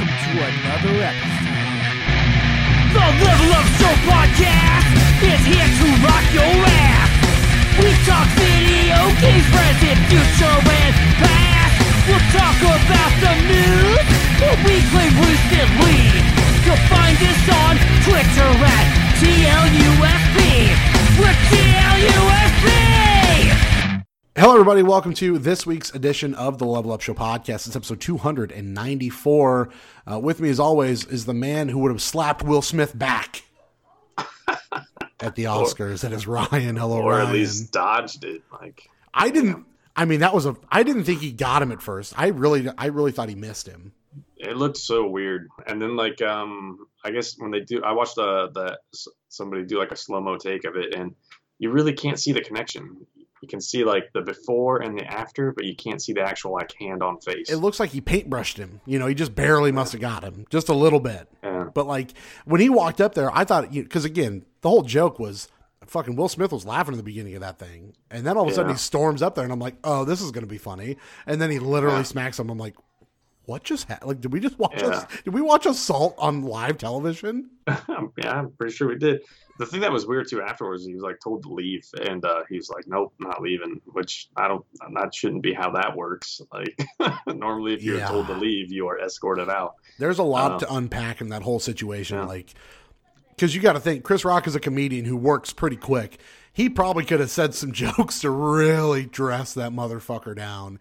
welcome to another episode. The Level Up Show podcast is here to rock your ass. We talk video games, present, future, and past. We'll talk about the news, what we play recently. You'll find us on Twitter at TLUFB. We're TLUFB! Hello, everybody. Welcome to this week's edition of the Level Up Show podcast. It's episode 294. Uh, with me, as always, is the man who would have slapped Will Smith back at the Oscars. That is Ryan. Hello, or Ryan. at least dodged it. Like I didn't. I mean, that was a. I didn't think he got him at first. I really, I really thought he missed him. it looked so weird. And then like um, I guess when they do, I watched the the somebody do like a slow mo take of it, and you really can't see the connection. You can see like the before and the after, but you can't see the actual like hand on face. It looks like he paintbrushed him. You know, he just barely must have got him, just a little bit. yeah. But like when he walked up there, I thought because again, the whole joke was fucking Will Smith was laughing in the beginning of that thing, and then all of a sudden he storms up there, and I'm like, oh, this is gonna be funny, and then he literally Yeah. smacks him. I'm like, what just happened? Like, did we just watch? Yeah. Us, did we watch assault on live television? yeah, I'm pretty sure we did. The thing that was weird too afterwards, he was like told to leave, and uh, he was like, "Nope, not leaving." Which I don't, that shouldn't be how that works. Like normally, if you're Yeah. told to leave, you are escorted out. There's a lot Oh. to unpack in that whole situation. Yeah. Like, because you got to think Chris Rock is a comedian who works pretty quick. He probably could have said some jokes to really dress that motherfucker down,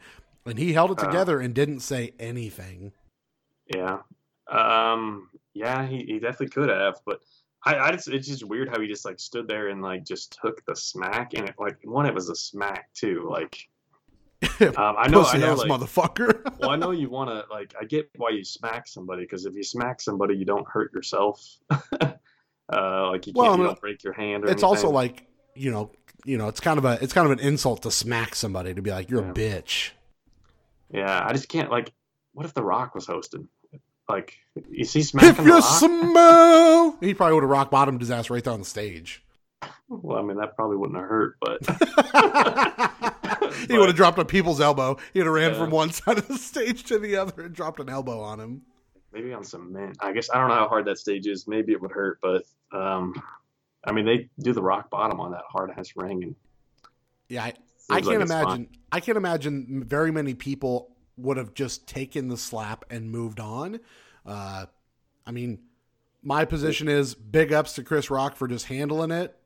and he held it Uh. together and didn't say anything. Yeah. Um. Yeah, he, he definitely could have, but I, I just it's just weird how he just like stood there and like just took the smack and it like one it was a smack too. Like um, I know I know like, motherfucker. well I know you want to like I get why you smack somebody because if you smack somebody you don't hurt yourself. uh, like you can't Well, I you don't break your hand. Or it's also like you know, you know, it's kind of a it's kind of an insult to smack somebody to be like you're a bitch. Yeah, I just can't like. What if The Rock was hosting? Like, is he smacking If The you Rock? smell, he probably would have rock bottomed his ass right there on the stage. well, I mean that probably wouldn't have hurt, but. he would have dropped a people's elbow. He'd have ran Yeah. from one side of the stage to the other and dropped an elbow on him. maybe on some cement. I guess I don't know how hard that stage is. Maybe it would hurt, but um, I mean they do the rock bottom on that hard ass ring, and Yeah, I, I can't it's imagine. I can't imagine very many people would have just taken the slap and moved on. Uh, I mean, my position is big ups to Chris Rock for just handling it.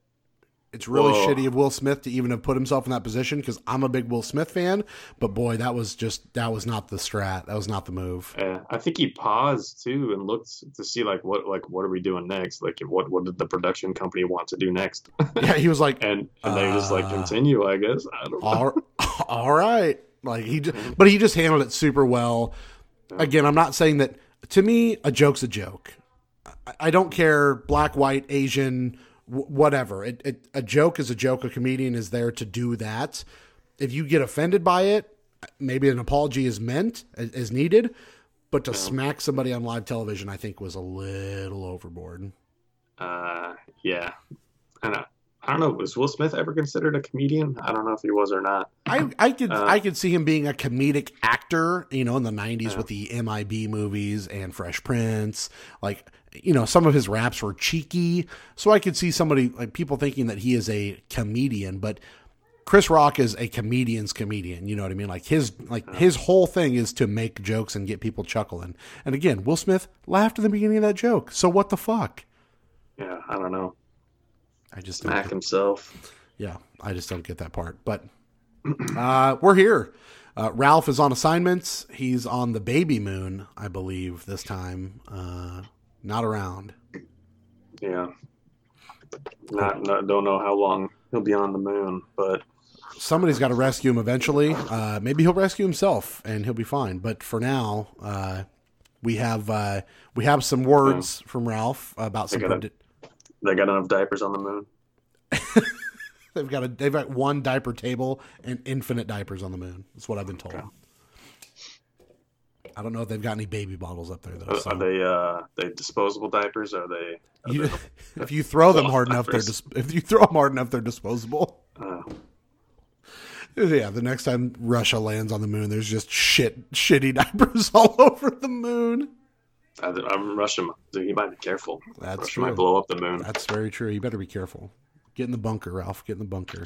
It's really Whoa. shitty of Will Smith to even have put himself in that position because I'm a big Will Smith fan. But boy, that was just that was not the strat. That was not the move. Uh, I think he paused too and looked to see like what like what are we doing next? Like what what did the production company want to do next? Yeah, he was like, and and they just like Uh, continue. I guess I don't know. all, all right. Like he, just, but he just handled it super well. Again, I'm not saying that. To me, a joke's a joke. I, I don't care black, white, Asian, whatever. It, it, a joke is a joke. A comedian is there to do that. If you get offended by it, maybe an apology is meant is needed. But to smack somebody on live television, I think was a little overboard. Uh, yeah, I, I don't know. Was Will Smith ever considered a comedian? I don't know if he was or not. I, I could Uh, I could see him being a comedic actor, you know, in the '90s Yeah. with the MIB movies and Fresh Prince. Like, you know, some of his raps were cheeky, so I could see somebody like people thinking that he is a comedian. But Chris Rock is a comedian's comedian. You know what I mean? Like his like his whole thing is to make jokes and get people chuckling. And again, Will Smith laughed at the beginning of that joke. So what the fuck? Yeah, I don't know. I just don't Smack himself. yeah, I just don't get that part. But uh, we're here. Uh, Ralph is on assignments. He's on the baby moon, I believe, this time. Uh, not around. Yeah. Not, not don't know how long he'll be on the moon, but Somebody's got to rescue him eventually. Uh, maybe he'll rescue himself and he'll be fine. But for now, uh, we have uh, we have some words from Ralph about some. Got predi- they got enough diapers on the moon. they've got a they've got one diaper table and infinite diapers on the moon. That's what I've been told. Okay. I don't know if they've got any baby bottles up there though. Are, so- are they uh they disposable diapers? Are they? Are You, they if you throw them hard enough, they're dis- if you throw them hard enough, they're disposable. uh, Yeah, the next time Russia lands on the moon, there's just shit, shitty diapers all over the moon. I, I'm Russia. Dude, he might be careful. That's Russia true. might blow up the moon. That's very true. You better be careful. Get in the bunker, Ralph. Get in the bunker.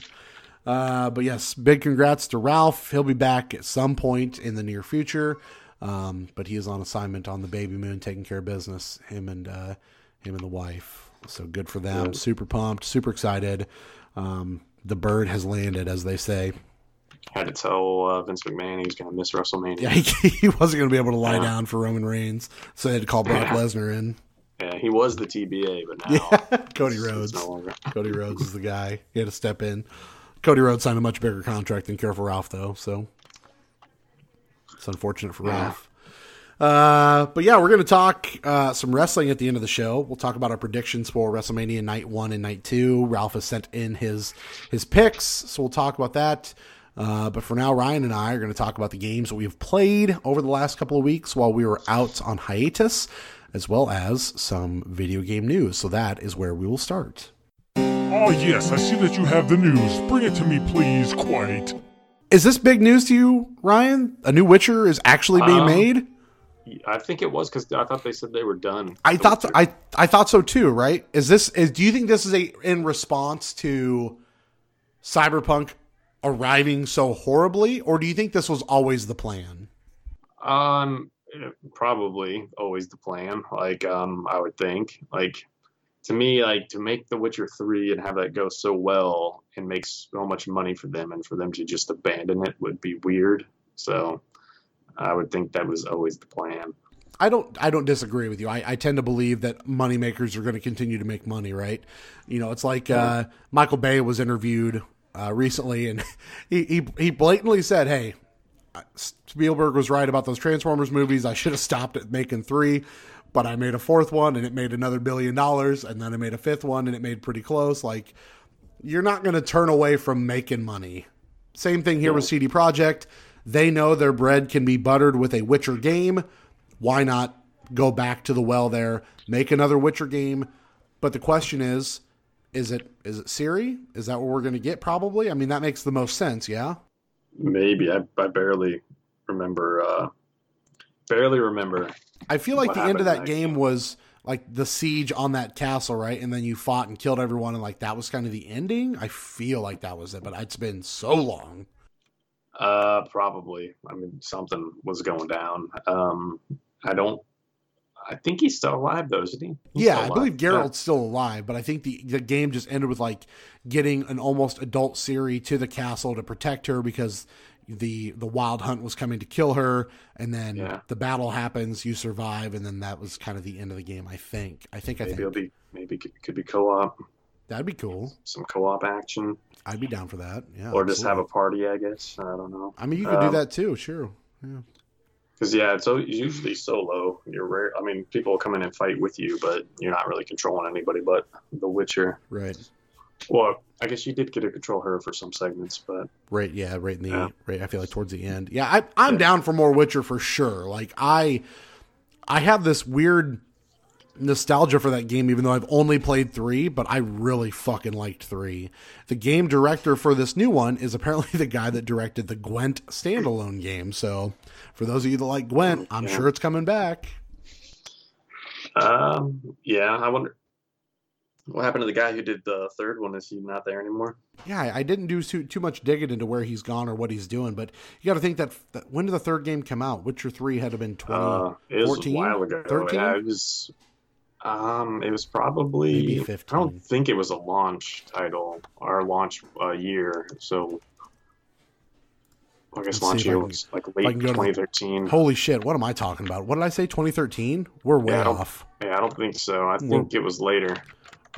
Uh, but yes, big congrats to Ralph. He'll be back at some point in the near future. Um, but he is on assignment on the baby moon, taking care of business. Him and uh, him and the wife. So good for them. Yeah. Super pumped. Super excited. Um, the bird has landed, as they say. Had to tell uh, Vince McMahon he was going to miss WrestleMania. Yeah, he, he wasn't going to be able to lie Yeah. down for Roman Reigns, so they had to call Brock Yeah. Lesnar in. Yeah, he was the TBA, but now Yeah, Cody Rhodes. no. Cody Rhodes is the guy. He had to step in. Cody Rhodes signed a much bigger contract than Careful Ralph, though, so it's unfortunate for Yeah. Ralph. Uh, but yeah, we're going to talk uh, some wrestling at the end of the show. We'll talk about our predictions for WrestleMania Night One and Night Two. Ralph has sent in his his picks, so we'll talk about that. Uh, but for now, Ryan and I are going to talk about the games that we have played over the last couple of weeks while we were out on hiatus, as well as some video game news. So that is where we will start. Oh, yes, I see that you have the news. Bring it to me, please, quite. Is this big news to you, Ryan? A new Witcher is actually being Um, made. I think it was because I thought they said they were done. I thought Witcher. I I thought so too. Right? Is this is? Do you think this is a in response to Cyberpunk arriving so horribly, or do you think this was always the plan? Um, eh, probably always the plan. Like, um, I would think. Like, to me, like to make The Witcher three and have that go so well and make so much money for them, and for them to just abandon it would be weird. So, I would think that was always the plan. I don't I don't disagree with you. I, I tend to believe that moneymakers are going to continue to make money, right? You know, it's like uh, Michael Bay was interviewed uh, recently, and he, he he blatantly said, "Hey, Spielberg was right about those Transformers movies. I should have stopped at making three, but I made a fourth one, and it made another billion dollars, and then I made a fifth one, and it made pretty close. Like, you're not going to turn away from making money. Same thing here with CD Projekt. They know their bread can be buttered with a Witcher game. Why not go back to the well there, make another Witcher game? But the question is, is it is it Ciri? Is that what we're going to get? Probably. I mean, that makes the most sense. Yeah. Maybe I, I barely remember. Uh, barely remember. I feel like the end of that game was like the siege on that castle, right? And then you fought and killed everyone, and like that was kind of the ending. I feel like that was it, but it's been so long. Uh, probably. I mean, something was going down. Um, I don't. I think he's still alive, though, isn't he? He's yeah, I believe Geralt's still alive, but I think the the game just ended with like getting an almost adult Ciri to the castle to protect her because the the wild hunt was coming to kill her, and then Yeah. the battle happens, you survive, and then that was kind of the end of the game. I think. I think. I Maybe it'll think be. Maybe it could, be co-op. that'd be cool. Some co-op action, I'd be down for that. Yeah, or just have a party. I guess. I don't know. I mean, you could do um, that too. Sure. Yeah. Because yeah, it's usually solo. You're rare. I mean, people will come in and fight with you, but you're not really controlling anybody. But The Witcher. Right. Well, I guess you did get to control her for some segments, but Right, yeah, right in the Yeah. right. I feel like towards the end. Yeah, I, I'm Yeah. down for more Witcher for sure. Like I, I have this weird nostalgia for that game, even though I've only played three. But I really fucking liked three. The game director for this new one is apparently the guy that directed the Gwent standalone game. So, for those of you that like Gwent, I'm Yeah. sure it's coming back. um, yeah. I wonder what happened to the guy who did the third one. Is he not there anymore? Yeah, I- didn't do too too much digging into where he's gone or what he's doing, but you got to think that, that when did the third game come out? Witcher three had to have been twenty. Uh, it was 14? a while ago. 13? Yeah, it was. Um, it was probably. Maybe I don't think it was a launch title or launch uh, year. So. I guess Let's launch see if I year was like late can go to the- 2013. Holy shit! What am I talking about? What did I say? 2013? We're way Yeah, off. Yeah, I don't think so. I think it was later.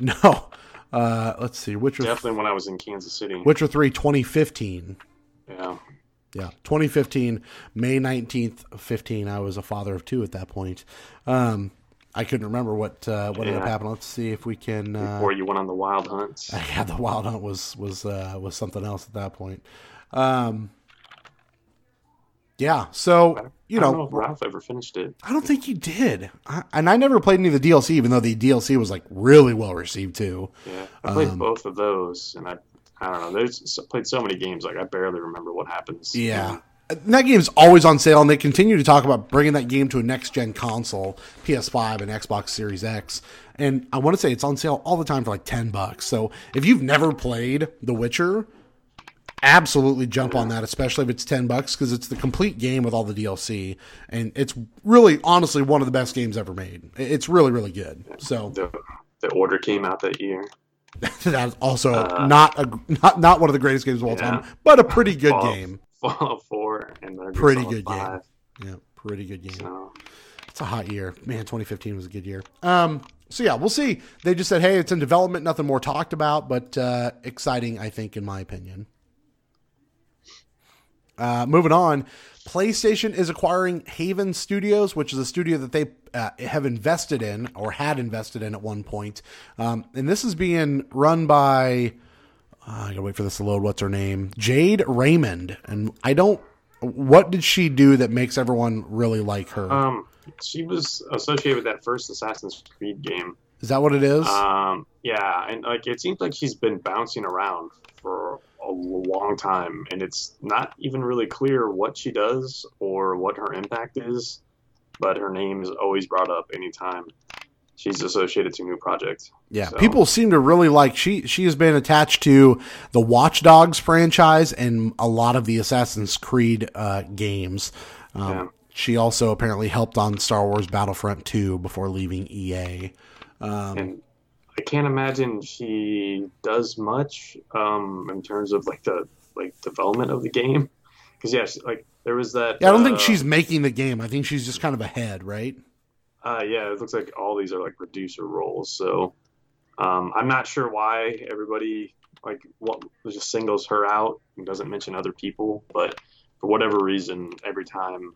No. Uh, let's see. Witcher. Definitely when I was in Kansas City. Witcher three 2015. Yeah. Yeah, 2015, May 19th, 15. I was a father of two at that point. Um, I couldn't remember what uh, what ended up happening. Let's see if we can. Uh, Before you went on the wild hunts. yeah, the Wild Hunt was was uh, was something else at that point. Um, yeah, so you I don't know, know if Ralph ever finished it. I don't think he did, I, and I never played any of the DLC, even though the DLC was like really well received too. Yeah, I played Um, both of those, and I, I don't know. There's I played so many games, like I barely remember what happens. Yeah, that game's always on sale, and they continue to talk about bringing that game to a next gen console, PS5 and Xbox Series X. And I want to say it's on sale all the time for like ten bucks. So if you've never played The Witcher, absolutely jump on that, especially if it's ten bucks because it's the complete game with all the DLC, and it's really, honestly, one of the best games ever made. It's really, really good. So The, the order came out that year. that's also not a not not one of the greatest games of all Uh, yeah. time, but a pretty good Fallout- game. Fallout 4 and Metal Pretty good game. Yeah, pretty good game. So, It's a hot year. Man, 2015 was a good year. Um, so yeah, we'll see. They just said, hey, it's in development, nothing more talked about, but uh, exciting, I think, in my opinion. Uh, moving on, PlayStation is acquiring Haven Studios, which is a studio that they uh, have invested in or had invested in at one point. Um, and this is being run by, uh, I gotta wait for this to load. What's her name? Jade Raymond. And I don't, what did she do that makes everyone really like her? um, she was associated with that first Assassin's Creed game. Is that what it is? Um, yeah, and like it seems like she's been bouncing around for a long time, and it's not even really clear what she does or what her impact is. But her name is always brought up anytime she's associated to new projects. yeah, so- people seem to really like she. She has been attached to the Watch Dogs franchise and a lot of the Assassin's Creed uh, games. Um, Yeah. She also apparently helped on Star Wars Battlefront 2 before leaving EA. Um, and I can't imagine she does much um, in terms of like the like development of the game. Because yeah, she, like there was that. yeah, I don't think uh, she's making the game. I think she's just kind of ahead, right? Uh, yeah, it looks like all these are like producer roles. So um, I'm not sure why everybody like what just singles her out and doesn't mention other people. But for whatever reason, every time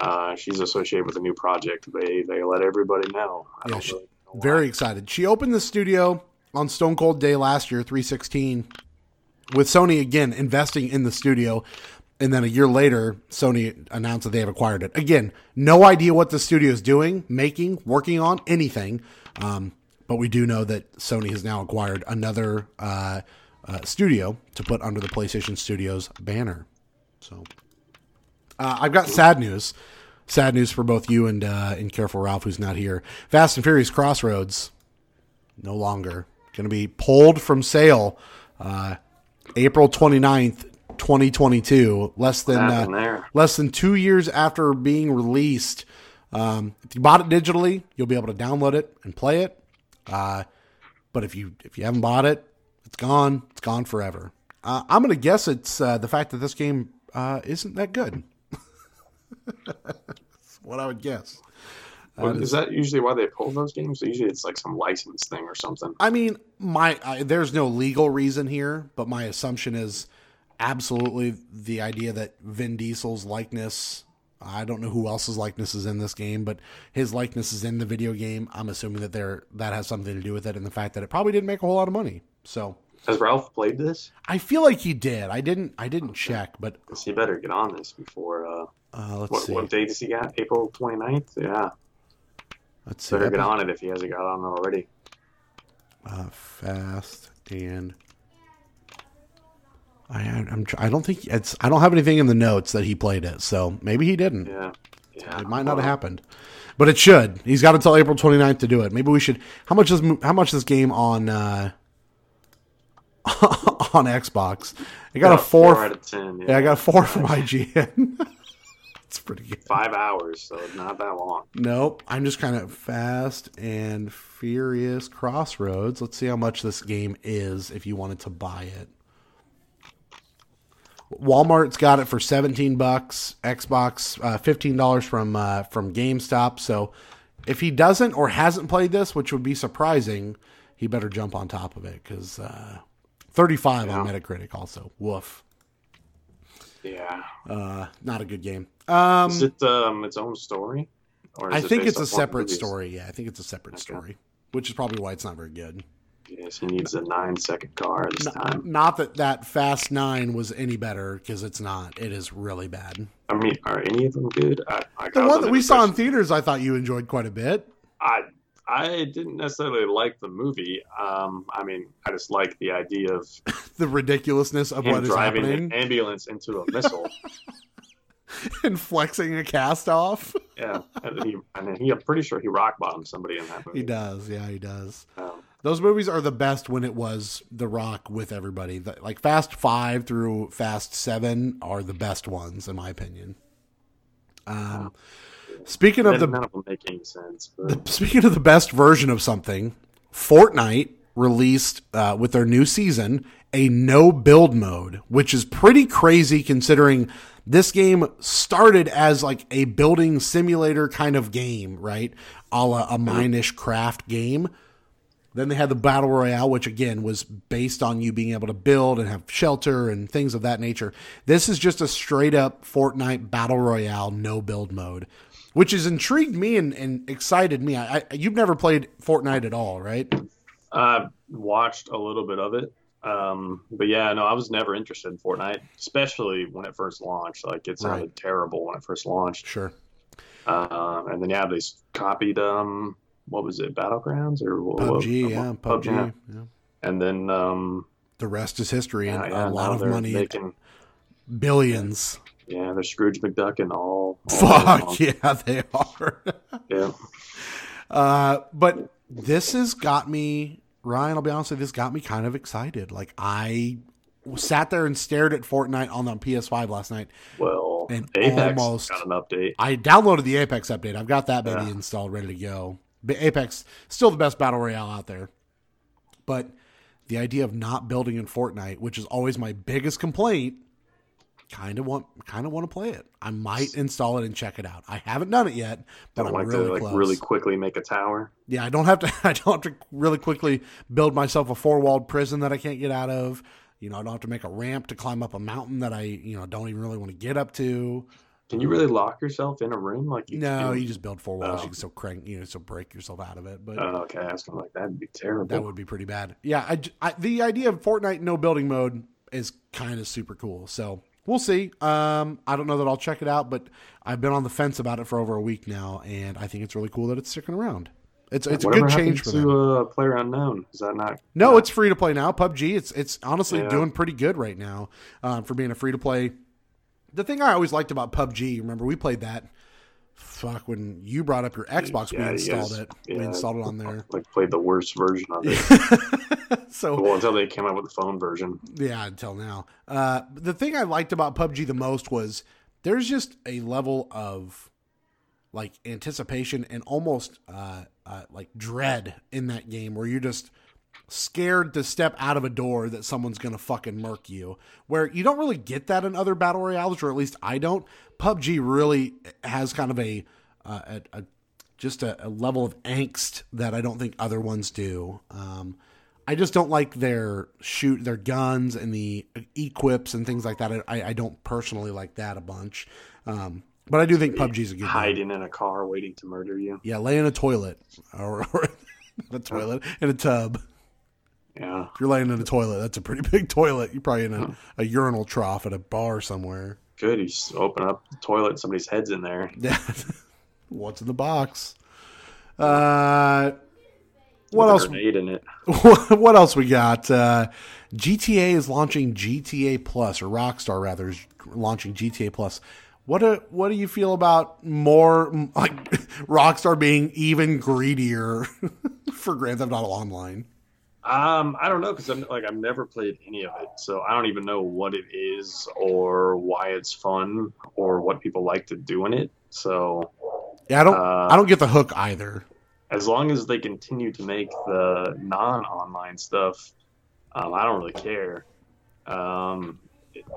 uh, she's associated with a new project, they they let everybody know. I Yeah, don't she- really. Very excited. She opened the studio on Stone Cold Day last year, 316, with Sony again investing in the studio. And then a year later, Sony announced that they have acquired it. Again, no idea what the studio is doing, making, working on, anything. Um, but we do know that Sony has now acquired another uh, uh, studio to put under the PlayStation Studios banner. So uh, I've got sad news. Sad news for both you and uh, and Careful Ralph, who's not here. Fast and Furious Crossroads, no longer going to be pulled from sale. Uh, April 29th, 2022. Less than uh, less than two years after being released. Um, if you bought it digitally, you'll be able to download it and play it. Uh, but if you if you haven't bought it, it's gone. It's gone forever. Uh, I'm gonna guess it's uh, the fact that this game uh, isn't that good. That's what I would guess. Well, is that usually why they pull those games? Usually it's like some license thing or something. I mean, my I, there's no legal reason here, but my assumption is absolutely the idea that Vin Diesel's likeness. I don't know who else's likeness is in this game, but his likeness is in the video game. I'm assuming that there that has something to do with it, and the fact that it probably didn't make a whole lot of money. So Has Ralph played this? I feel like he did. I didn't. I didn't check, but he better get on this before. Uh, uh, let's what, see. what date does he got? April 29th? Yeah. Let's see. Better get on it if he hasn't got on it already. Uh, fast and I I'm I don't think it's I don't have anything in the notes that he played it, so maybe he didn't. Yeah. Yeah. It might not have happened, but it should. He's got until April 29th to do it. Maybe we should. How much is how much this game on uh, on Xbox? I got a four. out of 10. Yeah, yeah, I got a four from IGN. It's pretty good. Five hours, so not that long. Nope. I'm just kind of fast and furious crossroads. Let's see how much this game is if you wanted to buy it. Walmart's got it for 17 bucks, Xbox uh, $15 from uh, from GameStop. So if he doesn't or hasn't played this, which would be surprising, he better jump on top of it cuz uh, 35 on Metacritic also. Woof. Yeah. Uh, not a good game. Um Is it um its own story? Or is I it think it's a off one of the separate movies? story. Yeah, I think it's a separate story, which is probably why it's not very good. Yes, he needs a nine second car this time. Not that that Fast Nine was any better because it's not. It is really bad. I mean, are any of them good? I, I, The one that we saw in theaters, I thought you enjoyed quite a bit. I I didn't necessarily like the movie. Um, I mean, I just like the idea of The ridiculousness of what is driving happening. an ambulance into a missile. and flexing a cast off. Yeah, and he, and then he, I'm pretty sure he rock bottomed somebody in that movie. He does, yeah, he does. Um, Those movies are the best when it was The Rock with everybody. The- Like Fast Five through Fast Seven are the best ones, in my opinion. Um, speaking of the none of them make any sense. But speaking of the best version of something, Fortnite released uh, with their new season a no build mode, which is pretty crazy considering this game started as like a building simulator kind of game, right? A la a minish craft game. Then they had the battle royale, which again was based on you being able to build and have shelter and things of that nature. This is just a straight up Fortnite battle royale no build mode, which has intrigued me and, and excited me. I, I, you've never played Fortnite at all, right? I've watched a little bit of it. Um, but yeah, no, I was never interested in Fortnite, especially when it first launched. Like it sounded Right. terrible when it first launched. Sure. Um, and then yeah, they copied um, what was it, Battlegrounds or what, PUBG, what- yeah, Pub- PUBG. Yeah. And then um, The rest is history and yeah, yeah, a lot of money, making billions. yeah, they're Scrooge McDuck and all. All Fuck yeah, they are. yeah. Uh, but this has got me, Ryan. I'll be honest with you, this got me kind of excited. Like I sat there and stared at Fortnite on the PS5 last night. Well, And Apex almost- got an update. I downloaded the Apex update. I've got that baby Yeah. installed, ready to go. But Apex still the best battle royale out there. But the idea of not building in Fortnite, which is always my biggest complaint, kind of want kind of want to play it. I might install it and check it out. I haven't done it yet, but Don't I'm like really to like close. really quickly make a tower. Yeah, I don't have to. I don't have to really quickly build myself a four walled prison that I can't get out of. You know, I don't have to make a ramp to climb up a mountain that I, you know, don't even really want to get up to. Can you really lock yourself in a room like you No, you just build four walls. Oh. You can oh. still crank, you know, still break yourself out of it. But Oh, okay, I was like that'd be terrible. that would be pretty bad. Yeah, I the idea of Fortnite no building mode is kind of super cool. So we'll see. Um, I don't know that I'll check it out, but I've been on the fence about it for over a week now, and I think it's really cool that it's sticking around. It's it's a good change for them. to uh, Player Unknown? Is that not? No, it's free to play now. PUBG, it's it's honestly Yeah. doing pretty good right now um, for being a free to play. The thing I always liked about PUBG, remember we played that. Fuck, when you brought up your Xbox, Yeah, we installed guys- it. yeah, we installed it on there. like played the worst version of it. so well, until they came out with the phone version. yeah, until now. Uh, the thing I liked about PUBG the most was there's just a level of like anticipation and almost uh, uh, like dread in that game where you're just scared to step out of a door that someone's gonna fucking murk you. Where you don't really get that in other battle royales, or at least I don't. PUBG really has kind of a uh, a, a just a, a level of angst that I don't think other ones do. Um, I just don't like their shoot their guns and the equips and things like that. I, I don't personally like that a bunch. Um, but I do think PUBG's a good game. Hiding in a car waiting to murder you. Yeah, lay in a toilet or, or a toilet in a tub. Yeah. If you're laying in a toilet, that's a pretty big toilet. You're probably in a, a urinal trough at a bar somewhere. Good. You just open up the toilet, somebody's head's in there. Yeah. What's in the box? Uh, what else? A grenade in it. what else we got? Uh, GTA is launching GTA Plus, or Rockstar rather is launching GTA Plus. What do what do you feel about more like Rockstar being even greedier for Grand Theft Auto Online? Um, I don't know because I'm like I've never played any of it, so I don't even know what it is or why it's fun or what people like to do in it. So Yeah, I don't Uh, I don't get the hook either. as long as they continue to make the non-online stuff, um, I don't really care. Um,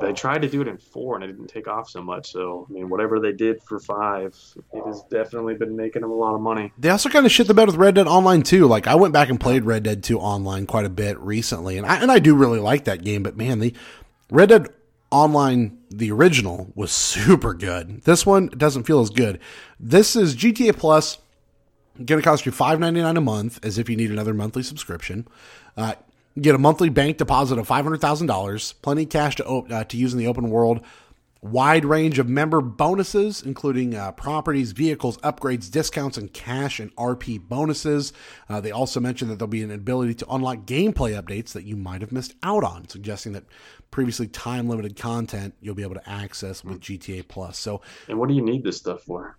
they tried to do it in four and it didn't take off so much. So I mean, whatever they did for five, it has definitely been making them a lot of money. They also kind of shit the bed with Red Dead Online too. Like I went back and played Red Dead 2 online quite a bit recently, and I and I do really like that game. But man, the Red Dead Online, the original, was super good. This one doesn't feel as good. This is GTA Plus. Going to cost you five ninety nine a month, as if you need another monthly subscription. Uh, get a monthly bank deposit of five hundred thousand dollars, plenty of cash to uh, to use in the open world. wide range of member bonuses, including uh, properties, vehicles, upgrades, discounts, and cash and RP bonuses. Uh, they also mentioned that there'll be an ability to unlock gameplay updates that you might have missed out on, suggesting that previously time limited content you'll be able to access with GTA Plus. So And what do you need this stuff for?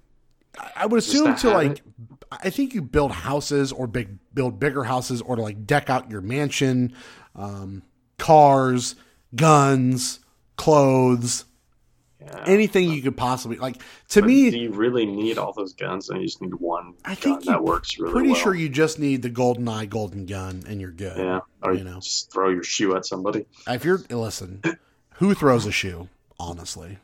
I- I would assume to like, I think you build houses or big build bigger houses or to like deck out your mansion, um, cars, guns, clothes, Yeah. anything you could possibly like. To me, do you really need all those guns? And you just need one I gun think that works really pretty well. sure you just need the golden eye golden gun and you're good. Yeah, or you know. just throw your shoe at somebody. If you're listen, who throws a shoe? Honestly,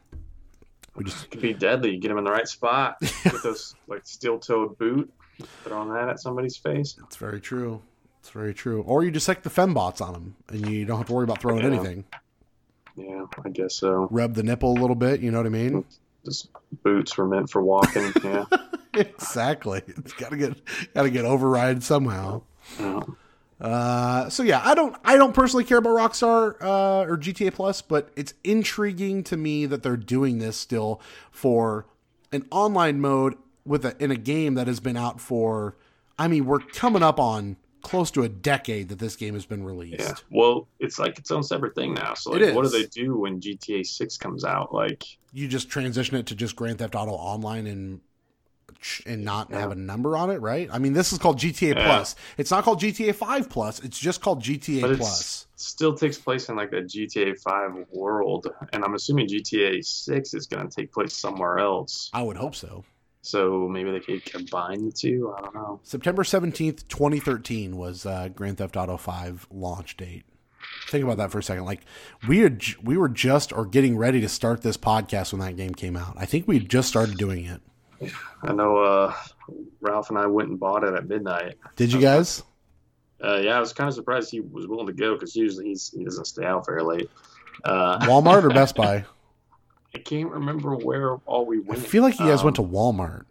we just could be deadly. You get them in the right spot. Get those like steel-toed boot. Throw on that at somebody's face. it's very true. It's very true. Or you just stick the fembots on them and you don't have to worry about throwing Yeah. anything. Yeah, I guess so. Rub the nipple a little bit. You know what I mean? Just boots were meant for walking. Yeah. exactly. It's gotta get gotta get override somehow. Yeah. Uh, so yeah, I don't I don't personally care about Rockstar uh, or GTA Plus, but it's intriguing to me that they're doing this still for an online mode with a in a game that has been out for. I mean, we're coming up on close to a decade that this game has been released. Yeah. Well, it's like its own separate thing now. So like, what do they do when GTA Six comes out? Like, You just transition it to just Grand Theft Auto Online and and not Yeah. have a number on it, right? I mean, this is called GTA Yeah. Plus. It's not called GTA Five Plus. It's just called GTA but Plus. still takes place in like the GTA Five world, and I'm assuming GTA Six is going to take place somewhere else. I would hope so. So maybe they could combine the two. I don't know. September 17th, 2013 was uh, Grand Theft Auto 5 launch date. Think about that for a second. Like we had, we were just or getting ready to start this podcast when that game came out. I think we just started doing it. I know uh, Ralph and I went and bought it at midnight. Did you guys? Uh, yeah, I was kind of surprised he was willing to go because usually he's he doesn't stay out very late. Uh, Walmart or Best Buy? I can't remember where all we went. I feel like you guys Um, went to Walmart.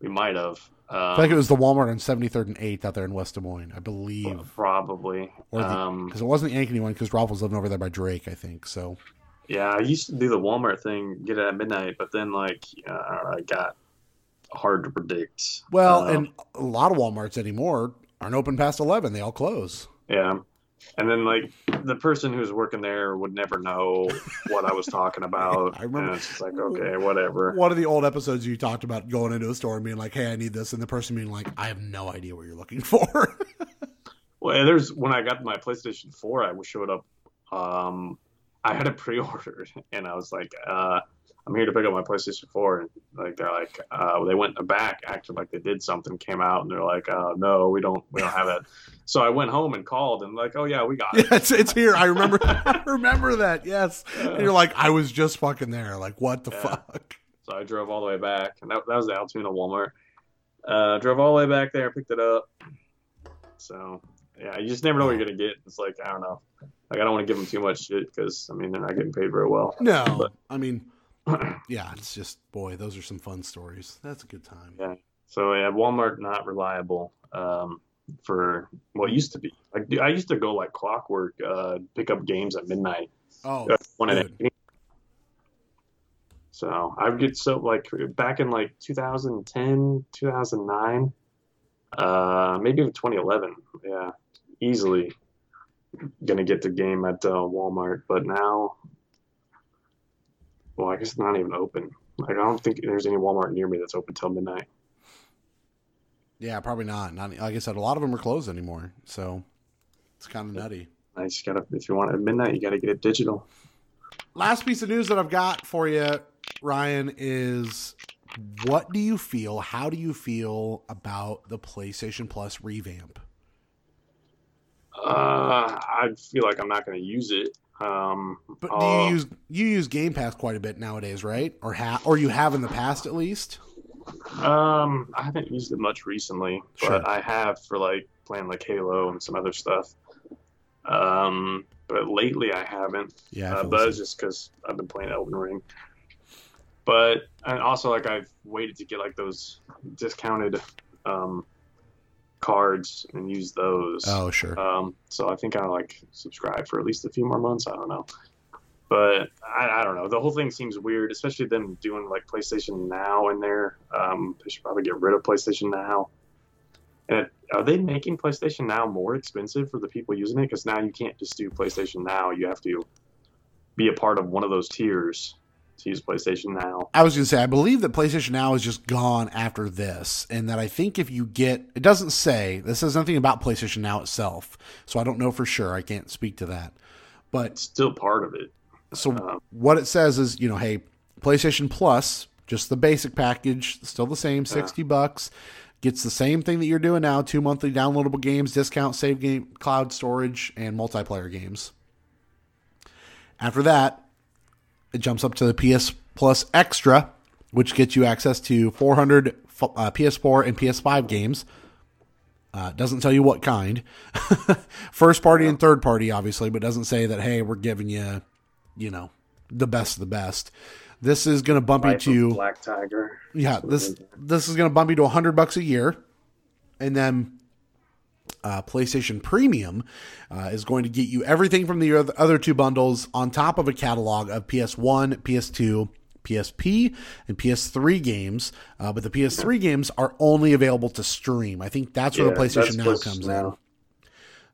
We might have. Um, I feel like it was the Walmart on 73rd and 8th out there in West Des Moines, I believe. probably. The, um, because it wasn't the Ankeny one because Ralph was living over there by Drake, I think. So yeah, I used to do the Walmart thing, get it at midnight, but then like uh, I don't know, it got hard to predict. well, Uh, and a lot of WalMarts anymore aren't open past 11. They all close. Yeah. And then like the person who's working there would never know what I was talking about. I remember- And it's just like, okay, whatever. One of the old episodes you talked about going into a store and being like, "Hey, I need this," and the person being like, "I have no idea what you're looking for." Well, there's when I got my PlayStation 4, I showed up. Um, I had it pre-ordered, and I was like, uh, "I'm here to pick up my PlayStation 4." And like they're like, uh, they went back, acted like they did something, came out, and they're like, uh, "No, we don't, we don't have it." so I went home and called, and like, "Oh yeah, we got it." yeah, it's it's here. I remember. I remember that. Yes, and you're like, I was just fucking there. Like, what the Yeah. fuck? So I drove all the way back, and that, that was the Altoona Walmart. Uh, drove all the way back there, picked it up. So yeah, you just never know what you're gonna get. It's like I don't know. Like I don't want to give them too much shit because I mean they're not getting paid very well. No, But- I mean, yeah, it's just boy, those are some fun stories. That's a good time. Yeah. So yeah, Walmart not reliable um, for what used to be. Like I used to go like clockwork, uh, pick up games at midnight. Oh, good. so I would get so like back in like 2010, 2009, uh, maybe even 2011. Yeah, easily gonna get the game at uh, Walmart. But now, well, I guess it's not even open. Like I don't think there's any Walmart near me that's open till midnight. yeah, probably not. Not like I said, a lot of them are closed anymore. So it's kind of nutty. I just gotta if you want it at midnight, you gotta get it digital. last piece of news that I've got for you, Ryan, is what do you feel? How do you feel about the PlayStation Plus revamp? Uh, I feel like I'm not gonna use it. Um, But do uh, you use you use Game Pass quite a bit nowadays, right? Or ha- or you have in the past at least? Um, I haven't used it much recently, but Sure. I have for like playing like Halo and some other stuff. Um, but lately I haven't. Yeah, I Uh, but it's just because I've been playing Elden Ring. But and also like I've waited to get like those discounted um, cards and use those. oh, sure. Um, so I think I like subscribe for at least a few more months. I don't know. but I, I don't know. The whole thing seems weird, especially them doing like PlayStation Now in there. Um, they should probably get rid of PlayStation Now. And are they making PlayStation Now more expensive for the people using it? Because now you can't just do PlayStation Now. You have to be a part of one of those tiers to use PlayStation Now. I was going to say, I believe that PlayStation Now is just gone after this, and that I think if you get, it doesn't say, this says nothing about PlayStation Now itself, so I don't know for sure. I can't speak to that. But It's still part of it. so Um, what it says is, you know, hey, PlayStation Plus, just the basic package, still the same, 60 bucks. Gets the same thing that you're doing now two monthly downloadable games, discount, save game, cloud storage, and multiplayer games. After that, it jumps up to the PS Plus Extra, which gets you access to 400 uh, PS4 and PS5 games. Uh, doesn't tell you what kind. First party and third party, obviously, but doesn't say that, hey, we're giving you, you know, the best of the best. This is going to bump Life you to Black Tiger. yeah, this this is going to bump you to 100 bucks a year. And then uh, PlayStation Premium uh, is going to get you everything from the other two bundles on top of a catalog of PS1, PS2, PSP, and PS3 games. Uh, but the PS3 games are only available to stream. I think that's where the PlayStation Now comes in.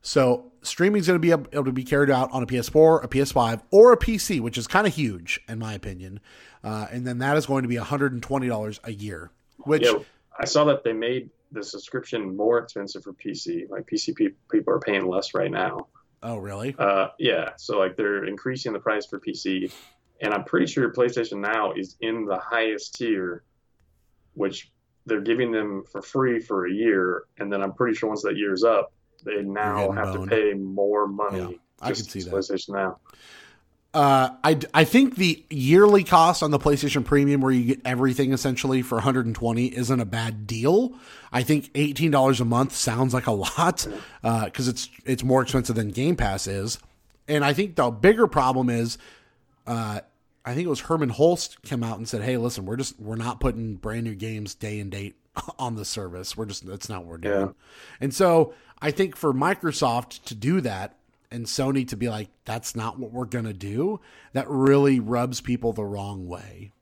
So streaming is going to be able able to be carried out on a PS4, a PS5, or a PC, which is kind of huge in my opinion. Uh, and then that is going to be $120 a year, which Yeah, I saw that they made the subscription more expensive for PC. Like PC pe- people are paying less right now. oh really? Uh, yeah, so like they're increasing the price for PC, and I'm pretty sure PlayStation Now is in the highest tier, which they're giving them for free for a year, and then I'm pretty sure once that year's up, they now have boned. to pay more money. Yeah, I can see that. PlayStation Now. Uh, I, I think the yearly cost on the PlayStation Premium, where you get everything essentially for 120, isn't a bad deal. I think $18 a month sounds like a lot because it's it's more expensive than Game Pass is. And I think the bigger problem is, uh, I think it was Hermen Hulst came out and said, "Hey, listen, we're just we're not putting brand new games day and date on the service. We're just that's not what we're doing." Yeah. And so I think for Microsoft to do that and Sony to be like, that's not what we're going to do, that really rubs people the wrong way.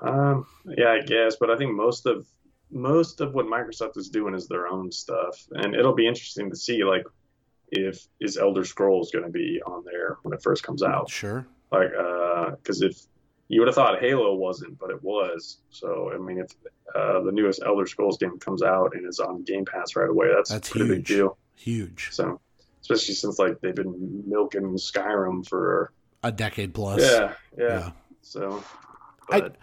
Um, yeah, I guess, but I think most of most of what Microsoft is doing is their own stuff, and it'll be interesting to see like if is Elder Scrolls going to be on there when it first comes out. Sure. Like, because if you would have thought Halo wasn't, but it was. So I mean, if uh, the newest Elder Scrolls game comes out and is on Game Pass right away, that's, That's a pretty big deal. Huge. So especially since like they've been milking Skyrim for A decade plus. yeah, yeah. Yeah. So, but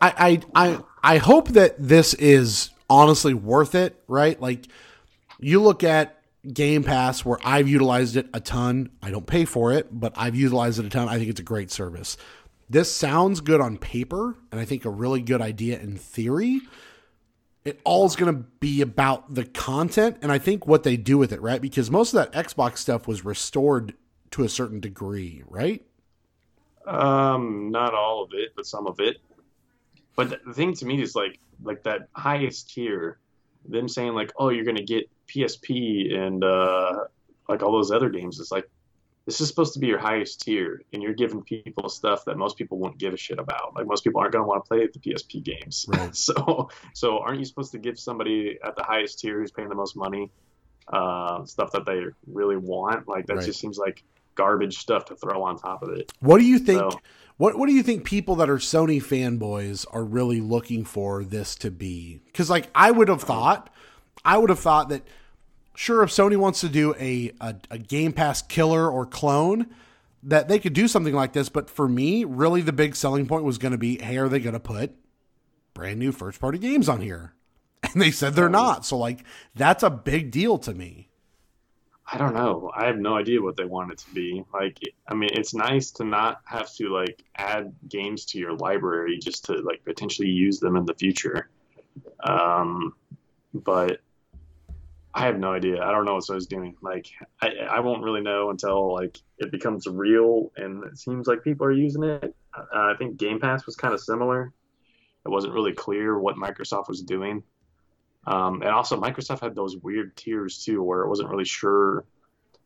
I, I I I hope that this is honestly worth it, right? Like you look at Game Pass where I've utilized it a ton. I don't pay for it, but I've utilized it a ton. I think it's a great service. This sounds good on paper, and I think a really good idea in theory. It all is going to be about the content, and I think what they do with it, right? Because most of that Xbox stuff was restored to a certain degree, right? Um, not all of it, but some of it. But the- thing to me is like like that highest tier, them saying like, oh, you're gonna get PSP and uh, like all those other games. It's like this is supposed to be your highest tier, and you're giving people stuff that most people won't give a shit about. Like most people aren't gonna want to play the PSP games. Right. so so aren't you supposed to give somebody at the highest tier who's paying the most money uh, stuff that they really want? Like that Right. just seems like garbage stuff to throw on top of it. What do you think? So- What What do you think people that are Sony fanboys are really looking for this to be? Because like I would have thought, I would have thought that sure if Sony wants to do a, a a Game Pass killer or clone, that they could do something like this. But for me, really the big selling point was going to be, hey, are they going to put brand new first party games on here? And they said they're not. So like that's a big deal to me. I don't know. I have no idea what they want it to be. Like, I mean, it's nice to not have to like add games to your library just to like potentially use them in the future. Um, but I have no idea. I don't know what Sony's doing. Like, I, I won't really know until like it becomes real and it seems like people are using it. Uh, I think Game Pass was kind of similar. It wasn't really clear what Microsoft was doing. Um, and also, Microsoft had those weird tiers too, where it wasn't really sure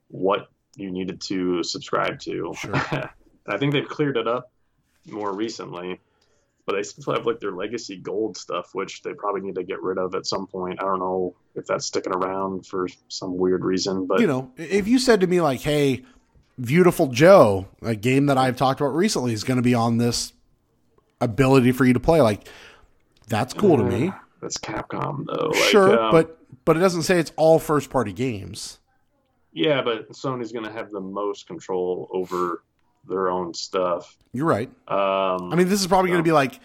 what you needed to subscribe to. Sure. I think they've cleared it up more recently, but they still have like their legacy gold stuff, which they probably need to get rid of at some point. I don't know if that's sticking around for some weird reason, but you know, if you said to me like, "Hey, Beautiful Joe, a game that I've talked about recently, is going to be on this ability for you to play," like that's cool to me. that's Capcom though. Like, sure, um, but but it doesn't say it's all first party games. yeah, but Sony's gonna have the most control over their own stuff. You're right. Um, I mean, this is probably going to be like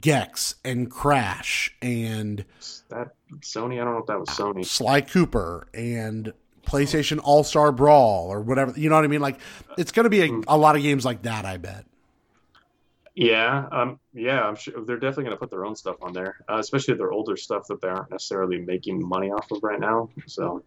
Gex and Crash and that Sony. I don't know if that was Sony. Sly Cooper and PlayStation All Star Brawl or whatever. You know what I mean? Like it's going to be a, a lot of games like that. I bet. Yeah, um, yeah, I'm sure they're definitely going to put their own stuff on there, uh, especially their older stuff that they aren't necessarily making money off of right now. So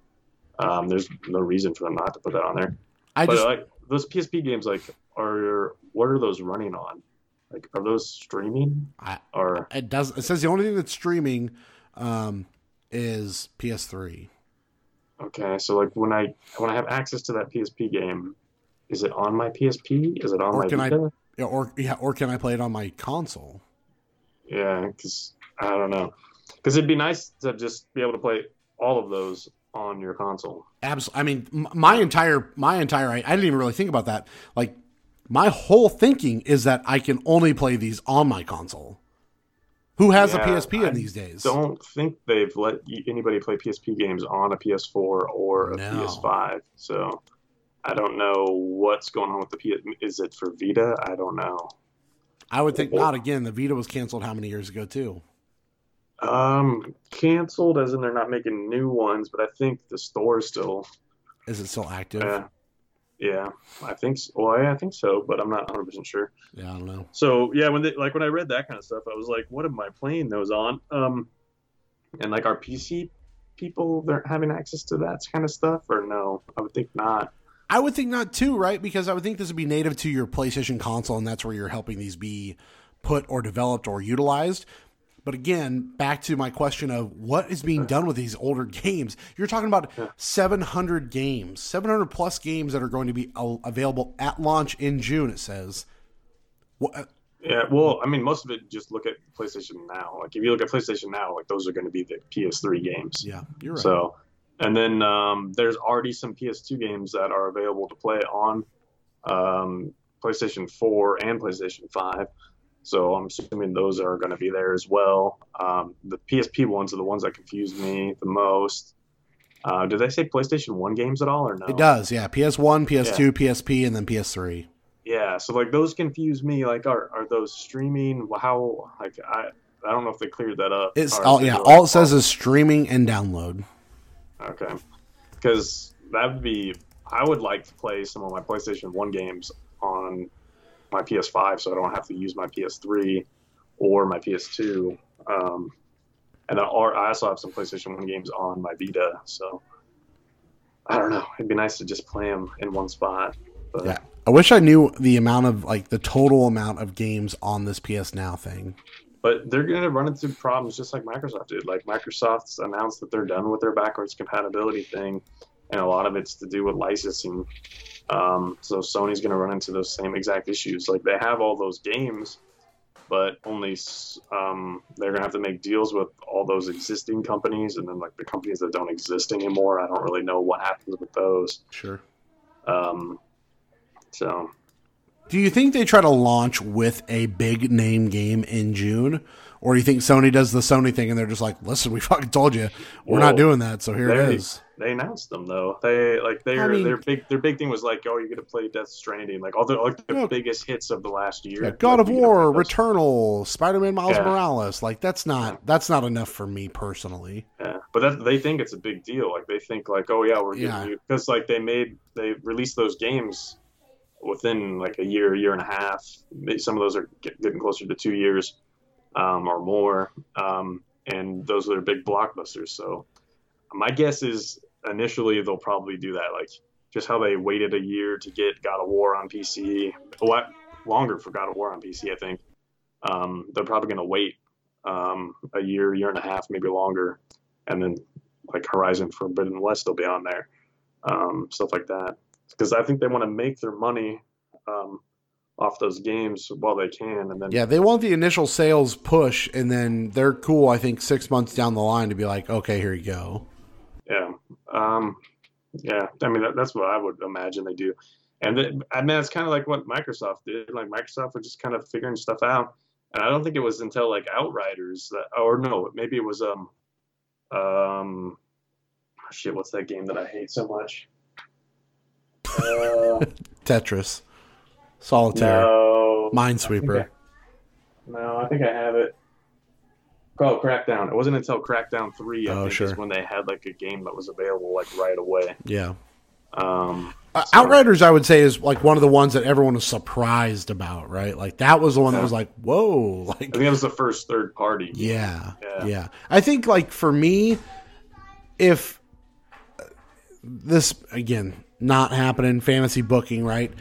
um, there's no reason for them not to put that on there. I but just like those PSP games, like are what are those running on? Like are those streaming I, or it does. It says the only thing that's streaming um, is PS3. okay? So like when I when I have access to that PSP game, is it on my PSP? Is it on Or my can I- Vita? Yeah, or yeah, or can I play it on my console? Yeah, because I don't know. Because it'd be nice to just be able to play all of those on your console. Absolutely. I mean, my entire my entire I, I didn't even really think about that. Like my whole thinking is that I can only play these on my console. Who has Yeah, a PSP I in these days? Don't think they've let anybody play PSP games on a PS4 or a No. PS5. So I don't know what's going on with the PS. Is it for Vita? I don't know. I would think not. Again, the Vita was canceled how many years ago too? Um, canceled as in they're not making new ones, but I think the store is still. Is it still active? Yeah, yeah, I think. So. Well, yeah, I think so, but I'm not 100 percent sure. yeah, I don't know. So yeah, when they, like when I read that kind of stuff, I was like, what am I playing those on? Um, and like our PC people, they're having access to that kind of stuff, or no? I would think not. I would think not too, right? Because I would think this would be native to your PlayStation console, and that's where you're helping these be put or developed or utilized. But again, back to my question of what is being done with these older games. You're talking about 700 games, 700 plus games that are going to be available at launch in June. It says. What, Yeah, well, I mean, most of it just look at PlayStation Now. Like if you look at PlayStation Now, like those are going to be the PS3 games. yeah, you're right. So, and then um, there's already some PS2 games that are available to play on um, PlayStation 4 and PlayStation 5. So I'm assuming those are going to be there as well. Um, the PSP ones are the ones that confuse me the most. Uh, did they say PlayStation 1 games at all or no? it does, yeah. PS1, PS2, PSP, and then PS3. Yeah, so like those confuse me. Like, are are those streaming? How like I I don't know if they cleared that up. It's all yeah. All like, it says is streaming and download. Okay. Because that would be, I would like to play some of my PlayStation 1 games on my PS5 so I don't have to use my PS3 or my PS2. Um, and then, or I also have some PlayStation 1 games on my Vita. So I don't know. It'd be nice to just play them in one spot. But Yeah. I wish I knew the amount of like the total amount of games on this PS Now thing. But they're going to run into problems just like Microsoft did. Like Microsoft's announced that they're done with their backwards compatibility thing, and a lot of it's to do with licensing. Um, so Sony's going to run into those same exact issues. Like they have all those games, but only um, they're going to have to make deals with all those existing companies, and then like the companies that don't exist anymore. I don't really know what happens with those. Sure. Um, so Do you think they try to launch with a big name game in June? Or do you think Sony does the Sony thing and they're just like, listen, we fucking told you we're Well, not doing that, so here it is. They announced them though. They like their I mean- their big their big thing was like, oh, you're gonna play Death Stranding, like all the like the Yeah. biggest hits of the last year. Yeah, God Like, of War. Returnal, Spider Man Miles Yeah. Morales. Like that's not that's not enough for me personally. Yeah, but that, they think it's a big deal. Like they think like, oh yeah, we're giving you because like they made they released those games within like a year, year and a half. Maybe Some of those are getting closer to two years um, or more, um, and those are their big blockbusters. So my guess is initially they'll probably do that, like just how they waited a year to get God of War on PC, a lot longer for God of War on PC. I think um, they're probably going to wait um, a year, year and a half, maybe longer, and then like Horizon Forbidden West will be on there, um, stuff like that. Because I think they want to make their money um, off those games while they can, and then Yeah, they want the initial sales push, and then they're cool. I think six months down the line to be like, okay, here you go. Yeah. Um, yeah. I mean, that, that's what I would imagine they do. And then, I mean, it's kind of like what Microsoft did. Like Microsoft was just kind of figuring stuff out. And I don't think it was until like Outriders that, or no, maybe it was um, um, shit. What's that game that I hate so much? Uh, Tetris, Solitaire, no, Minesweeper. no, I think I have it. Oh, Crackdown. It wasn't until Crackdown three, I Oh, think, sure. is when they had like a game that was available like right away. Yeah. Um, Uh, Outriders, I would say, is like one of the ones that everyone was surprised about, right? Like that was the one that was like, whoa, I think that was the first third party. yeah, Yeah. yeah. I think like for me, if this again not happening, fantasy booking, right?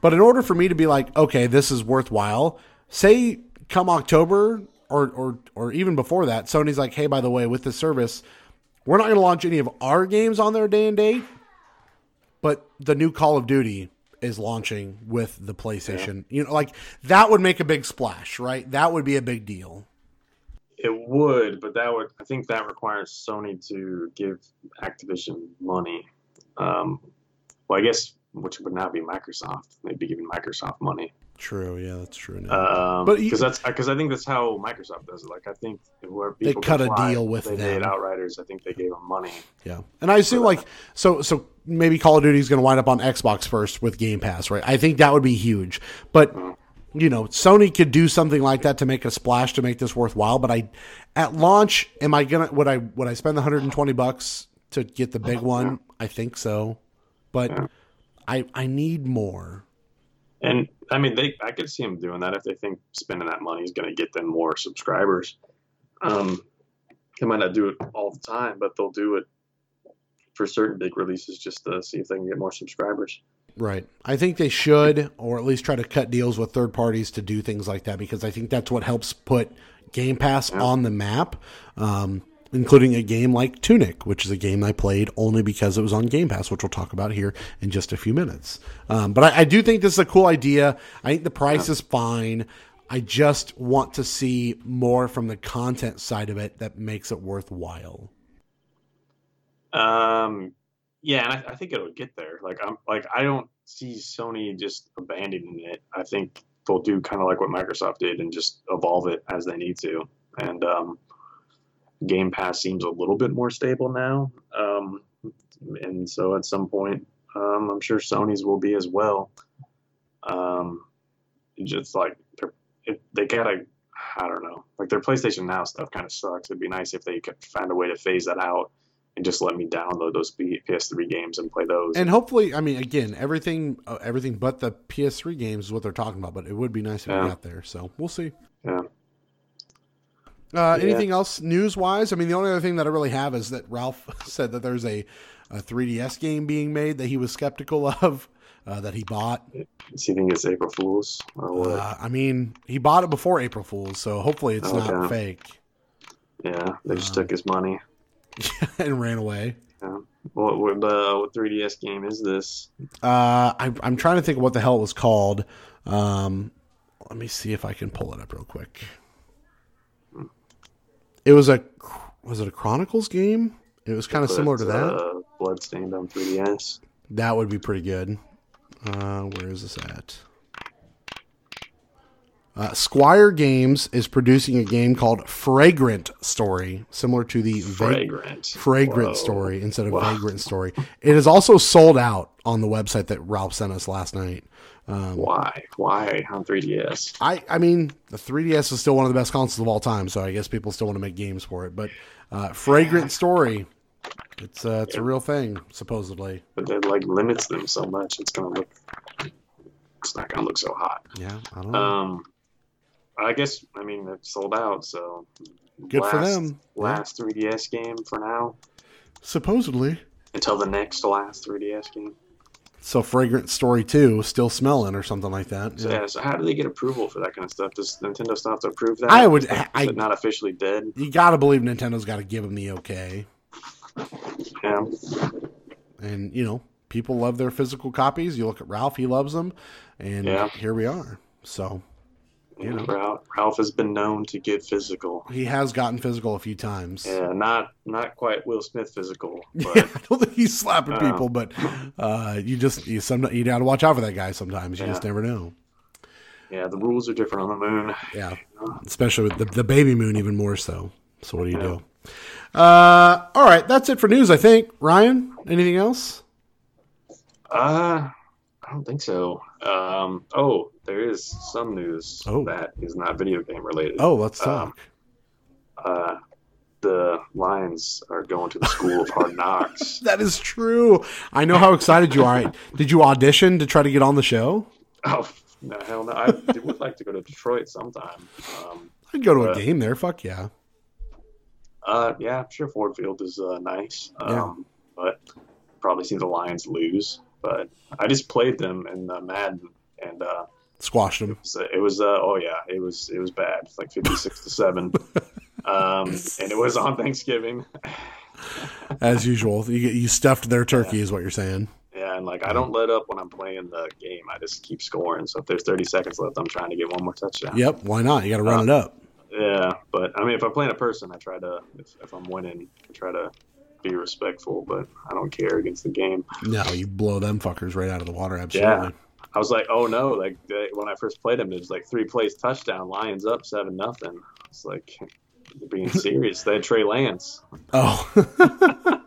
But in order for me to be like, okay, this is worthwhile, say come October or or or even before that, Sony's like, hey, by the way, with this service, we're not going to launch any of our games on their day and date, but the new Call of Duty is launching with the PlayStation. You know, like that would make a big splash, right? That would be a big deal. It would, but that would I think that requires Sony to give Activision money. Um, well, I guess which would not be Microsoft. They'd be giving Microsoft money. True, yeah, that's true. Now. Um, But because that's because I think that's how Microsoft does it. Like I think where They cut a deal with they them. Outriders. I think they gave them money. Yeah, and I assume like so so maybe Call of Duty is going to wind up on Xbox first with Game Pass, right? I think that would be huge, but you know, Sony could do something like that to make a splash to make this worthwhile. But I, at launch, am I gonna would I would I spend the hundred and twenty bucks to get the big one? I think so, but I I need more. And I mean, they I could see them doing that if they think spending that money is going to get them more subscribers. Um, they might not do it all the time, but they'll do it for certain big releases just to see if they can get more subscribers. Right. I think they should, or at least try to cut deals with third parties to do things like that because I think that's what helps put Game Pass on the map, um, including a game like Tunic, which is a game I played only because it was on Game Pass, which we'll talk about here in just a few minutes. Um, but I, I do think this is a cool idea. I think the price is fine. I just want to see more from the content side of it that makes it worthwhile. Um, yeah, and I, I think it'll get there. Like I'm like I don't see Sony just abandoning it. I think they'll do kind of like what Microsoft did and just evolve it as they need to. And um, Game Pass seems a little bit more stable now. Um, and so at some point, um, I'm sure Sony's will be as well. Um, just like they're, it, they gotta, I don't know, like their PlayStation Now stuff kind of sucks. It'd be nice if they could find a way to phase that out and just let me download those PS3 games and play those. And hopefully, I mean, again, everything, uh, everything but the PS3 games is what they're talking about. But it would be nice if we Yeah. got there. So we'll see. yeah. Uh, Anything else news wise? I mean, the only other thing that I really have is that Ralph said that there's a, a 3DS game being made that he was skeptical of, uh, that he bought. Does he think it's April Fool's or what? Uh, I mean, he bought it before April Fool's, so hopefully it's not Okay. fake yeah, they just uh, took his money. and ran away. What what, uh, what 3DS game is this? Uh, I, I'm trying to think of what the hell it was called. Um, let me see if I can pull it up real quick. It was a was it a Chronicles game? It was kind of similar to that. Uh, Bloodstained on 3DS. That would be pretty good. Uh, where is this at? Uh, Squire Games is producing a game called Fragrant Story, similar to the Va- Fragrant. Fragrant Whoa. Story instead of Wow. Vagrant Story. It is also sold out on the website that Ralph sent us last night. Um, Why? Why on 3DS? I, I mean, the 3DS is still one of the best consoles of all time, so I guess people still want to make games for it. But uh, Fragrant Story, it's uh, it's a real thing, supposedly. But that like limits them so much. It's gonna look. It's not gonna look so hot. Yeah, I don't know. Um, I guess I mean it's sold out, so Good for last- them. Yeah. Last 3DS game for now supposedly. until the next last 3DS game. So Fragrant Story 2, still smelling or something like that. So, Yeah. yeah, so how do they get approval for that kind of stuff? Does Nintendo still have to approve that? I would- it I- not officially dead. You got to believe Nintendo's got to give them the okay. Yeah. And, you know, people love their physical copies. You look at Ralph; he loves them, and Yeah. here we are. So You know, Ralph, Ralph has been known to get physical. he has gotten physical a few times. Yeah, not not quite Will Smith physical, but I don't think he's slapping Oh. people, but uh, you just you some you got to watch out for that guy. Sometimes you just never know. yeah, the rules are different on the moon. Yeah, especially with the, the baby moon, even more so. So what do you do? Uh, all right, that's it for news. I think Ryan. Anything else? Uh, I don't think so. Um, oh, there is some news Oh. that is not video game related. Oh, let's Um, talk. Uh, the Lions are going to the School of Hard Knocks. that is true. I know how excited you are. Did you audition to try to get on the show? Oh, no, hell no. I would like to go to Detroit sometime. Um, I'd go to a Uh, game there. Fuck yeah. uh, yeah, I'm sure Ford Field is uh, nice. Um, Yeah. But probably see the Lions lose. But I just played them in uh, Madden, and uh, Squashed them. So it was uh, oh yeah it was it was bad It's like 56 to 7 um and it was on thanksgiving As usual, you you stuffed their turkey, is what you're saying. yeah and like i don't let up when i'm playing the game i just keep scoring so if there's 30 seconds left i'm trying to get one more touchdown Yep. Why not? You got to run it up. yeah but i mean if i'm playing a person i try to if, if i'm winning i try to be respectful but i don't care against the game No, you blow them fuckers right out of the water. Absolutely. I was like oh no like they, when i first played him, it was like three plays touchdown lions up seven nothing it's like being serious they had trey lance Oh,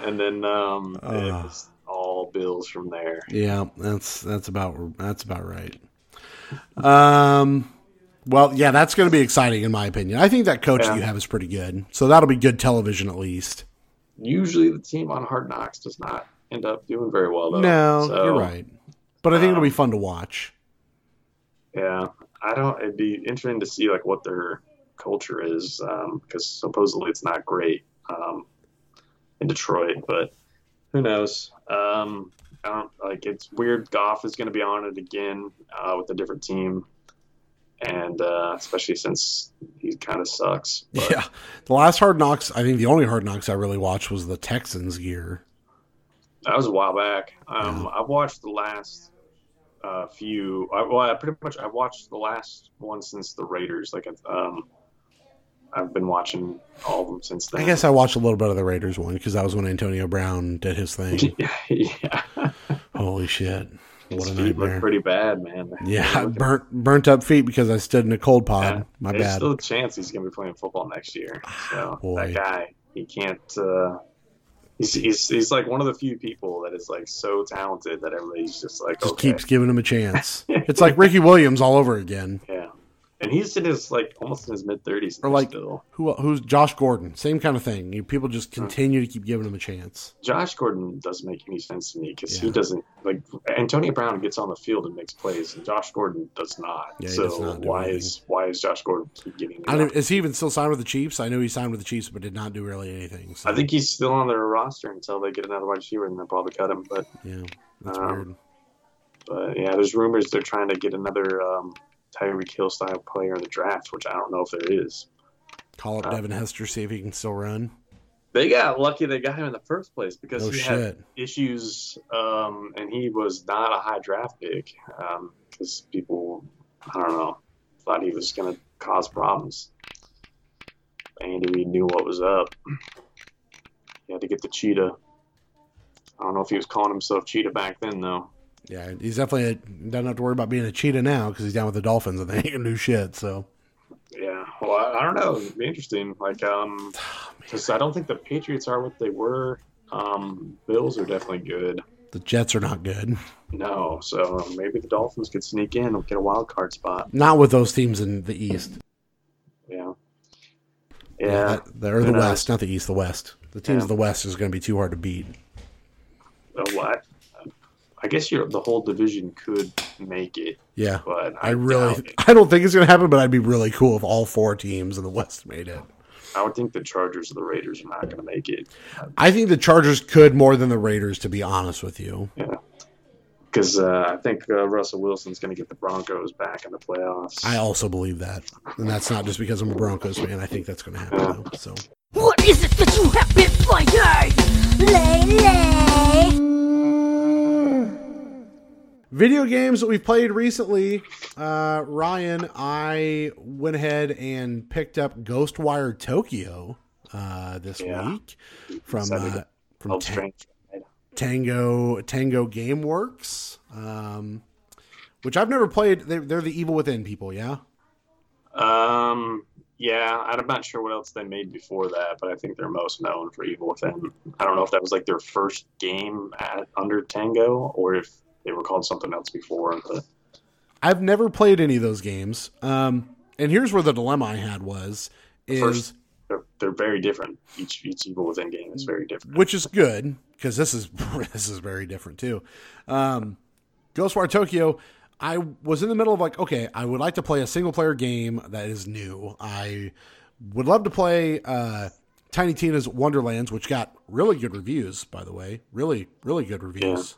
and then um, it Ah. was all bills from there. yeah. That's that's about that's about right. Um. Well, yeah, that's going to be exciting in my opinion. I think that coach that Yeah. you have is pretty good, so that'll be good television at least. Usually, the team on Hard Knocks does not end up doing very well, though. no, So, you're right, but I think it'll be um, fun to watch. Yeah, I don't. It'd be interesting to see like what their culture is, because supposedly it's not great um, in Detroit, but who knows? Um, I don't like. It's weird. Goff is going to be on it again uh, with a different team. And uh, especially since he kind of sucks. But Yeah, the last Hard Knocks, I think the only Hard Knocks I really watched was the Texans gear. That was a while back. Um, Yeah. I've watched the last uh, few. I, well, I pretty much I watched the last one since the Raiders. Like, um, I've been watching all of them since then. I guess I watched a little bit of the Raiders one because that was when Antonio Brown did his thing. yeah, Holy shit! his What a feet look nightmare. pretty bad, man. Yeah, burnt burnt up feet because I stood in a cold pod. yeah. My There's bad. still a chance he's gonna be playing football next year. So Boy. that guy, he can't. Uh, he's, he's he's like one of the few people that is like so talented that everybody's just like Just okay. keeps giving him a chance. it's like Ricky Williams all over again. Yeah, and he's in his like almost in his mid thirties. Or like still. who? Who's Josh Gordon? Same kind of thing. You people just continue to keep giving him a chance. Josh Gordon doesn't make any sense to me because Yeah. he doesn't like Antonio Brown gets on the field and makes plays, and Josh Gordon does not. Yeah, so does not do why anything. is why is Josh Gordon keep getting? I don't, is he even still signed with the Chiefs? I know he signed with the Chiefs, but did not do really anything. So, I think he's still on their roster until they get another wide receiver, and they'll probably cut him. But yeah, that's Um, weird. but yeah, there's rumors they're trying to get another um, Tyreek Hill style player in the draft, which I don't know if there is. Call up uh, Devin Hester, see if he can still run. They got lucky they got him in the first place because Oh he had issues, um, and he was not a high draft pick because people, I don't know, thought he was going to cause problems. Andy Reid knew what was up. He had to get the cheetah. I don't know if he was calling himself cheetah back then, though. Yeah, he's definitely a, doesn't have to worry about being a cheetah now because he's down with the Dolphins and they ain't gonna do shit. So Yeah, well, I, I don't know. It'd be interesting. Like, um, because I don't think the Patriots are what they were. Um, Bills are definitely good. the Jets are not good. No, so maybe the Dolphins could sneak in and get a wild card spot. Not with those teams in the East. Yeah. Yeah. that- the, or the West, not the East, the West. The teams Yeah. of the West is going to be too hard to beat. Uh, what? I guess you're, the whole division could make it, Yeah, but I I, really. I don't think it's going to happen, but I'd be really cool if all four teams in the West made it. I would think the Chargers or the Raiders are not going to make it I think the Chargers could more than the Raiders, to be honest with you. Yeah, because uh, I think uh, Russell Wilson's going to get the Broncos back in the playoffs. I also believe that, and that's not just because I'm a Broncos fan. I think that's going to happen. Though, so What is it that you have been fighting? Lately. Video games that we've played recently, uh, Ryan, I went ahead and picked up Ghostwire Tokyo uh, this Yeah. week from uh, from Ta- Tango Tango GameWorks, um, which I've never played. They're, they're the Evil Within people, yeah. Um, yeah, I'm not sure what else they made before that, but I think they're most known for Evil Within. I don't know if that was like their first game at under Tango or if they were called something else before. But I've never played any of those games. Um, and here's where the dilemma I had was is first, they're, they're very different. Each each Evil Within game is very different. which is good because this is this is very different too. Um, Ghostwire Tokyo. I was in the middle of like, okay, I would like to play a single player game that is new. I would love to play uh, Tiny Tina's Wonderlands, which got really good reviews, by the way. Really, really good reviews.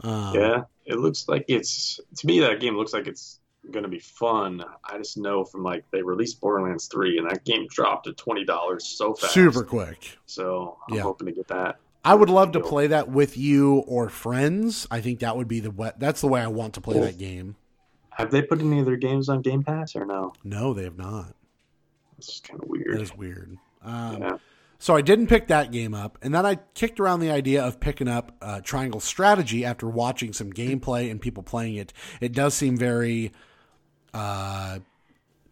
Um, yeah, it looks like it's to me that game looks like it's going to be fun. I just know from like they released Borderlands three and that game dropped to twenty dollars so fast. Super quick. So I'm Yeah. hoping to get that. I would love to play that with you or friends. I think that would be the way, that's the way I want to play Cool. that game. Have they put any of their games on Game Pass or no? No, they have not. Is kind of weird. is weird. Um, Yeah. So I didn't pick that game up, and then I kicked around the idea of picking up uh, Triangle Strategy after watching some gameplay and people playing it. It does seem very uh,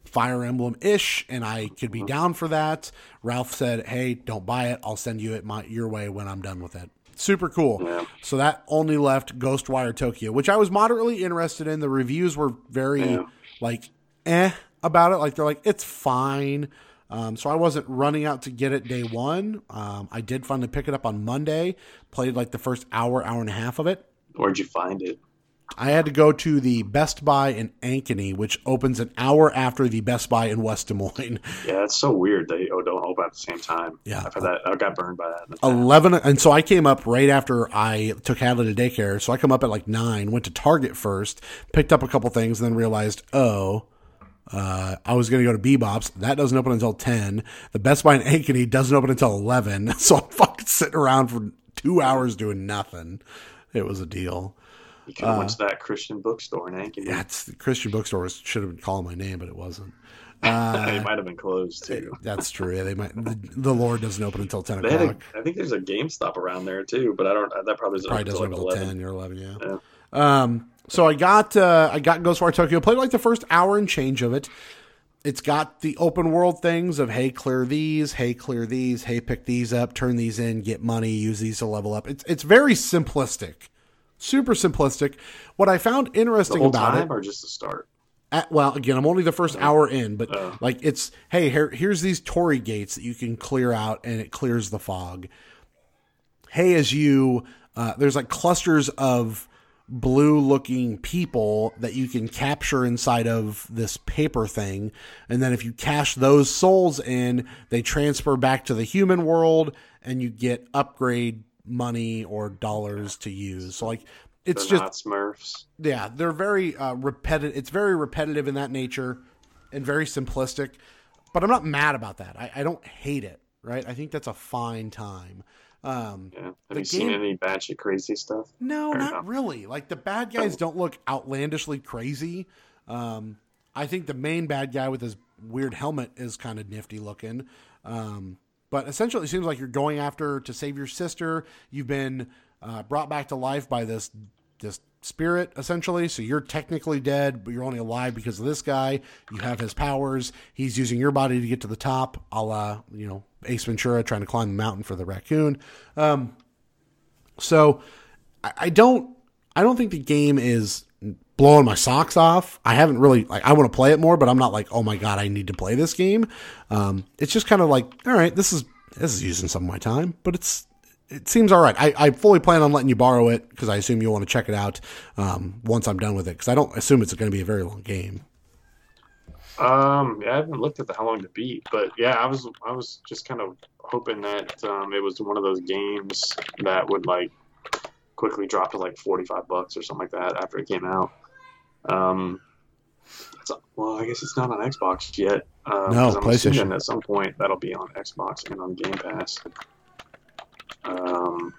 Fire Emblem ish, and I could be down for that. Ralph said, "Hey, don't buy it. I'll send you it my your way when I'm done with it." Super cool. Yeah. So that only left Ghostwire Tokyo, which I was moderately interested in. The reviews were very Yeah. like eh about it. Like they're like it's fine. Um, so I wasn't running out to get it day one. Um, I did finally pick it up on Monday. Played like the first hour, hour and a half of it. Where'd you find it? I had to go to the Best Buy in Ankeny, which opens an hour after the Best Buy in West Des Moines. Yeah, it's so weird they don't open at the same time. Yeah. I've had that. I got burned by that. in the past. 11 and so i came up right after i took hadley to daycare so i come up at like 9 went to target first picked up a couple things and then realized oh uh, I was going to go to Bebop's. That doesn't open until 10. The Best Buy in Ankeny doesn't open until 11. So I'm fucking sitting around for two hours doing nothing. It was a deal. You could have went to that Christian bookstore in Ankeny. That's the Christian bookstore should have been calling my name, but it wasn't. it Uh, might have been closed too. that's true. Yeah, they might. The, the Lord doesn't open until 10 They o'clock. a, I think there's a GameStop around there too, but I don't. That probably doesn't Probably open doesn't until like until 11. 10 or 11, yeah. Yeah. Um, so I got uh, I got Ghostwire Tokyo. Played like the first hour and change of it. It's got the open world things of hey, clear these, hey, clear these, hey, pick these up, turn these in, get money, use these to level up. It's it's very simplistic, super simplistic. What I found The interesting whole about time it, or just the start? at, well, again, I'm only the first hour in, but Oh. like it's hey, here, here's these torii gates that you can clear out, and it clears the fog. Hey, as you, uh, there's like clusters of blue looking people that you can capture inside of this paper thing. And then if you cash those souls in, they transfer back to the human world and you get upgrade money or dollars to use. So like it's They're just not Smurfs. yeah, they're very uh, repetitive. It's very repetitive in that nature and very simplistic. But I'm not mad about that. I, I don't hate it. Right? I think that's a fine time. Um, Yeah. Have you seen game- any of crazy stuff? no, Fair not enough. really. Like the bad guys don't look outlandishly crazy. Um, I think the main bad guy with his weird helmet is kind of nifty looking. Um, but essentially, it seems like you're going after to save your sister. You've been uh, brought back to life by this this spirit, essentially. So you're technically dead, but you're only alive because of this guy. You have his powers. He's using your body to get to the top, a la you know Ace Ventura trying to climb the mountain for the raccoon. Um, so I, I don't I don't think the game is blowing my socks off. I haven't really like I want to play it more, but I'm not like, oh my god, I need to play this game. Um, it's just kind of like, all right, this is this is using some of my time, but it's it seems all right. I, I fully plan on letting you borrow it because I assume you'll want to check it out um, once I'm done with it because I don't assume it's going to be a very long game. Um, yeah, I haven't looked at the how long to beat, but yeah, I was I was just kind of hoping that um, it was one of those games that would like quickly drop to like forty five bucks or something like that after it came out. Um, well, I guess it's not on Xbox yet. Um, No, I'm PlayStation. assuming At some point, that'll be on Xbox and on Game Pass. Um,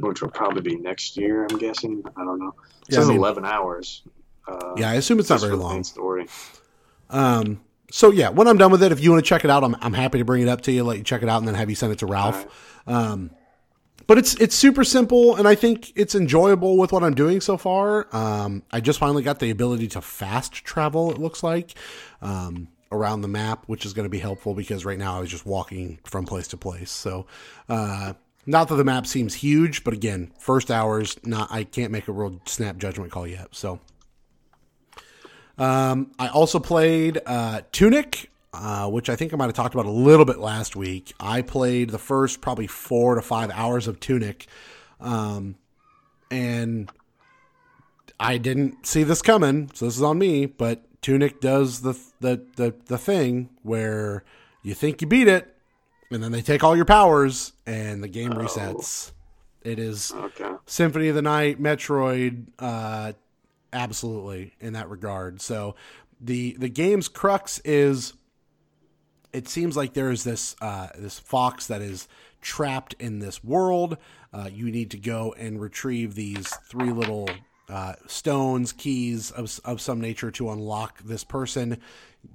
which will probably be next year. I'm guessing. I don't know. It Yeah, I mean- 11 hours. Uh, Yeah, I assume it's not very for the main long. Story. Um, so yeah, when I'm done with it, if you want to check it out, I'm, I'm happy to bring it up to you, let you check it out, and then have you send it to Ralph. Um, but it's it's super simple, and I think it's enjoyable with what I'm doing so far. Um, I just finally got the ability to fast travel. It looks like um, around the map, which is going to be helpful because right now I was just walking from place to place. So. Uh, not that the map seems huge, but again, first hours, not I can't make a real snap judgment call yet. So um, I also played uh, Tunic, uh, which I think I might have talked about a little bit last week. I played the first probably four to five hours of Tunic, um, and I didn't see this coming, so this is on me. But Tunic does the the the, the thing where you think you beat it, and then they take all your powers, and the game resets. It is Okay. Symphony of the Night, Metroid, uh, absolutely in that regard. So the the game's crux is it seems like there is this uh, this fox that is trapped in this world. Uh, you need to go and retrieve these three little uh, stones, keys of of some nature to unlock this person.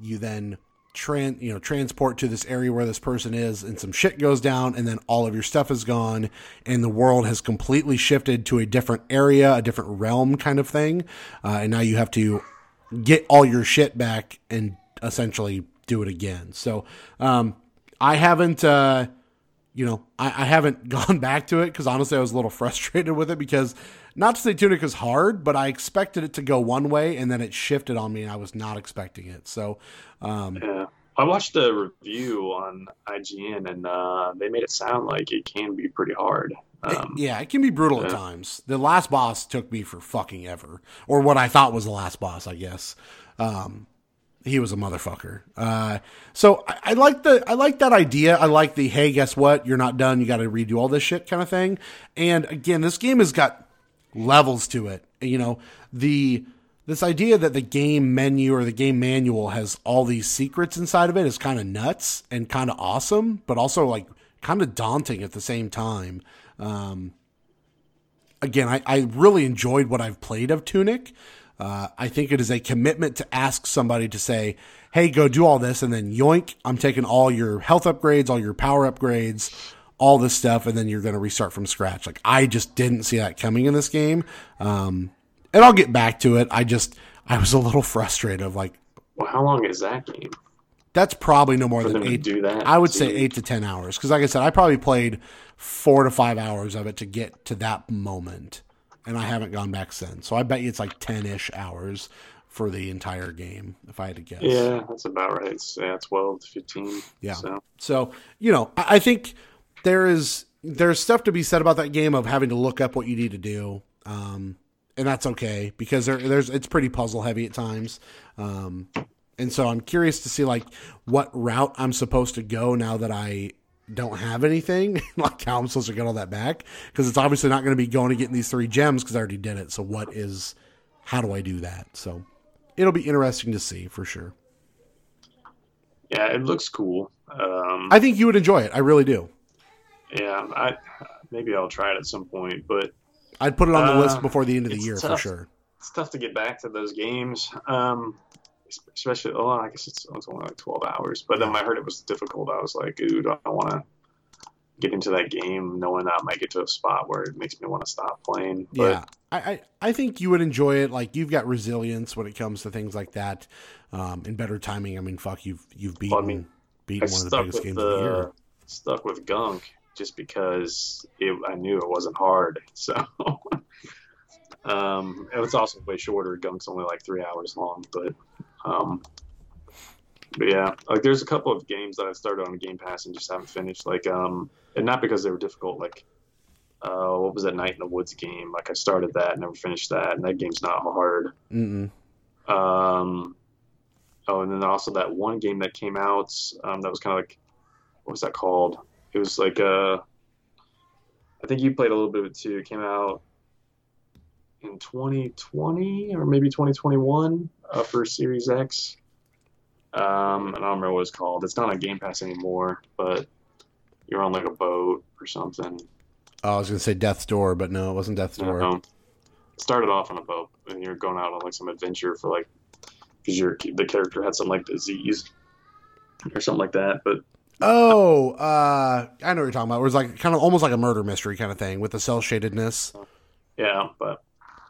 You then tran you know transport to this area where this person is, and some shit goes down, and then all of your stuff is gone, and the world has completely shifted to a different area, a different realm, kind of thing. Uh, and now you have to get all your shit back and essentially do it again. So um, I haven't, uh, you know, I, I haven't gone back to it because honestly I was a little frustrated with it because not to say Tunic is hard, but I expected it to go one way and then it shifted on me and I was not expecting it. So um, Yeah. I watched a review on IGN and uh, they made it sound like it can be pretty hard. Um, yeah, it can be brutal at times. The last boss took me for fucking ever, or what I thought was the last boss, I guess. Um, he was a motherfucker. Uh, so I, I like the I like that idea. I like the hey, guess what? You're not done. You got to redo all this shit kind of thing. And again, this game has got levels to it. You know the this idea that the game menu or the game manual has all these secrets inside of it is kind of nuts and kind of awesome, but also like kind of daunting at the same time. Um, again, I, I really enjoyed what I've played of Tunic. Uh, I think it is a commitment to ask somebody to say, hey, go do all this, and then yoink, I'm taking all your health upgrades, all your power upgrades, all this stuff, and then you're going to restart from scratch. Like, I just didn't see that coming in this game. Um, and I'll get back to it. I just, I was a little frustrated of like, Well, how long is that game? that's probably no more For than eight. do that? I would say eight to ten hours because, like I said, I probably played four to five hours of it to get to that moment, and I haven't gone back since. So I bet you it's like ten ish hours for the entire game, if I had to guess. Yeah, that's about right. It's yeah, 12 to 15. Yeah. So, So you know, I, I think there is there's stuff to be said about that game of having to look up what you need to do, um, and that's okay because there, there's it's pretty puzzle heavy at times. Um, and so I'm curious to see like what route I'm supposed to go now that I don't have anything, like how I'm supposed to get all that back because it's obviously not going to be going to getting these three gems because I already did it. So what is how do I do that? So it'll be interesting to see for sure. yeah, it looks cool. Um, I think you would enjoy it. I really do. yeah, I maybe I'll try it at some point, but I'd put it on the Uh, list before the end of the year for sure. it's tough to get back to those games. Um, especially, oh, I guess it's, it's only like 12 hours. But then when I heard it was difficult, I was like, dude, I don't want to get into that game knowing that I might get to a spot where it makes me want to stop playing. But yeah, I, I I think you would enjoy it. Like you've got resilience when it comes to things like that, um, and better timing. I mean, fuck, you've you've beaten Well, I mean, I beaten one of the biggest games of the year. stuck with Gunk just because it, I knew it wasn't hard. So, um, it was also way shorter. Gunk's only like three hours long, but um, but yeah, like there's a couple of games that I started on Game Pass and just haven't finished. Like um, and not because they were difficult. Like uh, what was that Night in the Woods game? Like I started that, and never finished that, and that game's not hard. Mm-mm. Um, oh, and then also that one game that came out um, that was kind of like, what was that called? It was like, uh, I think you played a little bit of it too. It came out in 2020 or maybe 2021 uh, for Series X. Um, and I don't remember what it's called. It's not on Game Pass anymore, but you're on like a boat or something. Oh, I was gonna say Death's Door, but no, it wasn't Death's Door. Um, started off on a boat, and you're going out on like some adventure for like because your the character had some like disease or something like that. But Oh, uh, I know what you're talking about. It was like kind of almost like a murder mystery kind of thing with the cell shadedness. yeah, but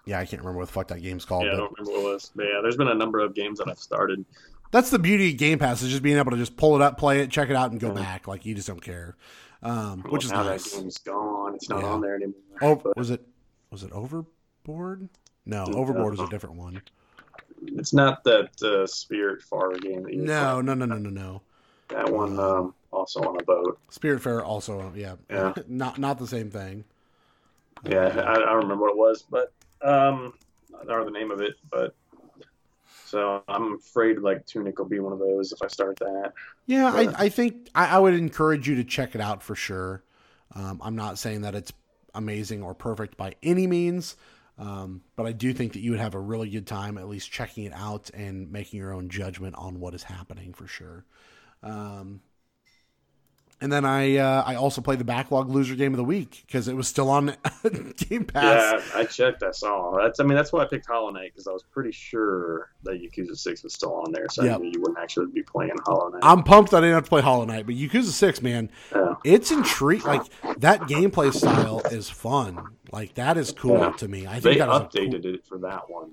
Yeah, I can't remember what the fuck that game's called. yeah, I don't remember what it was. But yeah, there's been a number of games that I've started. that's the beauty of Game Pass is just being able to just pull it up, play it, check it out, and go Yeah. back. Like you just don't care, um, which is now nice. that game's gone. It's not Yeah. on there anymore. Oh, but was it? Was it Overboard? No. Overboard is a different one. it's not that uh, Spiritfarer game. That you No, play. no, no, no, no, no. That one um, also on a boat. Spiritfarer also, yeah, Yeah. not not the same thing. Yeah, I, I don't remember what it was, but um, or the name of it, but. So I'm afraid like Tunic will be one of those if I start that. Yeah, But- I, I think I, I would encourage you to check it out for sure. Um, I'm not saying that it's amazing or perfect by any means, um, but I do think that you would have a really good time at least checking it out and making your own judgment on what is happening for sure. Um, and then I uh, I also played the backlog loser game of the week because it was still on Game Pass. Yeah, I checked. I saw. That's. I mean, that's why I picked Hollow Knight because I was pretty sure that Yakuza Six was still on there, so Yep. I knew you wouldn't actually be playing Hollow Knight. I'm pumped that I didn't have to play Hollow Knight, but Yakuza Six, man, Yeah. it's intriguing. Like that gameplay style is fun. Like that is cool Yeah. to me. I think they that is a updated it for that one.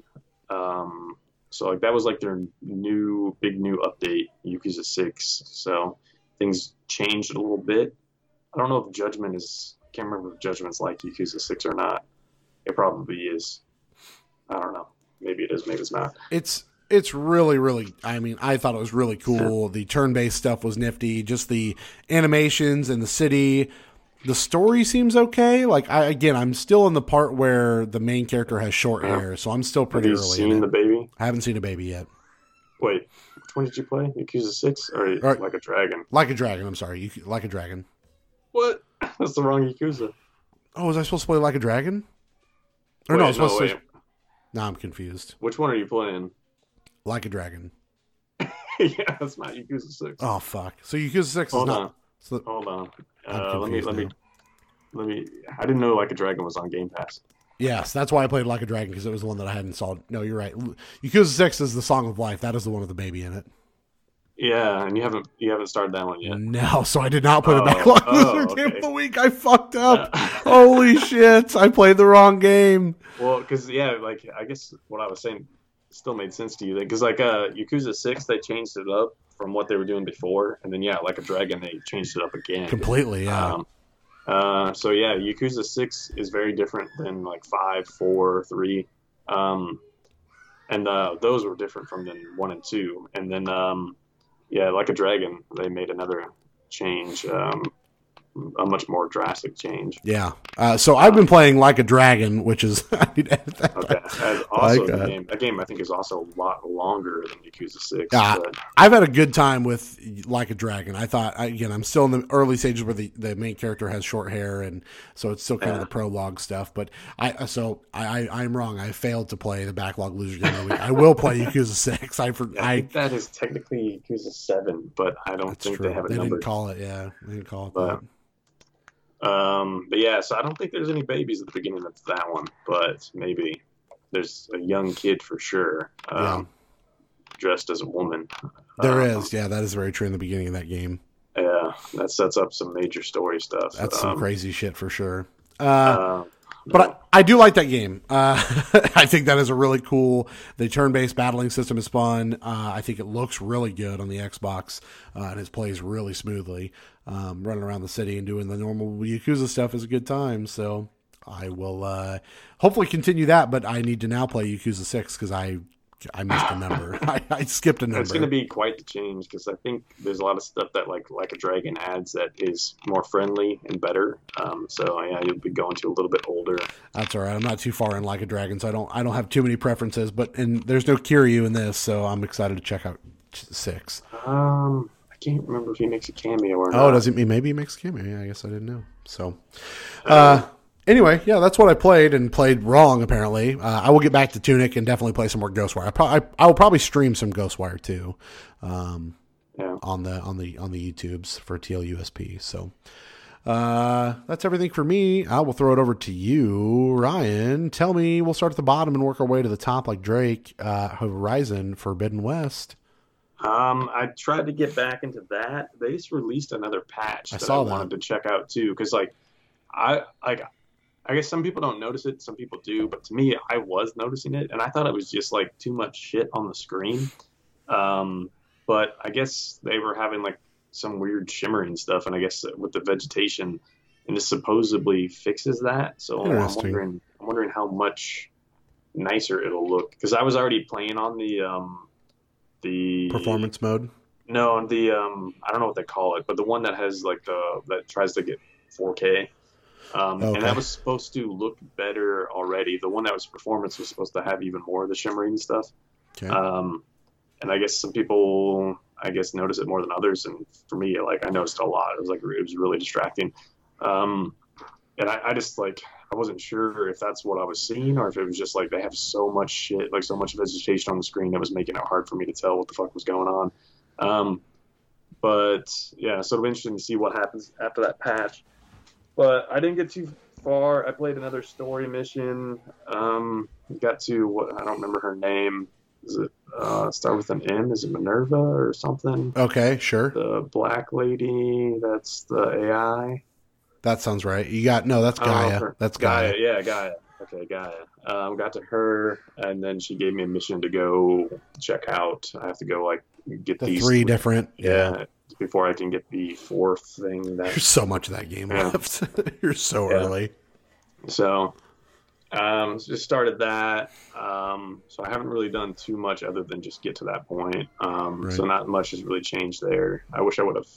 Um, so like that was like their new big new update, Yakuza Six. So things changed a little bit. I don't know if Judgment is. I can't remember if Judgment's like Yakuza Six or not. It probably is. I don't know. Maybe it is. Maybe it's not. it's it's really really i mean i thought it was really cool the turn-based stuff was nifty just the animations and the city the story seems okay like i again i'm still in the part where the main character has short Yeah. hair so i'm still Have pretty you early seen the baby? i haven't seen a baby yet Wait, which one did you play? Yakuza Six or Right. like a dragon? like a dragon i'm sorry you, like a dragon What? That's the wrong Yakuza. oh was i supposed to play like a dragon or no Wait, i was supposed wait. to no i'm confused Which one are you playing? like a dragon yeah, that's not Yakuza Six. oh fuck so Yakuza 6 is not on. So, Hold on. Uh, let me let me let me. I didn't know like a dragon was on Game Pass. Yes, that's why I played Like a Dragon because it was the one that I hadn't saw. No, you're right. Yakuza Six is the Song of Life. That is the one with the baby in it. Yeah, and you haven't you haven't started that one yet. No, so I did not play it back backlog oh, loser game of the week. I fucked up. Yeah. Holy shit! I played the wrong game. Well, because yeah, like I guess what I was saying still made sense to you because like uh Yakuza Six they changed it up from what they were doing before, and then yeah, like a dragon they changed it up again. Completely, yeah. Um, uh, so yeah, Yakuza Six is very different than like five, four, three, um, and uh, those were different from then one and two. And then um, yeah, like a dragon, they made another change, um, a much more drastic change. yeah. Uh, so I've been playing Like a Dragon, which is I need to that. Okay, and also Like, the uh, game, that game I think is also a lot longer than Yakuza Six. But, I've had a good time with Like a Dragon. I thought again, I'm still in the early stages where the, the main character has short hair, and so it's still kind of the prologue stuff. But I so I, I I'm wrong. I failed to play the backlog loser game week. I will play Yakuza Six. I for, I I think that is technically Yakuza Seven, but I don't think true. they have a They numbered. didn't call it. Yeah, they didn't call it But- that. Um, but yeah, so I don't think there's any babies at the beginning of that one, but maybe there's a young kid for sure, um, dressed as a woman. There Um, is. Yeah, that is very true in the beginning of that game. Yeah, that sets up some major story stuff. That's some Um, crazy shit for sure. Uh, uh, But I, I do like that game. Uh, I think that is a really cool. The turn-based battling system is fun. Uh, I think it looks really good on the Xbox, uh, and it plays really smoothly. Um, running around the city and doing the normal Yakuza stuff is a good time. So I will uh, hopefully continue that. But I need to now play Yakuza Six because I I missed a number. I, I skipped a number. it's going to be quite the change because I think there's a lot of stuff that like like a dragon adds that is more friendly and better. Um, so yeah, you'll be going to a little bit older. That's all right. I'm not too far in like a dragon, so I don't I don't have too many preferences. But and there's no Kiryu in this, so I'm excited to check out six. Um, I can't remember if he makes a cameo or not. Oh, does it mean maybe he makes a cameo? Yeah, I guess I didn't know. So, uh, anyway, yeah, that's what I played and played wrong. Apparently, uh, I will get back to Tunic and definitely play some more Ghostwire. I, pro- I, I will probably stream some Ghostwire too, um, Yeah. on the on the on the YouTubes for TLUSP. So, Uh, that's everything for me. I will throw it over to you, Ryan. Tell me, we'll start at the bottom and work our way to the top like Drake. Uh, Horizon Forbidden West. Um, I tried to get back into that. They just released another patch I that saw I that. wanted to check out too, because like, I like, I guess some people don't notice it, some people do, but to me, I was noticing it, and I thought it was just like too much shit on the screen. Um, but I guess they were having like some weird shimmering stuff, and I guess with the vegetation, and this supposedly fixes that. So I'm wondering, I'm wondering how much nicer it'll look because I was already playing on the um the Performance mode. no, the um, I don't know what they call it, but the one that has like the that tries to get 4K, um, Okay. and that was supposed to look better already. The one that was performance was supposed to have even more of the shimmering stuff. Okay. Um, and I guess some people, I guess, notice it more than others. And for me, like I noticed a lot. It was like it was really distracting. Um, and I, I just like I wasn't sure if that's what I was seeing or if it was just like they have so much shit, like so much vegetation on the screen that was making it hard for me to tell what the fuck was going on. Um, but yeah, so it'll be interesting to see what happens after that patch. But I didn't get too far. I played another story mission. Um, got to what I don't remember her name. Is it uh, start with an M? Is it Minerva or something? Okay, sure. The black lady. That's the AI. That sounds right. You got no. That's I don't know if Gaia. her- That's Gaia. Yeah, Gaia. Okay, Gaia. Um, got to her, and then she gave me a mission to go check out. I have to go like get The these three different. Yeah, before I can get the fourth thing. That There's so much of that game Yeah. left. You're so Yeah. early. So, um, so just started that. Um, so I haven't really done too much other than just get to that point. Um, So not much has really changed there. I wish I would have.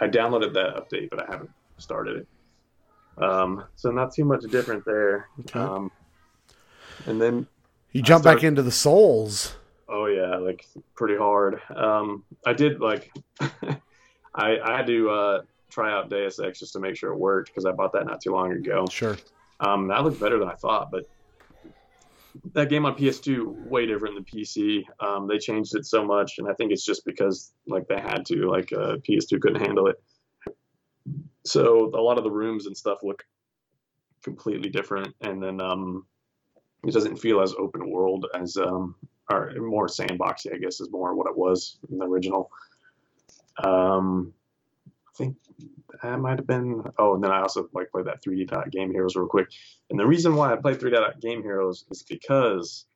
I downloaded that update, but I haven't started it. Um, so not too much different there. Okay. Um, and then You jump back into the Souls. Oh yeah, like pretty hard. Um, I did like, I I had to uh, try out Deus Ex just to make sure it worked because I bought that not too long ago. Sure. Um, that looked better than I thought, but that game on PS2 way different than PC. Um, they changed it so much, and I think it's just because like they had to. Like uh, PS2 couldn't handle it, so a lot of the rooms and stuff look completely different, and then um, it doesn't feel as open world as um, or more sandboxy. I guess is more what it was in the original. Um, I think that might have been. Oh, and then I also like played that 3D Dot Game Heroes real quick. And the reason why I played 3D Dot Game Heroes is because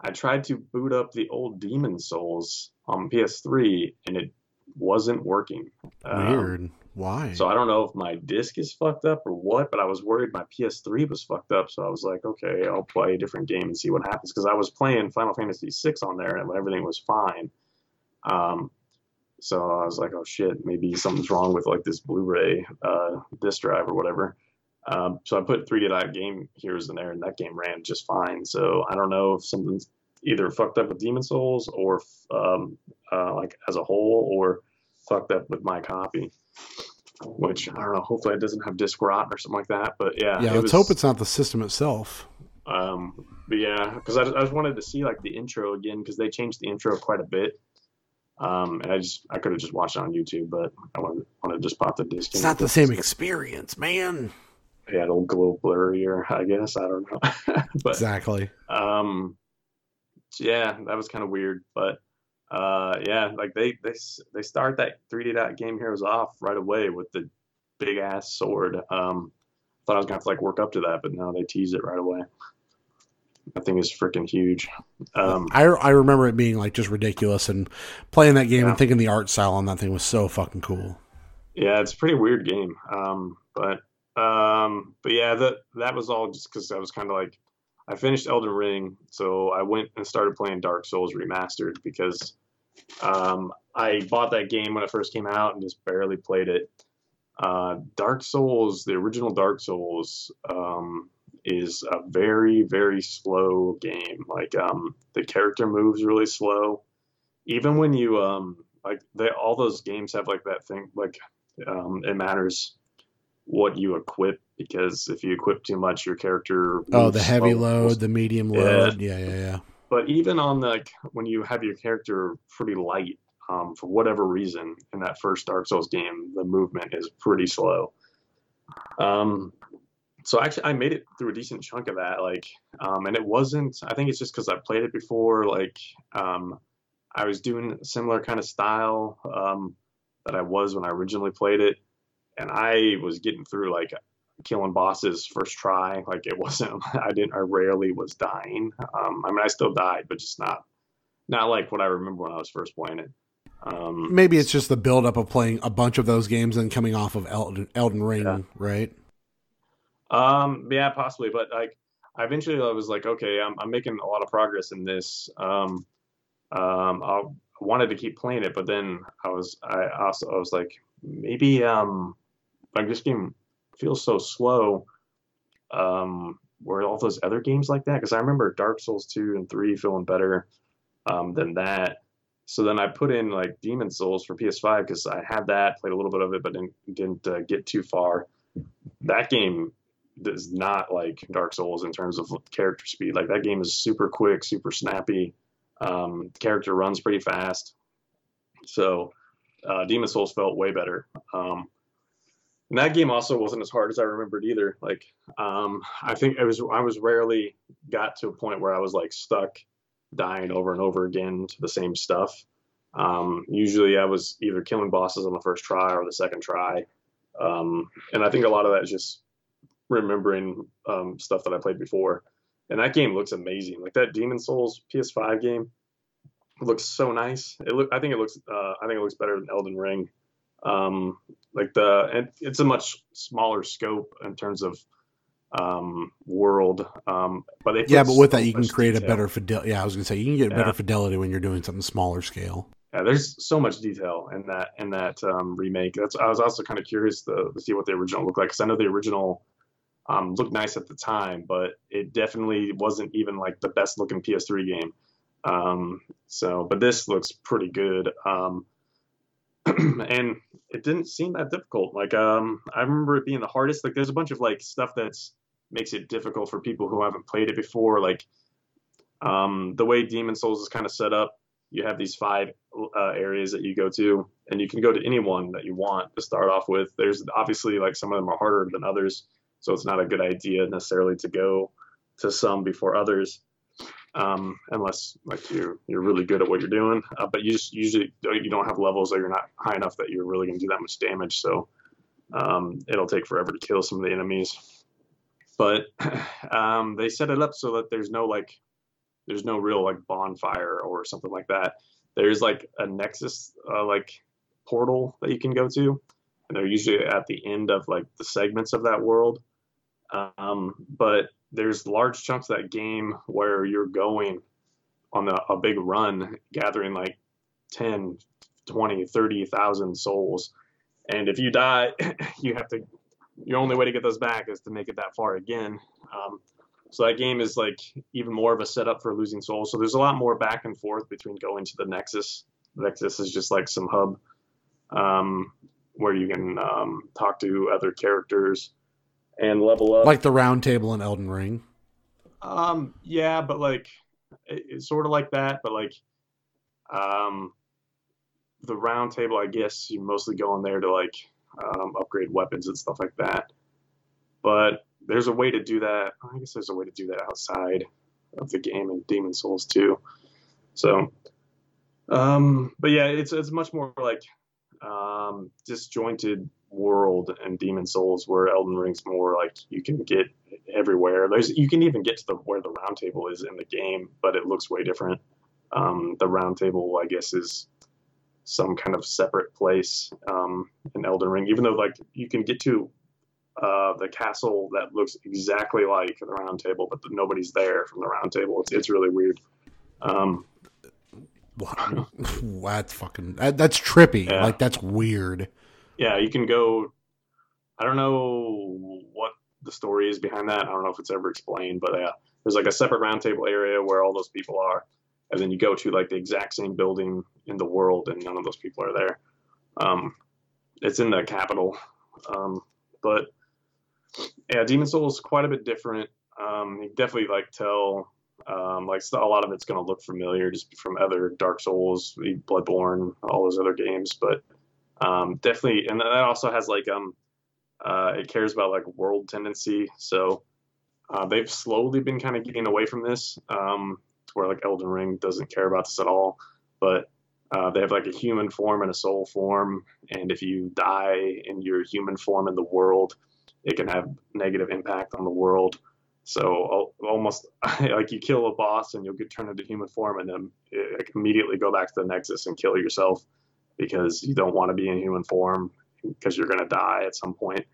I tried to boot up the old Demon Souls on PS3 and it wasn't working. Um, Weird. Why? so I don't know if my disc is fucked up or what, but I was worried my PS3 was fucked up. So I was like, okay, I'll play a different game and see what happens because I was playing Final Fantasy VI on there and everything was fine. Um, so I was like, oh shit, maybe something's wrong with like this Blu-ray uh, disc drive or whatever. Um, so I put 3D Dot Game Heroes in there, and that game ran just fine. So I don't know if something's either fucked up with Demon Souls or um, uh, like as a whole, or fucked up with my copy. Which I don't know. Hopefully it doesn't have disc rot or something like that. But yeah, yeah, let's was- hope it's not the system itself. um, but yeah, because I, I just wanted to see like the intro again because they changed the intro quite a bit. Um, and I just I could have just watched it on YouTube, but I wanted, wanted to just pop the disc. It's not the same experience, man. Yeah, it'll glow blurrier, I guess. I don't know, but Exactly. um, yeah, that was kind of weird. But uh, yeah, like they they they start that 3D dot game heroes off right away with the big ass sword. Um, thought I was gonna have to like work up to that, but no, they tease it right away. That thing is freaking huge. Um, I, I remember it being like just ridiculous and playing that game Yeah. and thinking the art style on that thing was so fucking cool. Yeah, it's a pretty weird game. Um, but um, but yeah, that that was all just because I was kind of like, I finished Elden Ring, so I went and started playing Dark Souls Remastered because um, I bought that game when it first came out and just barely played it. Uh, Dark Souls, the original Dark Souls, um, is a very very slow game. Like um, the character moves really slow. Even when you um, like they all those games have like that thing like um, it matters what you equip because if you equip too much, your character. Oh, the heavy slow. load, the medium Yeah. load. Yeah, yeah, yeah. But even on the when you have your character pretty light, um, for whatever reason, in that first Dark Souls game, the movement is pretty slow. Um, so actually, I made it through a decent chunk of that. Like, um, and it wasn't. I think it's just because I played it before. Like, um, I was doing similar kind of style um, that I was when I originally played it, and I was getting through like killing bosses first try. Like it wasn't. I didn't. I rarely was dying. Um, I mean, I still died, but just not not like what I remember when I was first playing it. Um, Maybe it's just the buildup of playing a bunch of those games and coming off of Elden, Elden Ring, Yeah. right? Um, yeah, possibly, but like, I eventually I was like, okay, I'm, I'm making a lot of progress in this. Um, um, I wanted to keep playing it, but then I was, I also, I was like, maybe, um, like this game feels so slow. Um, were all those other games like that? Because I remember Dark Souls two and three feeling better, um, than that. So then I put in like Demon Souls for PS5 because I had that, played a little bit of it, but didn't didn't uh, get too far. That game is not like Dark Souls in terms of character speed. Like that game is super quick, super snappy. Um, character runs pretty fast. So uh, Demon Souls felt way better. Um, and that game also wasn't as hard as I remembered either. Like um, I think it was I was rarely got to a point where I was like stuck dying over and over again to the same stuff. Um, usually I was either killing bosses on the first try or the second try. Um, and I think a lot of that is just remembering um, stuff that I played before. And that game looks amazing. Like that Demon Souls PS5 game looks so nice. It look I think it looks uh, I think it looks better than Elden Ring. Um, like the and it's a much smaller scope in terms of um, world. Um, but they Yeah, but with so that, you can create a better fidelity. Yeah, I was gonna say you can get Yeah. better fidelity when you're doing something smaller scale. Yeah, there's so much detail in that in that um, remake. That's I was also kind of curious to, to see what the original looked like because I know the original um, looked nice at the time, but it definitely wasn't even like the best looking PS3 game. Um, so, but this looks pretty good. Um, and it didn't seem that difficult. Like um, I remember it being the hardest. Like there's a bunch of like stuff that's makes it difficult for people who haven't played it before. Like um, the way Demon Souls is kind of set up, you have these five uh, areas that you go to, and you can go to any one that you want to start off with. There's obviously like some of them are harder than others, so it's not a good idea necessarily to go to some before others, um, unless like you're you're really good at what you're doing. Uh, but you just usually you don't have levels that you're not high enough that you're really going to do that much damage. So um, it'll take forever to kill some of the enemies. But um, they set it up so that there's no like there's no real like bonfire or something like that. There's like a nexus uh, like portal that you can go to, and they're usually at the end of like the segments of that world. Um, but there's large chunks of that game where you're going on a, a big run, gathering like 10, 20, 30,000 souls. And if you die, you have to, your only way to get those back is to make it that far again. Um, so that game is like even more of a setup for losing souls. So there's a lot more back and forth between going to the Nexus. The Nexus is just like some hub um, where you can um, talk to other characters and level up. Like the round table in Elden Ring. Um, yeah, but like it, it's sort of like that, but like um, the round table, I guess you mostly go in there to like um, upgrade weapons and stuff like that. But there's a way to do that. I guess there's a way to do that outside of the game in Demon Souls too. So, um, but yeah, it's it's much more like um, disjointed world and Demon Souls, where Elden Ring's more like you can get everywhere. There's you can even get to the where the round table is in the game, but it looks way different. Um, the round table, I guess, is some kind of separate place um, in Elden Ring, even though like you can get to uh, the castle that looks exactly like the round table, but nobody's there from the round table. It's it's really weird. Um, Wow, that's fucking. That, that's trippy. Yeah. Like that's weird. Yeah, you can go. I don't know what the story is behind that. I don't know if it's ever explained, but yeah, there's like a separate roundtable area where all those people are, and then you go to like the exact same building in the world, and none of those people are there. Um, it's in the capital, um, but yeah, Demon Souls is quite a bit different. Um, you definitely like tell. Um, like a lot of it's going to look familiar just from other Dark Souls, Bloodborne, all those other games, but um, definitely, and that also has like um, Uh, it cares about like world tendency, so uh, they've slowly been kind of getting away from this, um, to where like Elden Ring doesn't care about this at all. But uh, they have like a human form and a soul form, and if you die in your human form in the world, it can have negative impact on the world. So almost like you kill a boss and you'll get turned into human form, and then like, immediately go back to the Nexus and kill yourself because you don't want to be in human form because you're going to die at some point.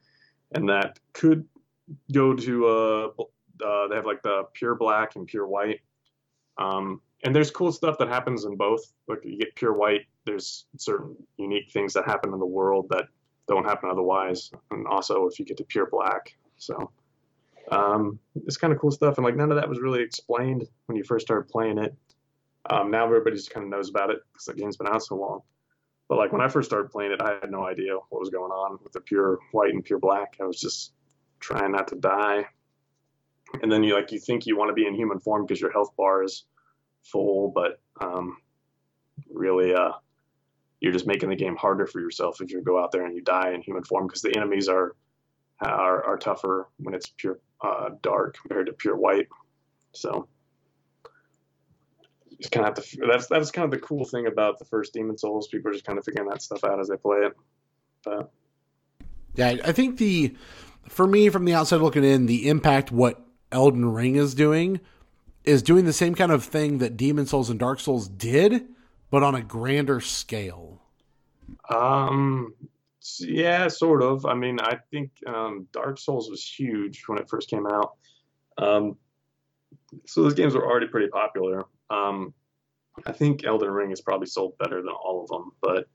And that could go to uh, uh, they have like the pure black and pure white. Um, and there's cool stuff that happens in both. Like you get pure white, there's certain unique things that happen in the world that don't happen otherwise. And also if you get to pure black, so um, it's kind of cool stuff. And like none of that was really explained when you first started playing it. Um, now everybody just kind of knows about it because the game's been out so long. But like when I first started playing it, I had no idea what was going on with the pure white and pure black. I was just trying not to die. And then you like you think you want to be in human form because your health bar is full, but um, really uh, you're just making the game harder for yourself if you go out there and you die in human form because the enemies are, are are tougher when it's pure uh, dark compared to pure white. So just kind of have to. That's that's kind of the cool thing about the first Demon Souls. People are just kind of figuring that stuff out as they play it. But yeah, I think the for me from the outside looking in, the impact what Elden Ring is doing is doing the same kind of thing that Demon Souls and Dark Souls did, but on a grander scale. Um, yeah, sort of. I mean, I think um, Dark Souls was huge when it first came out. Um, so those games were already pretty popular. Um, I think Elden Ring is probably sold better than all of them, but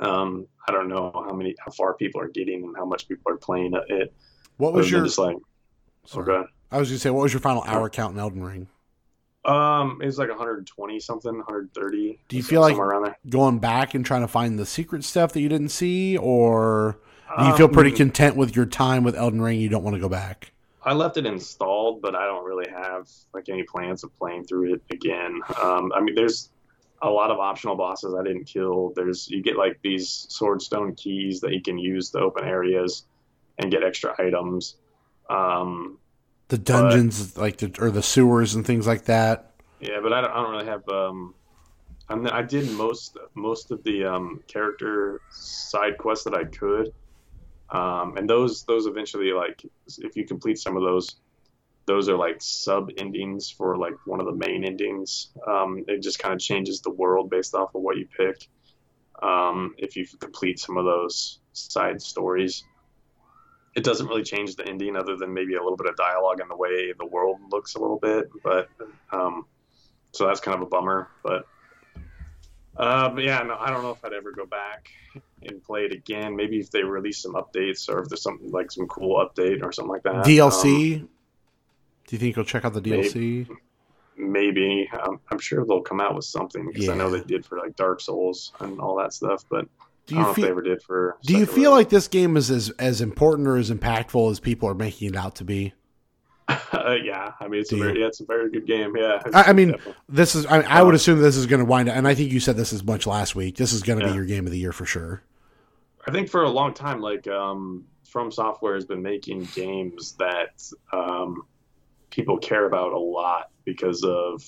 um, I don't know how many, how far people are getting and how much people are playing it. What was your just like? Sorry. Okay. I was gonna say, what was your final hour count in Elden Ring? Um, it was like 120 something, 130. Do you feel like going back and trying to find the secret stuff that you didn't see, or do you feel pretty um, content with your time with Elden Ring? You don't want to go back. I left it installed, but I don't really have like any plans of playing through it again. Um, I mean, there's a lot of optional bosses I didn't kill. There's you get like these swordstone keys that you can use to open areas and get extra items. Um, the dungeons, but, like the or the sewers and things like that. Yeah, but I don't, I don't really have. Um, I did most most of the um, character side quests that I could, um, and those those eventually like if you complete some of those, those are like sub endings for like one of the main endings. Um, it just kind of changes the world based off of what you pick. Um, if you complete some of those side stories it doesn't really change the ending other than maybe a little bit of dialogue and the way the world looks a little bit. But um, so that's kind of a bummer. But, uh, but yeah, no, I don't know if I'd ever go back and play it again. Maybe if they release some updates or if there's something like some cool update or something like that. DLC. Um, Do you think you'll check out the DLC? Maybe. maybe. Um, I'm sure they'll come out with something because yeah. I know they did for like Dark Souls and all that stuff. But do you feel, ever did for. Do you feel like this game is as as important or as impactful as people are making it out to be? Uh, yeah, I mean it's a very, yeah, it's a very good game. Yeah, I, I, mean definitely. this is I, I, would assume this is going to wind up, and I think you said this as much last week. This is going to yeah. be your game of the year for sure. I think for a long time, like um, From Software has been making games that um, people care about a lot because of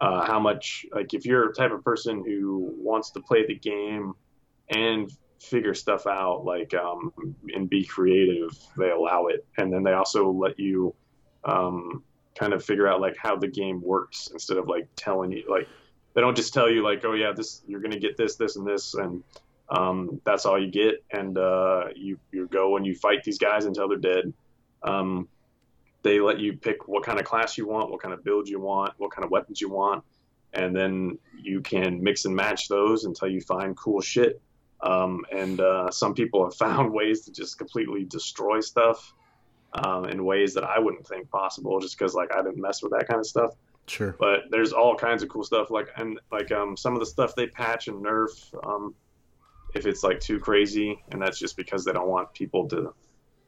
uh, how much like if you're a type of person who wants to play the game and figure stuff out like um, and be creative they allow it. And then they also let you um, kind of figure out like how the game works instead of like telling you like they don't just tell you like oh yeah this you're gonna get this this and this and um, that's all you get and uh, you you go and you fight these guys until they're dead um, they let you pick what kind of class you want what kind of build you want what kind of weapons you want and then you can mix and match those until you find cool shit um, and uh, some people have found ways to just completely destroy stuff um, in ways that I wouldn't think possible, just because like I didn't mess with that kind of stuff. Sure. But there's all kinds of cool stuff, like and like um, some of the stuff they patch and nerf, um, if it's like too crazy, and that's just because they don't want people to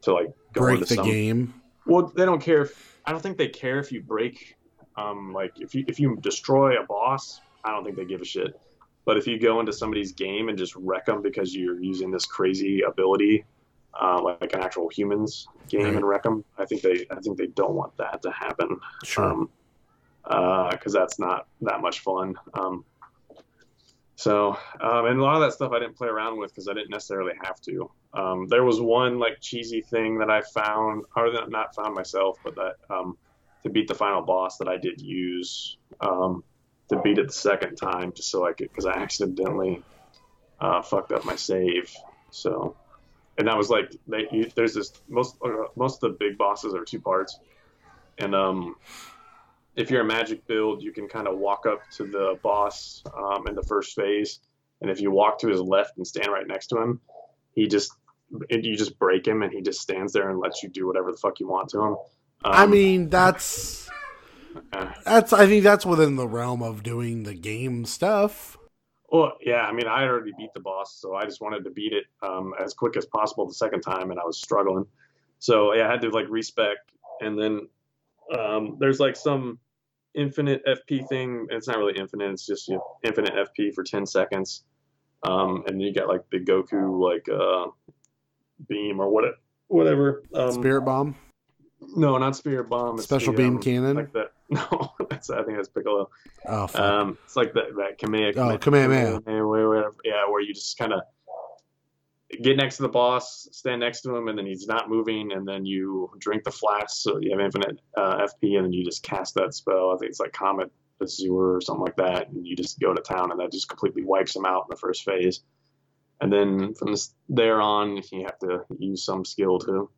to like go break into the some, game. Well, they don't care. If, I don't think they care if you break. Um, like if you if you destroy a boss, I don't think they give a shit. But if you go into somebody's game and just wreck them because you're using this crazy ability, uh, like an actual humans game Right. and wreck them. I think they I think they don't want that to happen. Sure. Um, because that's not that much fun. Um, so, um, and a lot of that stuff I didn't play around with because I didn't necessarily have to. Um, there was one like cheesy thing that I found, or not found myself, but that um, to beat the final boss that I did use um, to beat it the second time, just so I could, because I accidentally uh, fucked up my save. So, and that was like, they, there's this most uh, most of the big bosses are two parts, and um, if you're a magic build, you can kind of walk up to the boss um, in the first phase, and if you walk to his left and stand right next to him, he just you just break him, and he just stands there and lets you do whatever the fuck you want to him. Um, I mean, that's uh, that's. I think that's within the realm of doing the game stuff. well, yeah, I mean, I already beat the boss, so I just wanted to beat it um, as quick as possible the second time, and I was struggling. So yeah, I had to like respec, and then um, there's like some infinite FP thing. It's not really infinite. It's just you know, infinite FP for 10 seconds. Um, and then you got like the Goku like uh, beam or what whatever. Um, Spirit bomb, No, not spirit bomb. It's special the, beam um, cannon. Like that. No, that's I think that's Piccolo. oh, fuck. Um, it's like that that Kamehameha. Oh, Kamehameha. whatever. Yeah, where you just kind of get next to the boss, stand next to him, and then he's not moving, and then you drink the flask, so you have infinite uh, FP, and then you just cast that spell. I think it's like Comet Azure or something like that, and you just go to town, and that just completely wipes him out in the first phase. And then from this, there on, you have to use some skill to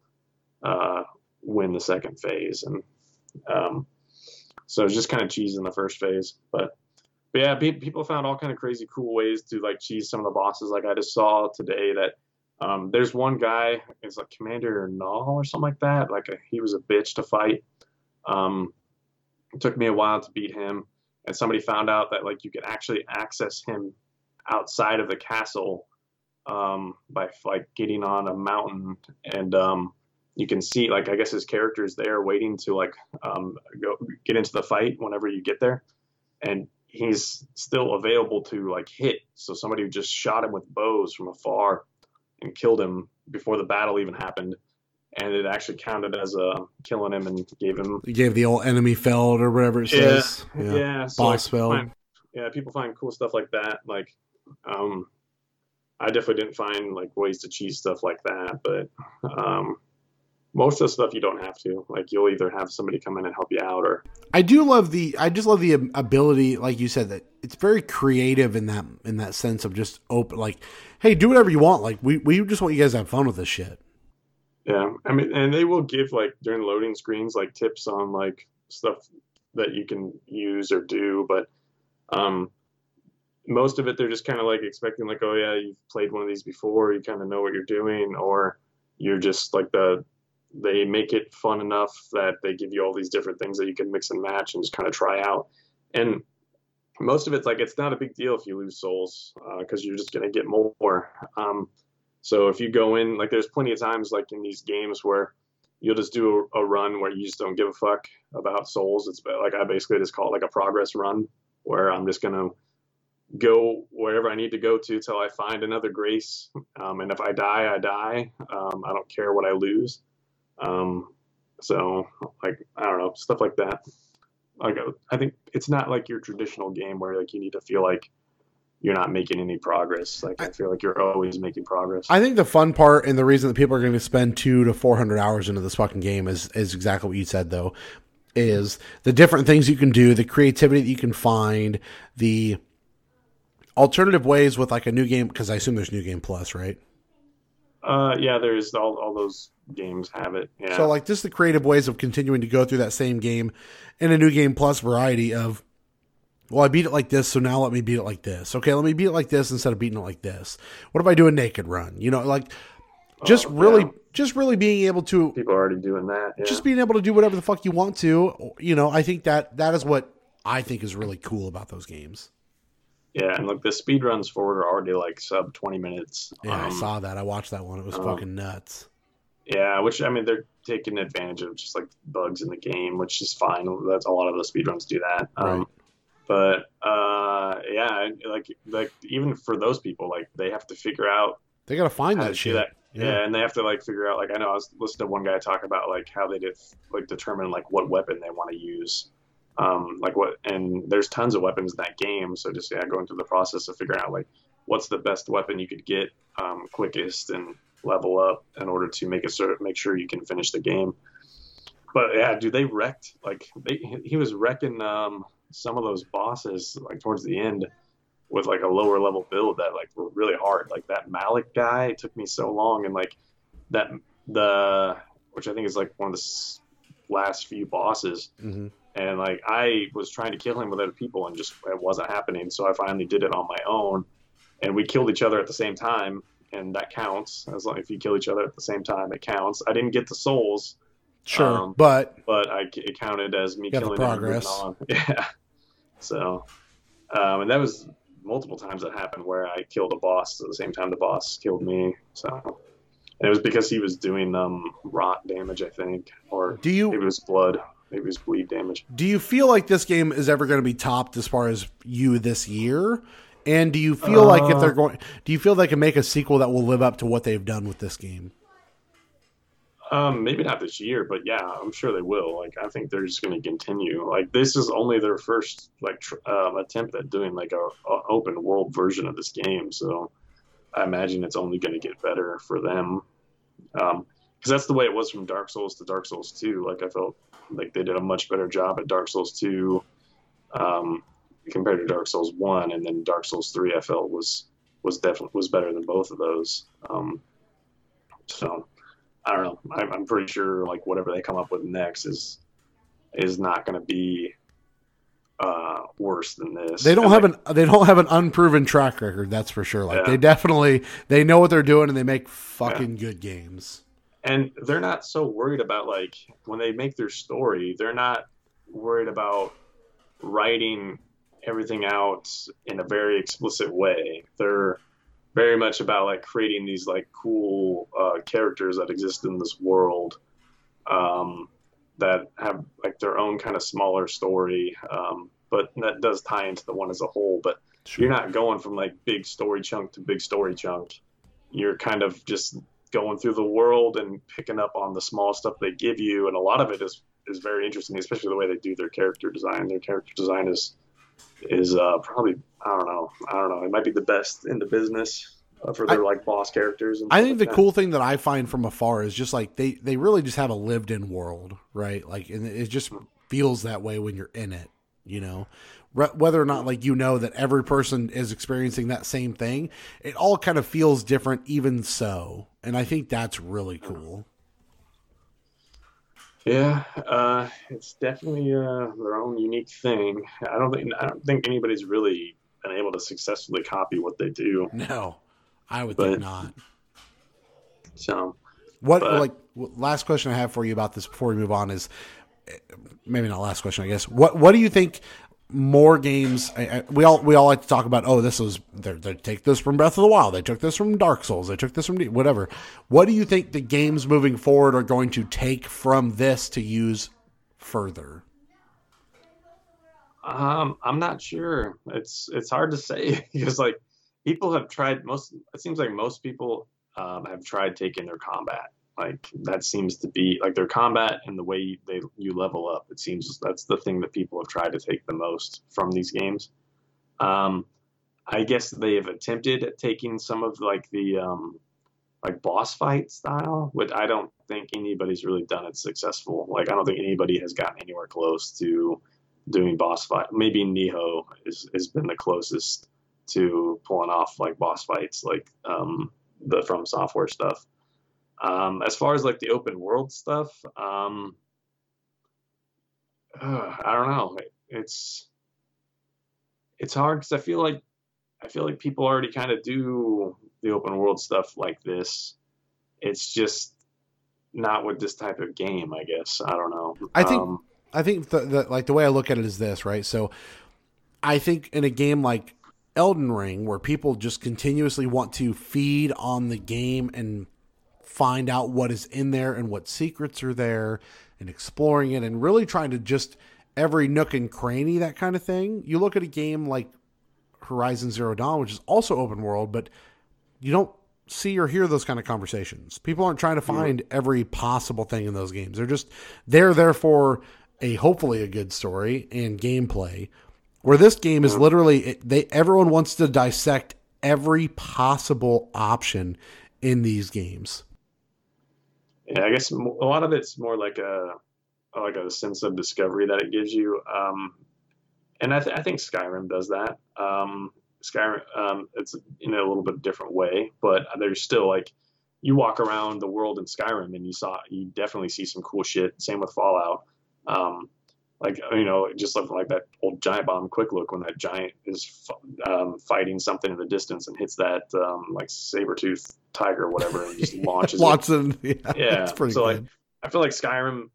uh, win the second phase, and um, so it's just kind of cheese in the first phase, but but yeah, pe- people found all kind of crazy cool ways to like cheese some of the bosses. Like I just saw today that um, there's one guy, it's like Commander Niall or something like that. Like a, he was a bitch to fight. Um, it took me a while to beat him, and somebody found out that like you could actually access him outside of the castle um, by like getting on a mountain, and um, you can see like I guess his character's there waiting to like um, go get into the fight whenever you get there, and he's still available to like hit. So somebody just shot him with bows from afar and killed him before the battle even happened. And it actually counted as a killing him and gave him you gave the old enemy felled or whatever it Yeah, says. yeah, so boss like, felled. find- yeah, people find cool stuff like that. Like, um, I definitely didn't find like ways to cheese stuff like that, but um, most of the stuff you don't have to. Like, you'll either have somebody come in and help you out, or I do love the. I just love the ability, like you said, that it's very creative in that in that sense of just open. Like, hey, do whatever you want. Like, we we just want you guys to have fun with this shit. Yeah, I mean, and they will give like during loading screens like tips on like stuff that you can use or do, but um, most of it they're just kind of like expecting like, oh yeah, you've played one of these before, you kind of know what you're doing, or you're just like the they make it fun enough that they give you all these different things that you can mix and match and just kind of try out, and most of it's like it's not a big deal if you lose souls because you're just gonna get more. Um, so if you go in, like, there's plenty of times, like in these games, where you'll just do a, a run where you just don't give a fuck about souls. It's like I basically just call it like a progress run, where I'm just gonna go wherever I need to go to till I find another grace. Um, and if I die, I die. Um, I don't care what I lose. Um, so like I don't know stuff like that. Like I think it's not like your traditional game where like you need to feel like you're not making any progress. Like I feel like you're always making progress. I think the fun part and the reason that people are going to spend two to four hundred hours into this fucking game is is exactly what you said though, is the different things you can do, the creativity that you can find, the alternative ways with like a new game because I assume there's new game plus, right? Uh, yeah, there's all, all those games have it. Yeah. So like just the creative ways of continuing to go through that same game in a new game plus variety of well, I beat it like this, so now let me beat it like this. Okay, let me beat it like this instead of beating it like this. What if I do a naked run? You know, like just Oh, really yeah. just really being able to people are already doing that. Yeah. just being able to do whatever the fuck you want to, you know, I think that that is what I think is really cool about those games. yeah, and like the speed runs forward are already like sub 20 minutes. Yeah, I Um, saw that. I watched that one. It was um, fucking nuts. Yeah, which I mean they're taking advantage of just like bugs in the game, which is fine. That's a lot of the speedruns do that. Right. Um, but uh, yeah, like like even for those people, like they have to figure out They got to find that shit. that. Yeah. and they have to like figure out like I know I was listening to one guy talk about like how they did like determine like what weapon they want to use, um, like what and there's tons of weapons in that game. So just yeah, going through the process of figuring out like what's the best weapon you could get um, quickest and level up in order to make it sort of make sure you can finish the game. But yeah, dude, they wrecked like they he was wrecking um, some of those bosses like towards the end with like a lower level build that like were really hard. Like that Malik guy it took me so long, and like that the which I think is like one of the last few bosses. hmm And like I was trying to kill him with other people, and just it wasn't happening. So I finally did it on my own, and we killed each other at the same time, and that counts. As long if you kill each other at the same time, it counts. I didn't get the souls, Sure, Um, but but I it counted as me killing him and moving progress. on. Yeah. So, um, and that was multiple times that happened where I killed a boss at the same time the boss killed me. So, and it was because he was doing um rot damage, I think, or do you it was blood, maybe it was bleed damage. do you feel like this game is ever going to be topped as far as you this year? And do you feel like if Uh, they're going, do you feel they can make a sequel that will live up to what they've done with this game? Um, maybe not this year, but yeah, I'm sure they will. Like, I think they're just going to continue. Like, this is only their first like tr- um, attempt at doing like a, a open world version of this game. So, I imagine it's only going to get better for them. Um, because that's the way it was from Dark Souls to Dark Souls 2. Like, I felt like they did a much better job at Dark Souls 2, um, compared to Dark Souls 1, and then Dark Souls 3. I felt was was definitely was better than both of those. Um, so. I don't know. I'm, I'm pretty sure like whatever they come up with next is is not going to be uh, worse than this. They don't And, have like, an they don't have an unproven track record. That's for sure. Like Yeah. they definitely they know what they're doing and they make fucking good games. and they're not so worried about like when they make their story. They're not worried about writing everything out in a very explicit way. They're very much about like creating these like cool uh, characters that exist in this world um, that have like their own kind of smaller story, um, but that does tie into the one as a whole. But you're not going from like big story chunk to big story chunk. You're kind of just going through the world and picking up on the small stuff they give you, and a lot of it is is very interesting, especially the way they do their character design. Their character design is is uh, probably I don't know I don't know it might be the best in the business uh, for their like boss characters. And I think the that. cool thing that I find from afar is just like they they really just have a lived in world, right? Like and it just feels that way when you're in it, you know. Re- Whether or not like you know that every person is experiencing that same thing, it all kind of feels different even so. And I think that's really cool. Yeah, uh, it's definitely uh, their own unique thing. I don't think I don't think anybody's really been able to successfully copy what they do. No. I would But- think not. So What But- like last question I have for you about this before we move on is eh, maybe not last question I guess. What what do you think more games I, I, we all we all like to talk about oh this was they take this from Breath of the Wild they took this from Dark Souls they took this from whatever what do you think the games moving forward are going to take from this to use further Um, I'm not sure. It's it's hard to say because like people have tried most. It seems like most people um, have tried taking their combat. Like that seems to be like their combat and the way they you level up. It seems that's the thing that people have tried to take the most from these games. Um, I guess they have attempted at taking some of like the um, like boss fight style, but I don't think anybody's really done it successful. Like I don't think anybody has gotten anywhere close to doing boss fight. Maybe Nioh is has been the closest to pulling off like boss fights, like um, the From Software stuff. Um, as far as like the open world stuff, um, uh, I don't know. It, it's it's hard because I feel like I feel like people already kind of do the open world stuff like this. It's just not with this type of game, I guess. I don't know. I think- Um, I think the, the like the way I look at it is this, right? So I think in a game like Elden Ring, where people just continuously want to feed on the game and find out what is in there and what secrets are there and exploring it and really trying to just every nook and cranny, that kind of thing. You look at a game like Horizon Zero Dawn, which is also open world, but you don't see or hear those kind of conversations. People aren't trying to find every possible thing in those games. They're just they're there for a hopefully a good story and gameplay. Where this game is literally they everyone wants to dissect every possible option in these games. Yeah, I guess a lot of it's more like a like a sense of discovery that it gives you. Um, and I, th- I think Skyrim does that. Um, Skyrim, um, it's in a little bit different way, but there's still like you walk around the world in Skyrim and you saw you definitely see some cool shit. Same with Fallout. Um, like you know, just like, like that old giant bomb quick look when that giant is f- um, fighting something in the distance and hits that um, like saber tooth tiger or whatever and just launches it. Watson, yeah, Yeah, it's pretty so, like. I feel like Skyrim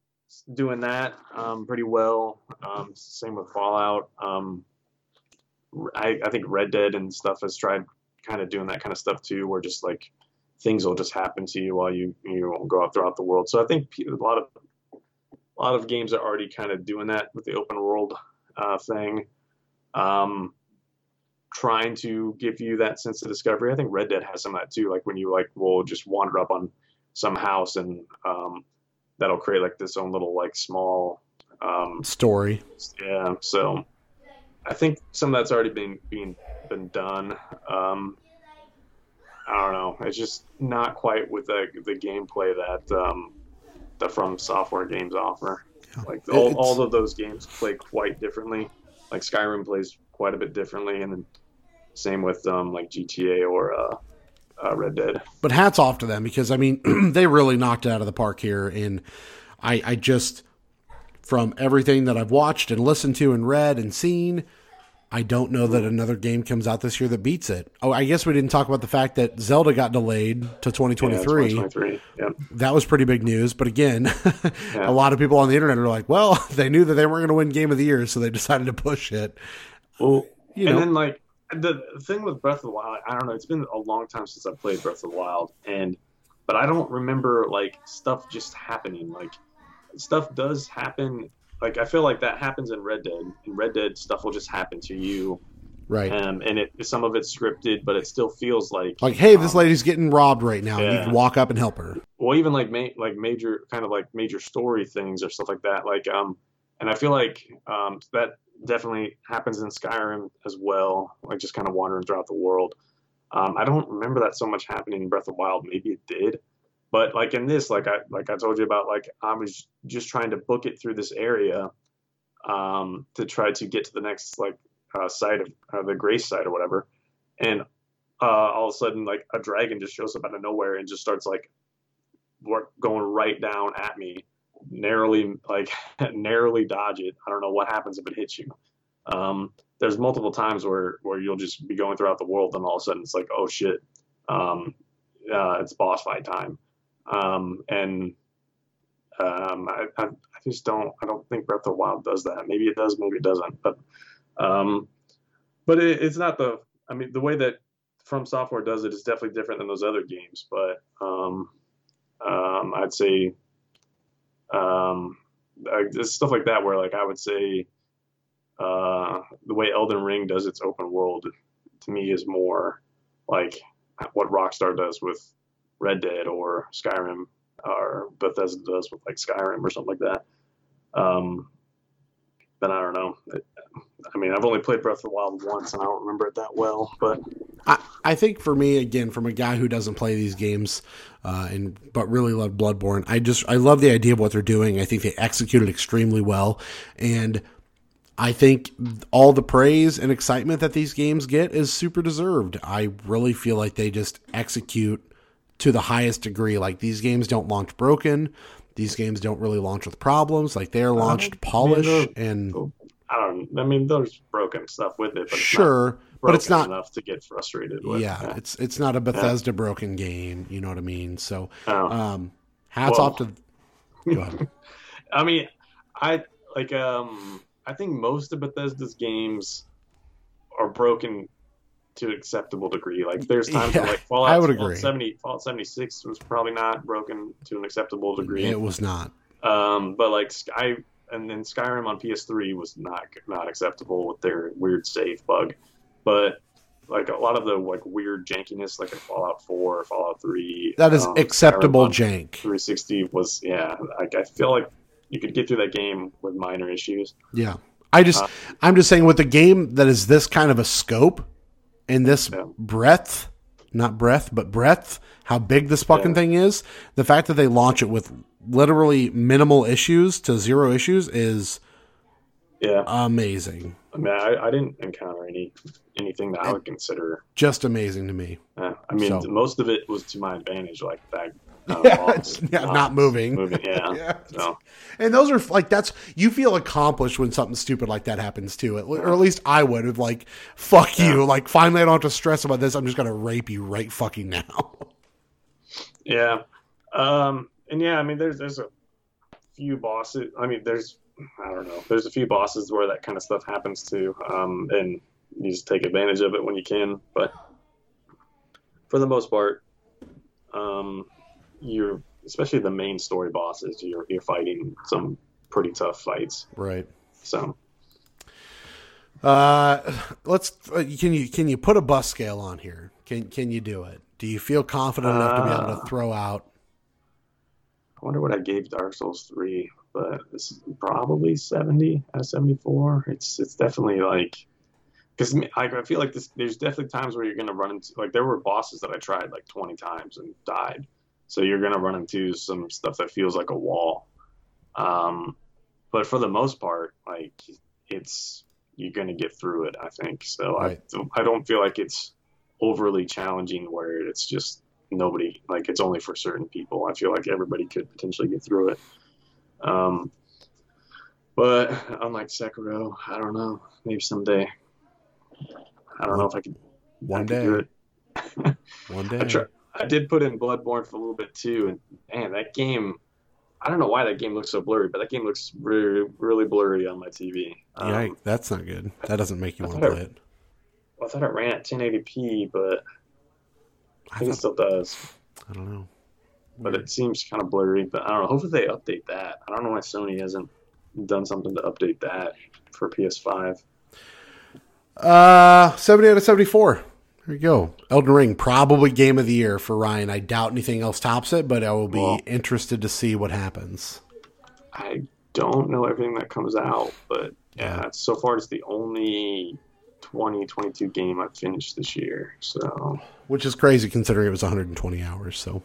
doing that um, pretty well. Um, same with Fallout. Um, I, I think Red Dead and stuff has tried kind of doing that kind of stuff too, where just like things will just happen to you while you you go out throughout the world. So I think a lot of a lot of games are already kind of doing that with the open world uh, thing. Um, trying to give you that sense of discovery. I think Red Dead has some of that too. Like when you like will just wander up on some house and um, that'll create like this own little like small um, Story. yeah. So I think some of that's already been being been done. Um, I don't know. It's just not quite with the the gameplay that um, the From Software games offer. Like all, It's- all of those games play quite differently. Like Skyrim plays quite a bit differently, and then same with um, like GTA or uh, uh, Red Dead. but hats off to them because I mean they really knocked it out of the park here, and I I just from everything that I've watched and listened to and read and seen. I don't know that another game comes out this year that beats it. Oh, I guess we didn't talk about the fact that Zelda got delayed to 2023. Yeah, 2023. Yep. that was pretty big news. But again, a lot of people on the internet are like, well, they knew that they weren't going to win Game of the Year, so they decided to push it. Well, You and know. then like the thing with Breath of the Wild, I don't know. It's been a long time since I played Breath of the Wild, and but I don't remember like stuff just happening. Like stuff does happen. Like I feel like that happens in Red Dead. In Red Dead, stuff will just happen to you, Right. um, and it some of it's scripted, but it still feels like like, hey, this um, lady's getting robbed right now. You yeah. can walk up and help her. well even like ma- like major kind of like major story things or stuff like that like um and i feel like um that definitely happens in skyrim as well like just kind of wandering throughout the world um i don't remember that so much happening in breath of the wild maybe it did but like in this like i like i told you about like i was just trying to book it through this area um to try to get to the next like uh, site of uh, the grace site or whatever. And uh, all of a sudden like a dragon just shows up out of nowhere and just starts like work going right down at me narrowly like narrowly dodge it. I don't know what happens if it hits you. Um, there's multiple times where where you'll just be going throughout the world and all of a sudden it's like oh shit um, uh, it's boss fight time um, and um, I, I, I just don't i don't think breath of the wild does that. Maybe it does maybe it doesn't but um, but it, it's not the i mean the way that from software does it is definitely different than those other games but um, um, I'd say um, just stuff like that where like I would say uh, the way Elden Ring does its open world to me is more like what Rockstar does with Red Dead or Skyrim or Bethesda does with like Skyrim or something like that. Um, but I don't know. It, I mean, I've only played Breath of the Wild once, and I don't remember it that well. But I, I think for me, again, from a guy who doesn't play these games, uh, and but really love Bloodborne, I just I love the idea of what they're doing. I think they executed extremely well, and I think all the praise and excitement that these games get is super deserved. I really feel like they just execute to the highest degree. Like these games don't launch broken. These games don't really launch with problems. Like they are launched polished they're- and I don't. I mean, there's broken stuff with it, but sure, but it's not enough to get frustrated with. yeah, it's it's not a Bethesda broken game. You know what I mean? So, Oh. um, hats Well. off to. Go ahead. I mean, I like. Um, I think most of Bethesda's games are broken to an acceptable degree. Like, there's times Yeah, where like Fallout, I would Fallout agree. 70, Fallout 76 was probably not broken to an acceptable degree. It was not. Um, but like Sky and then Skyrim on PS3 was not not acceptable with their weird save bug. But like a lot of the like weird jankiness, like in Fallout Four or Fallout Three. That is um, acceptable Skyrim jank. 360 was yeah. Like I feel like you could get through that game with minor issues. Yeah. I just Uh, I'm just saying with a game that is this kind of a scope and this Yeah. breadth, not breadth, but breadth, how big this fucking Yeah. thing is, the fact that they launch it with literally minimal issues to zero issues is Yeah, amazing. I mean, I, I didn't encounter any anything that I would consider. Just amazing to me. I mean, So- most of it was to my advantage, like that. Yeah, yeah, not moving. moving. Yeah. Yeah. So And those are like that's you feel accomplished when something stupid like that happens too. At- Or at least I would have like fuck you. Like finally I don't have to stress about this. I'm just gonna rape you right fucking now. yeah, um, and yeah, I mean, there's there's a few bosses. I mean, there's I don't know. There's a few bosses where that kind of stuff happens too, um, and you just take advantage of it when you can. But for the most part, um, you're especially the main story bosses. You're you're fighting some pretty tough fights. Right. So Uh, let's. Uh, can you can you put a bus scale on here? Can can you do it? Do you feel confident enough to be able Uh. to throw out? I wonder what I gave Dark Souls three, but it's probably seventy out of seventy four. It's it's definitely like because I, I feel like this. There's definitely times where you're gonna run into like there were bosses that I tried like twenty times and died. So you're gonna run into some stuff that feels like a wall. Um, but for the most part, like it's you're gonna get through it. I think so. Right. I I don't feel like it's overly challenging where it's just nobody like it's only for certain people. I feel like everybody could potentially get through it. Um, but unlike Sekiro, I don't know. Maybe someday. I don't know if I could. One I could day. do it. One I, day. try, I did put in Bloodborne for a little bit too, and man, that game. I don't know why that game looks so blurry, but that game looks really, really blurry on my TV. Um, Yikes, that's not good. That doesn't make you want to play it- it. I thought it ran at 1080p, but I I, think it still does. I don't know. But it seems kind of blurry. But I don't know. Hopefully they update that. I don't know why Sony hasn't done something to update that for PS5. Uh, seventy out of seventy-four. There you go. Elden Ring, probably game of the year for Ryan. I doubt anything else tops it, but I will be Well- interested to see what happens. I don't know everything that comes out, but yeah, Yeah. so far it's the only 2022 game I've finished this year. So Which is crazy considering it was 120 hours. So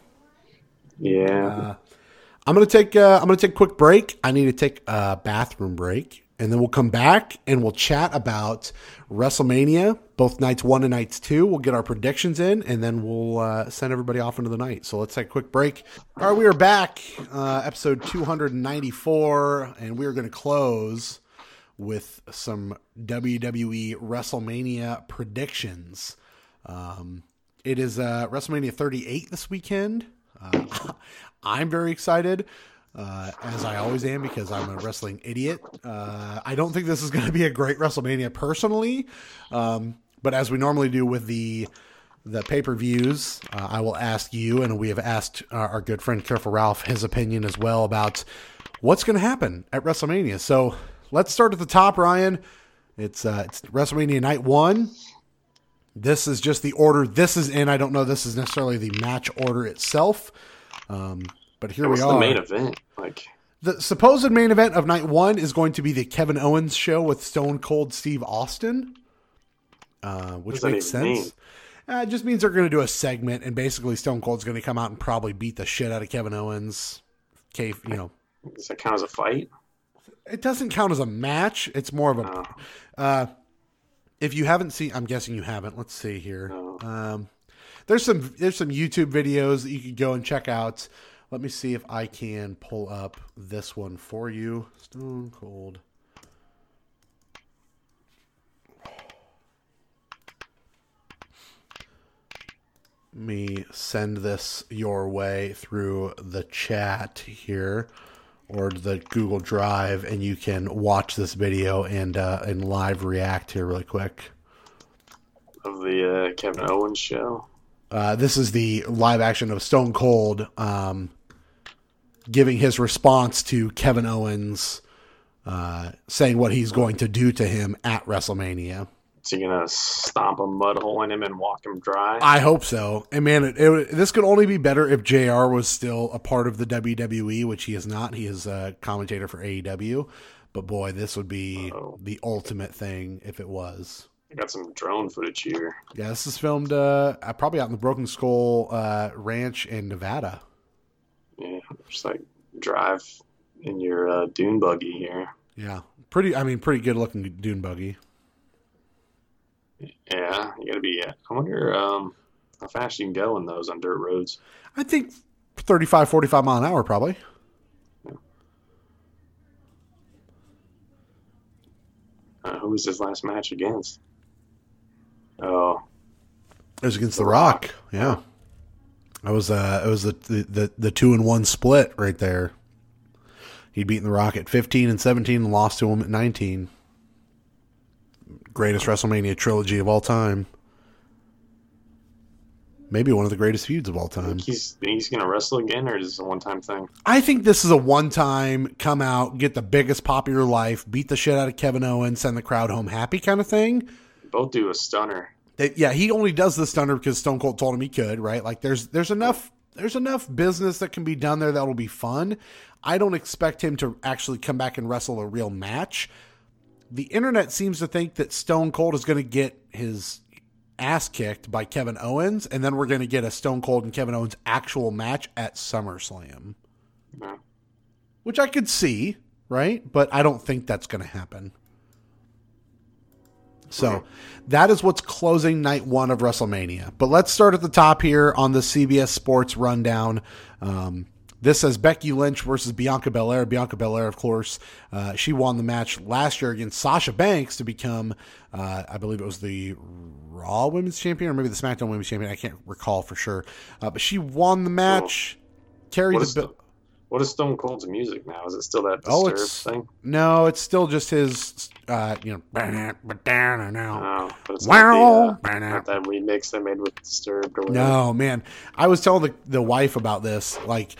yeah, Uh, I'm gonna take uh, I'm gonna take a quick break. I need to take a bathroom break, and then we'll come back and we'll chat about WrestleMania, both nights one and nights two. We'll get our predictions in, and then we'll uh, send everybody off into the night. So let's take a quick break. All right, we are back, uh, episode 294, and we are going to close with some WWE WrestleMania predictions. Um, it is uh, WrestleMania 38 this weekend. Uh, I'm very excited, uh, as I always am, because I'm a wrestling idiot. Uh, I don't think this is going to be a great WrestleMania personally, um, but as we normally do with the the pay per views, uh, I will ask you, and we have asked our, good friend Careful Ralph his opinion as well about what's going to happen at WrestleMania. So let's start at the top, Ryan. It's uh, it's WrestleMania Night One. This is just the order this is in. I don't know. This is necessarily the match order itself, um, but here what's we are. the main event? Like, The supposed main event of night one is going to be the Kevin Owens show with Stone Cold Steve Austin, uh, which makes sense. Uh, it just means they're going to do a segment, and basically Stone Cold's going to come out and probably beat the shit out of Kevin Owens. Okay, you know, does that count as a fight? it doesn't count as a match. It's more of a. No. Uh, if you haven't seen, I'm guessing you haven't. Let's see here. No. Um, there's some there's some YouTube videos that you could go and check out. Let me see if I can pull up this one for you. Stone Cold. Me send this your way through the chat here or the Google Drive, and you can watch this video and uh, and live react here really quick. Of the uh, Kevin Owens show? Uh, this is the live action of Stone Cold um, giving his response to Kevin Owens uh, saying what he's going to do to him at WrestleMania. Is he gonna stomp a mud hole in him and walk him dry? I hope so. And man, it, it, this could only be better if JR was still a part of the WWE, which he is not. He is a commentator for AEW. But boy, this would be Uh-oh. the ultimate thing if it was. I got some drone footage here. Yeah, this is filmed uh, probably out in the Broken Skull uh, Ranch in Nevada. Yeah, just like drive in your uh, dune buggy here. Yeah, pretty. I mean, pretty good looking dune buggy. Yeah, you gotta be. I wonder um, how fast you can go in those on dirt roads. I think 35, 45 mile an hour probably. Uh, who was his last match against? Oh, It was against The Rock. Yeah, it was. Uh, it was the, the the two and one split right there. He'd beaten The Rock at fifteen and seventeen, and lost to him at nineteen. Greatest WrestleMania trilogy of all time. Maybe one of the greatest feuds of all time. think he's think he's gonna wrestle again, or is this a one-time thing? I think this is a one time come out, get the biggest pop of your life, beat the shit out of Kevin Owens, send the crowd home happy kind of thing. Both do a stunner. That- yeah, he only does the stunner because Stone Cold told him he could, right? Like there's there's enough there's enough business that can be done there that'll be fun. I don't expect him to actually come back and wrestle a real match. The internet seems to think that Stone Cold is going to get his ass kicked by Kevin Owens, and then we're going to get a Stone Cold and Kevin Owens actual match at SummerSlam. Which I could see, right? But I don't think that's going to happen. So that is what's closing night one of WrestleMania. But let's start at the top here on the CBS Sports rundown. Um, this says Becky Lynch versus Bianca Belair. Bianca Belair, of course, uh, she won the match last year against Sasha Banks to become, uh, I believe it was the Raw Women's Champion or maybe the SmackDown Women's Champion. I can't recall for sure. Uh, but she won the match. Carried What the the, what is Stone Cold's music now? Is it still that Oh, it's- thing? No, it's still just his, uh, you know, now. No, but it's Wow. not, the, uh, not that remix they made with Disturbed or whatever. No, man. I was telling the, the wife about this. Like,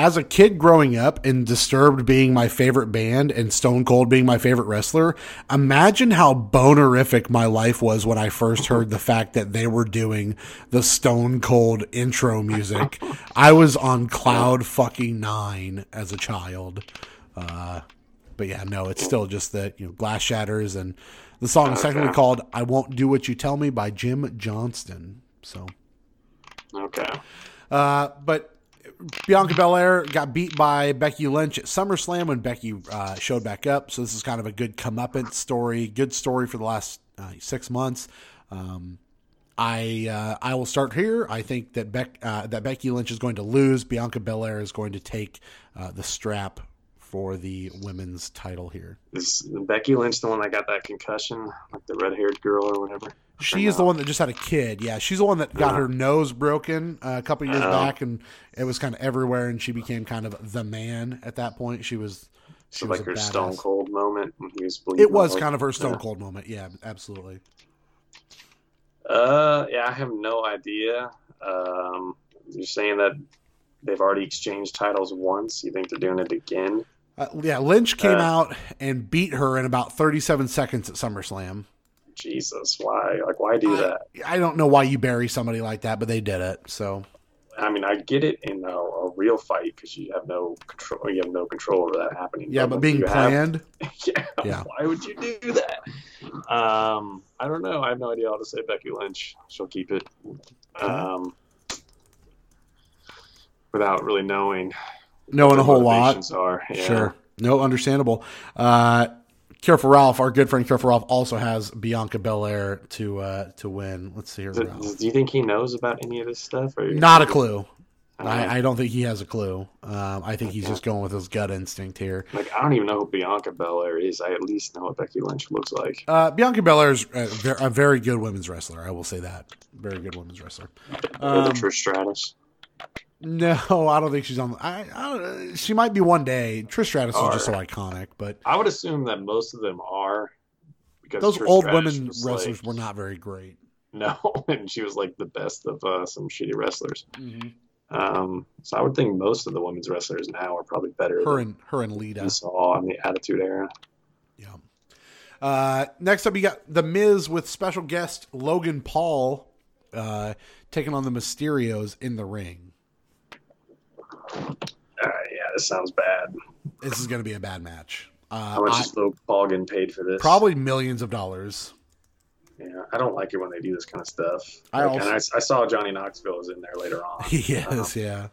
as a kid growing up and Disturbed being my favorite band and Stone Cold being my favorite wrestler, imagine how bonerific my life was when I first heard the fact that they were doing the Stone Cold intro music. I was on cloud fucking nine as a child. Uh, but yeah, no, it's still just that, you know, Glass Shatters and the song is technically called I Won't Do What You Tell Me by Jim Johnston. So. Okay. Uh, but Bianca Belair got beat by Becky Lynch at SummerSlam when Becky uh, showed back up. So this is kind of a good comeuppance story, good story for the last uh, six months. Um, I uh, I will start here. I think that Beck uh, that Becky Lynch is going to lose. Bianca Belair is going to take uh, the strap for the women's title here. Is Becky Lynch the one that got that concussion, like the red-haired girl or whatever? She is the one that just had a kid. Yeah, she's the one that got her nose broken uh, a couple years back, and it was kind of everywhere. And she became kind of the man at that point. She was, she So was like her badass. Stone Cold moment when he was bleeding. It was kind of her Stone Yeah. Cold moment. Yeah, absolutely. Uh, yeah, I have no idea. Um, you're saying that they've already exchanged titles once. You think they're doing it again? Uh, yeah, Lynch came Uh. out and beat her in about 37 seconds at SummerSlam. Jesus, why? Like, why do that? I don't know why you bury somebody like that, but they did it. So I mean, I get it in a, a real fight because you have no control. You have no control over that happening. yeah, but when being you have- planned, yeah, Yeah. Why would you do that? Um, I don't know. I have no idea. I'll just say Becky Lynch. She'll keep it. Um, without really knowing. knowing a whole lot. Are. Yeah. Sure. No, understandable. Uh, Careful Ralph, our good friend Careful Ralph, also has Bianca Belair to uh, to win. Let's see here, Do, do you think he knows about any of this stuff? Or Not a clue. Uh, I, I don't think he has a clue. Um, I think he's just going with his gut instinct here. like I don't even know who Bianca Belair is. I at least know what Becky Lynch looks like. Uh, Bianca Belair is a, a very good women's wrestler. I will say that. Very good women's wrestler. Um, Trish Stratus. No, I don't think she's on. I, I don't, she might be one day. Trish Stratus is just so iconic, but I would assume that most of them are because those Trish old Stratus women wrestlers like- were not very great. No, and she was like the best of uh, some shitty wrestlers. Mm-hmm. Um, so I would think most of the women's wrestlers now are probably better Her than and her and Lita. saw in the Attitude Era. Yeah. Uh, next up, you got The Miz with special guest Logan Paul uh, taking on the Mysterios in the ring. Uh, yeah, this sounds bad. This is going to be a bad match. Uh, How much I- is Logan Paul getting paid for this? probably millions of dollars. Yeah, I don't like it when they do this kind of stuff. I Like, also- and I, I saw Johnny Knoxville was in there later on. He is, yeah.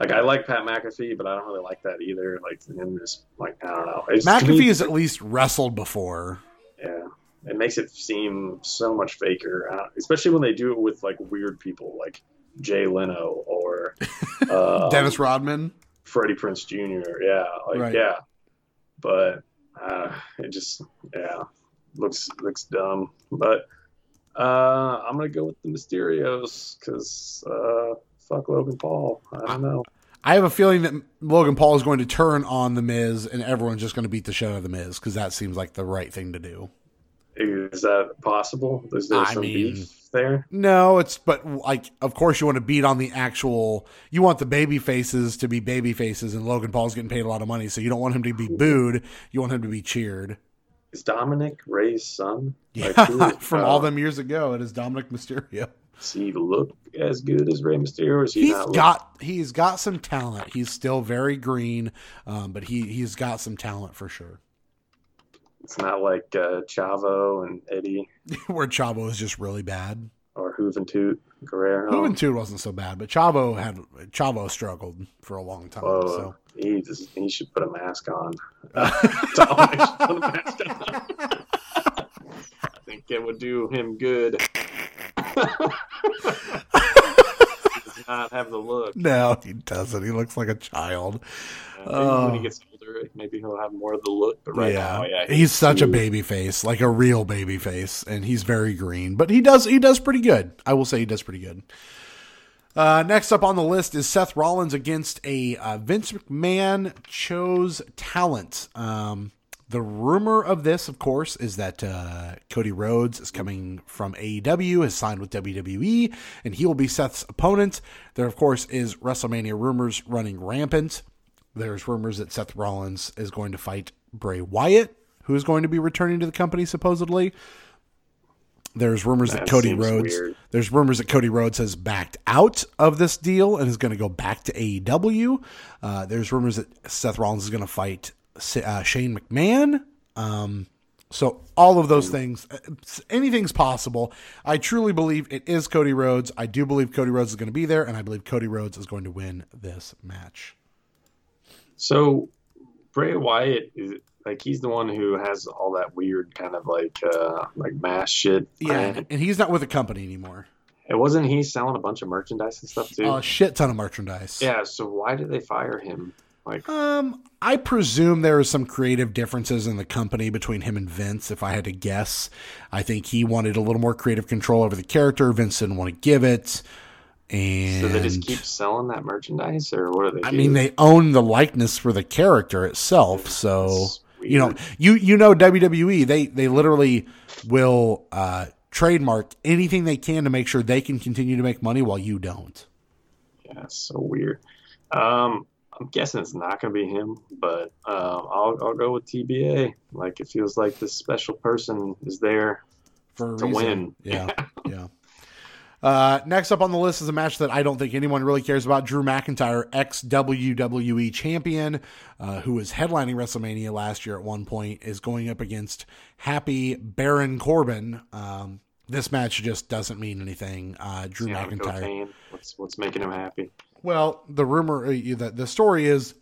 Like I like Pat McAfee, but I don't really like that either. Like him just like I don't know. It's, to me, McAfee has at least wrestled before. yeah, it makes it seem so much faker, uh, especially when they do it with like weird people like Jay Leno or uh, Dennis Rodman. Freddie Prinze Jr. Yeah, like Right. yeah, but uh, it just yeah looks looks dumb. But uh, I'm gonna go with the Mysterios because uh, fuck Logan Paul. I don't know. I have a feeling that Logan Paul is going to turn on The Miz and everyone's just going to beat the shit out of The Miz because that seems like the right thing to do. Is that possible? Is there I some mean- beef there? No, it's but like of course you want to beat on the actual you want the baby faces to be baby faces and Logan Paul's getting paid a lot of money, so you don't want him to be booed, you want him to be cheered. Is Dominic Rey's son? Yeah, Like, who- from uh, all them years ago, it is Dominic Mysterio. Does he look as good as Rey Mysterio? Is he look- got he's got some talent. He's still very green, um, but he he's got some talent for sure. It's not like uh, Chavo and Eddie Where Chavo is just really bad. or Juventud Guerrero. Juventud wasn't so bad, but Chavo had Chavo struggled for a long time. Whoa, So he just, he should put a mask on. Dominic put a mask on. I think it would do him good. he does not have the look. no, he doesn't. He looks like a child. Uh, when he Oh. gets older, maybe he'll have more of the look. But right yeah. now, yeah, he's such a baby face, like a real baby face, and he's very green. But he does he does pretty good. I will say he does pretty good. Uh, next up on the list is Seth Rollins against a uh, Vince McMahon chose talent. Um, the rumor of this, of course, is that uh, Cody Rhodes is coming from AEW, has signed with WWE, and he will be Seth's opponent. There, of course, is WrestleMania rumors running rampant. There's rumors that Seth Rollins is going to fight Bray Wyatt, who is going to be returning to the company supposedly. There's rumors that, That Cody Rhodes. weird. There's rumors that Cody Rhodes has backed out of this deal and is going to go back to AEW. Uh, there's rumors that Seth Rollins is going to fight uh, Shane McMahon. Um, so all of those things, uh, anything's possible. I truly believe it is Cody Rhodes. I do believe Cody Rhodes is going to be there, and I believe Cody Rhodes is going to win this match. So Bray Wyatt is like he's the one who has all that weird kind of like uh like mass shit. Yeah, and he's not with the company anymore. It wasn't he selling a bunch of merchandise and stuff too? A shit ton of merchandise. yeah. So why did they fire him? Like, Um, I presume there are some creative differences in the company between him and Vince. If I had to guess, I think he wanted a little more creative control over the character. Vince didn't want to give it, and so they just keep selling that merchandise, or what are they? I do? mean, they own the likeness for the character itself. So you know, you you know WWE, they they literally will uh, trademark anything they can to make sure they can continue to make money while you don't. Yeah, it's so weird. Um, I'm guessing it's not going to be him, but um, I'll I'll go with TBA. Like it feels like this special person is there. for To reason. win. Yeah, yeah. Uh, next up on the list is a match that I don't think anyone really cares about. Drew McIntyre, ex WWE champion, uh, who was headlining WrestleMania last year at one point, is going up against Happy Baron Corbin. Um, this match just doesn't mean anything. Uh, Drew know, McIntyre. What's what's making him happy? Well, the rumor, uh, the, the story is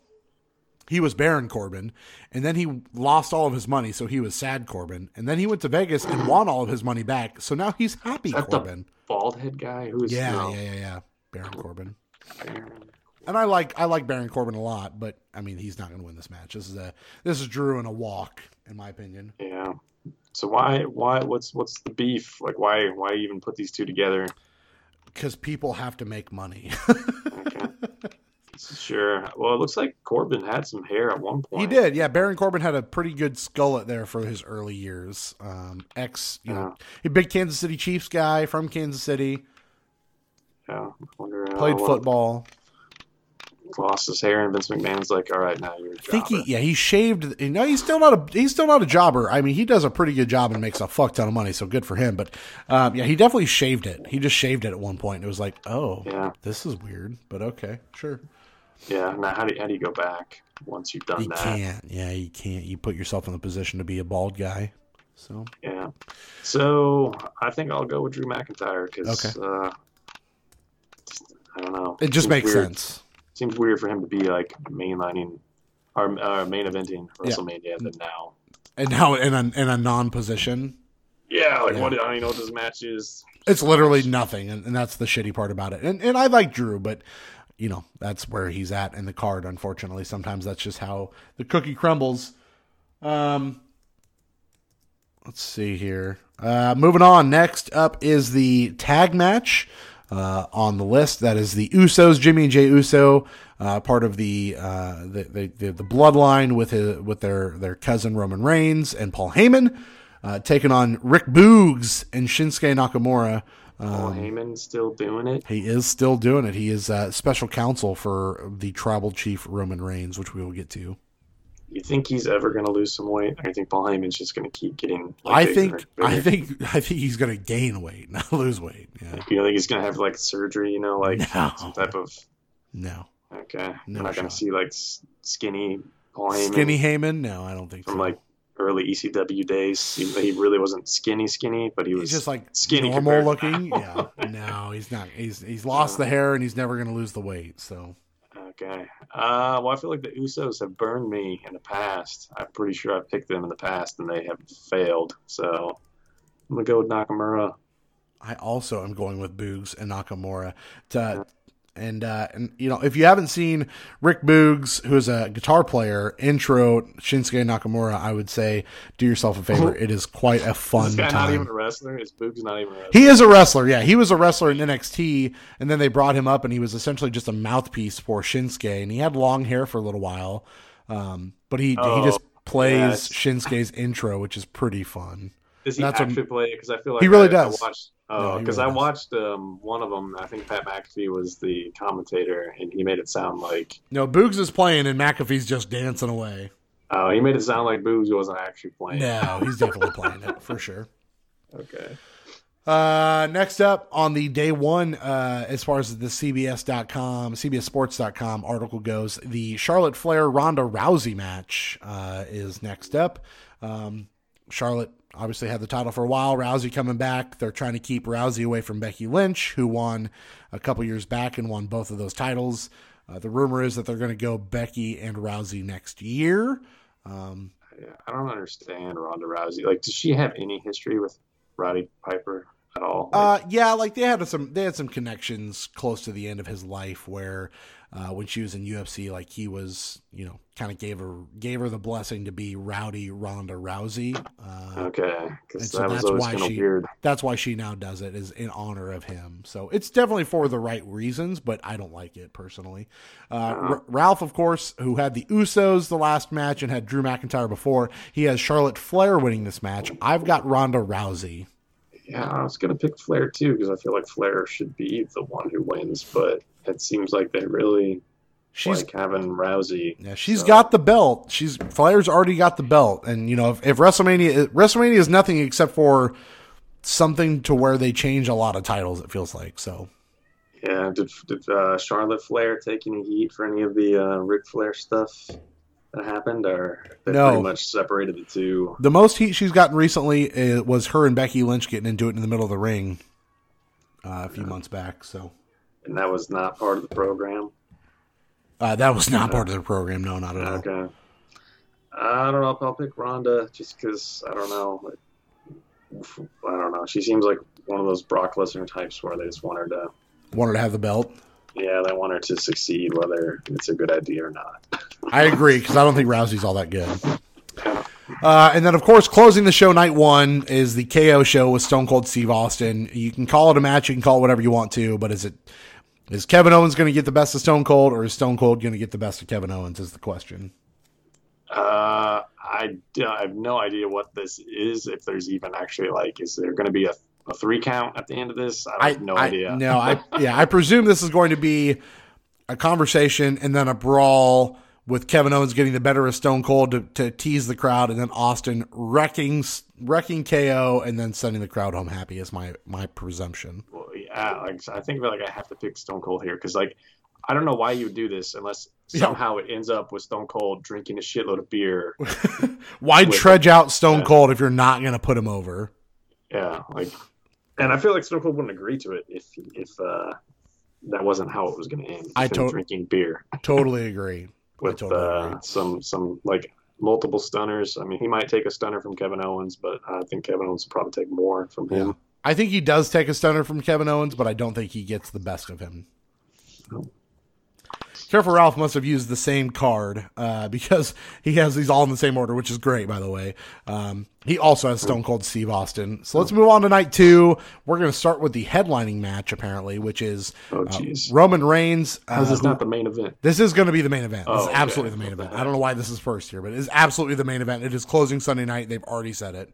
he was Baron Corbin, and then he lost all of his money, so he was sad Corbin, and then he went to Vegas and won all of his money back, so now he's happy Is Corbin. bald head guy who's Yeah, no, yeah, yeah, yeah, Baron Corbin. And I like I like Baron Corbin a lot, but I mean he's not going to win this match. This is a this is Drew in a walk, in my opinion. Yeah. So why why what's what's the beef? Like why why even put these two together? Because people have to make money. Okay. Sure. Well, it looks like Corbin had some hair at one point. he did, yeah. Baron Corbin had a pretty good skullet there for his early years. Um, ex, you know, a big Kansas City Chiefs guy from Kansas City. Yeah. I wonder how played football. lost his hair, and Vince McMahon's like, "All right, now you're." I think he, yeah, he shaved. You know, he's still not a he's still not a jobber. I mean, he does a pretty good job and makes a fuck ton of money, so good for him. But um, yeah, he definitely shaved it. He just shaved it at one point. It was like, oh, Yeah. this is weird, but okay, sure. Yeah. Now, how do you, how do you go back once you've done You that? You can't. Yeah, you can't. You put yourself in the position to be a bald guy. So Yeah. So I think I'll go with Drew McIntyre because Okay. uh, I don't know. it just Seems makes weird. sense. Seems weird for him to be like mainlining or uh, main eventing Yeah. WrestleMania than now. And now in a in a non position, Yeah, like Yeah. what? I don't even know what this match is. it's literally nothing, and, and that's the shitty part about it. And and I like Drew, but you know that's where he's at in the card. Unfortunately, sometimes that's just how the cookie crumbles. Um, let's see here. Uh, moving on. Next up is the tag match uh, on the list. That is the Usos, Jimmy and Jay Uso, uh, part of the, uh, the, the the bloodline with his, with their their cousin Roman Reigns and Paul Heyman, uh, taking on Rick Boogs and Shinsuke Nakamura. Paul Um, Heyman still doing it. he is still doing it. He is uh, special counsel for the tribal chief Roman Reigns, which we will get to. You think he's ever going to lose some weight? I think Paul Heyman's just going to keep getting? like, I think? I think I think he's going to gain weight, not lose weight. Yeah. You think he's going to have like surgery? You know, like No. some type of. No. Okay, No we're not going to see like skinny Paul Heyman Skinny Heyman? No, I don't think so. from like early ECW days. He, he really wasn't skinny, skinny, but he was he's just like skinny normal looking. yeah. No, he's not. He's he's lost the hair and he's never going to lose the weight. So Okay. Uh, well, I feel like the Usos have burned me in the past. I'm pretty sure I've picked them in the past and they have failed. So I'm gonna go with Nakamura. I also am going with Boogs and Nakamura to and uh and you know if you haven't seen Rick Boogs who is a guitar player intro Shinsuke Nakamura I would say do yourself a favor it is quite a fun this guy not time even a wrestler? Is Boog's not even a wrestler? he is a wrestler yeah he was a wrestler in NXT and then they brought him up and he was essentially just a mouthpiece for Shinsuke and he had long hair for a little while um but he he Oh, just plays yes. Shinsuke's intro which is pretty fun Does he That's what- actually play? Because I feel like He really I, does. I watched. No, Oh, because really I watched um, one of them. I think Pat McAfee was the commentator, and he made it sound like. no Boogs is playing and McAfee's just dancing away Oh, he made it sound like Boogs wasn't actually playing. No, he's definitely playing it for sure. Okay. Uh, next up on the day one, uh, as far as the CBS.com, CBSSports.com article goes, the Charlotte Flair Ronda Rousey match uh, is next up. Um, Charlotte obviously had the title for a while. Rousey coming back. They're trying to keep Rousey away from Becky Lynch, who won a couple years back and won both of those titles. Uh, the rumor is that they're going to go Becky and Rousey next year. Um, I don't understand Ronda Rousey. Like, does she have any history with Roddy Piper at all? Like, Uh, yeah, like they had some they had some connections close to the end of his life where uh, when she was in UFC, like he was, you know, kind of gave her gave her the blessing to be Rowdy Ronda Rousey. Uh, okay, and so that that's why she- weird. that's why she now does it is in honor of him. So it's definitely for the right reasons, but I don't like it personally. Uh, Uh-huh. R- Ralph, of course, who had the Usos the last match and had Drew McIntyre before, he has Charlotte Flair winning this match. I've got Ronda Rousey. Yeah, I was gonna pick Flair too because I feel like Flair should be the one who wins, but it seems like they really She's like having Rousey. Yeah, she's So- got the belt. She's Flair's already got the belt, and you know if, if WrestleMania WrestleMania is nothing except for something to where they change a lot of titles. It feels like so. Yeah, did did uh, Charlotte Flair take any heat for any of the uh, Ric Flair stuff that happened, or they No. pretty much separated the two? The most heat she's gotten recently was her and Becky Lynch getting into it in the middle of the ring uh, a few months back. So And that was not part of the program. uh, that was not part of the program. No, not at all. Okay. I don't know if I'll pick Ronda just because I don't know. Like, I don't know. She seems like one of those Brock Lesnar types where they just want her to, Wanted to have the belt. yeah, they want her to succeed whether it's a good idea or not. I agree because I don't think Rousey's all that good. Uh, and then, of course, closing the show night one is the KO show with Stone Cold Steve Austin. You can call it a match, you can call it whatever you want to, but is it is Kevin Owens going to get the best of Stone Cold, or is Stone Cold going to get the best of Kevin Owens? Is the question. Uh, I, I have no idea what this is. If there's even actually like, is there going to be a, a three count at the end of this? I have no I, idea. No, I yeah, I presume this is going to be a conversation and then a brawl with Kevin Owens getting the better of Stone Cold to, to tease the crowd, and then Austin wrecking wrecking KO and then sending the crowd home happy is my my presumption. Well, yeah, like I think like I have to pick Stone Cold here because like I don't know why you would do this unless Yeah. somehow it ends up with Stone Cold drinking a shitload of beer. Why trudge out Stone Yeah. Cold if you're not going to put him over? yeah, like, and I feel like Stone Cold wouldn't agree to it if if uh, that wasn't how it was going to end. I tot- drinking beer Totally agree. with totally uh, agree. some some like multiple stunners. I mean, he might take a stunner from Kevin Owens, but I think Kevin Owens will probably take more from him. I think he does take a stunner from Kevin Owens, but I don't think he gets the best of him. Careful Ralph must have used the same card uh, because he has these all in the same order, which is great, by the way. Um, he also has Stone Cold Steve Austin. So let's move on to night two. We're going to start with the headlining match, apparently, which is Oh, uh. Roman Reigns. Uh, this who- not the main event? this is going to be the main event. This Oh, is okay. absolutely the main event. I don't know why this is first here, but it is absolutely the main event. It is closing Sunday night. They've already said it.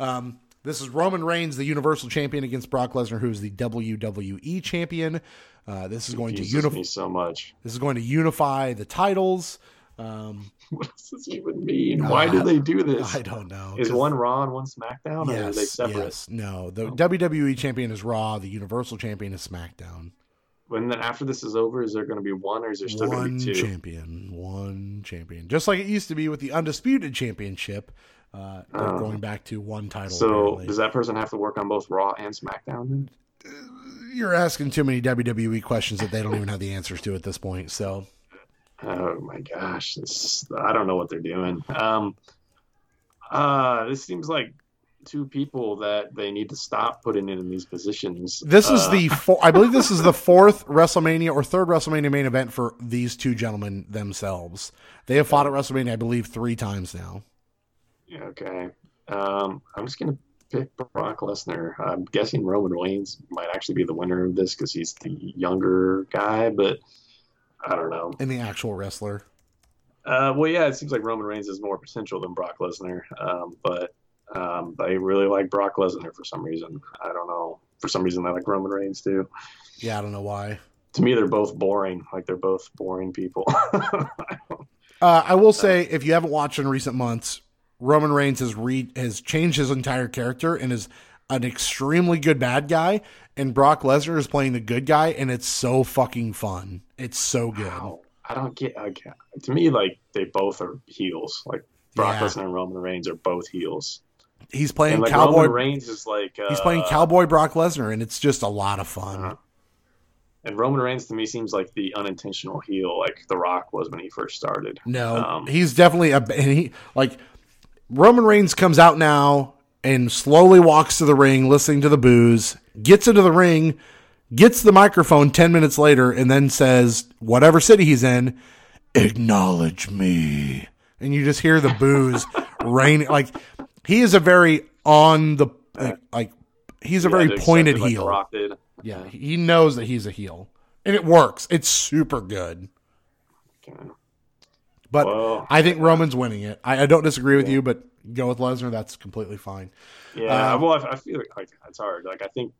Um, this is Roman Reigns, the Universal Champion, against Brock Lesnar, who is the WWE Champion. Uh, this is going to unify. so much. This is going to unify the titles. Um, What does this even mean? Why do they do this? I don't know. Is one Raw and one SmackDown, or are they separate? yes, no. The WWE Champion is Raw. The Universal Champion is SmackDown. And then after this is over, is there going to be one, or is there still going to be two? champion, one champion, just like it used to be with the Undisputed Championship. Uh, Oh. going back to one title. So apparently. does that person have to work on both Raw and SmackDown? You're asking too many WWE questions that they don't even have the answers to at this point. So Oh my gosh, this, I don't know what they're doing. Um, uh, this seems like two people that they need to stop putting in these positions. this is Uh, the four, I believe this is the fourth WrestleMania or third WrestleMania main event for these two gentlemen themselves. They have fought at WrestleMania, I believe, three times now. Okay. Um, I'm just gonna pick Brock Lesnar. I'm guessing Roman Reigns might actually be the winner of this because he's the younger guy, but I don't know. And the actual wrestler. Uh, well, yeah, it seems like Roman Reigns has more potential than Brock Lesnar, um, but um, I really like Brock Lesnar for some reason. I don't know. For some reason, I like Roman Reigns too. Yeah, I don't know why. To me, they're both boring. Like they're both boring people. Uh, I will say, if you haven't watched in recent months, Roman Reigns has re- has changed his entire character and is an extremely good bad guy, and Brock Lesnar is playing the good guy, and it's so fucking fun. It's so good. Wow. I don't get. I get- to me, like they both are heels. Like Brock Yeah. Lesnar and Roman Reigns are both heels. He's playing and like cowboy. Roman Reigns is like uh, he's playing cowboy Brock Lesnar, and it's just a lot of fun. Uh-huh. And Roman Reigns to me seems like the unintentional heel, like The Rock was when he first started. No, Um, he's definitely a and he like Roman Reigns comes out now and slowly walks to the ring, listening to the boos, gets into the ring, gets the microphone ten minutes later, and then says, "Whatever city he's in, acknowledge me." And you just hear the boos raining. Like he is a very on the like, he's a Yeah, very pointed like heel. Yeah, he knows that he's a heel, and it works. It's super good. But Well, I think Roman's winning it. I, I don't disagree with you, but go with Lesnar. That's completely fine. Yeah, Um, well, I, I feel like, like it's hard. Like I think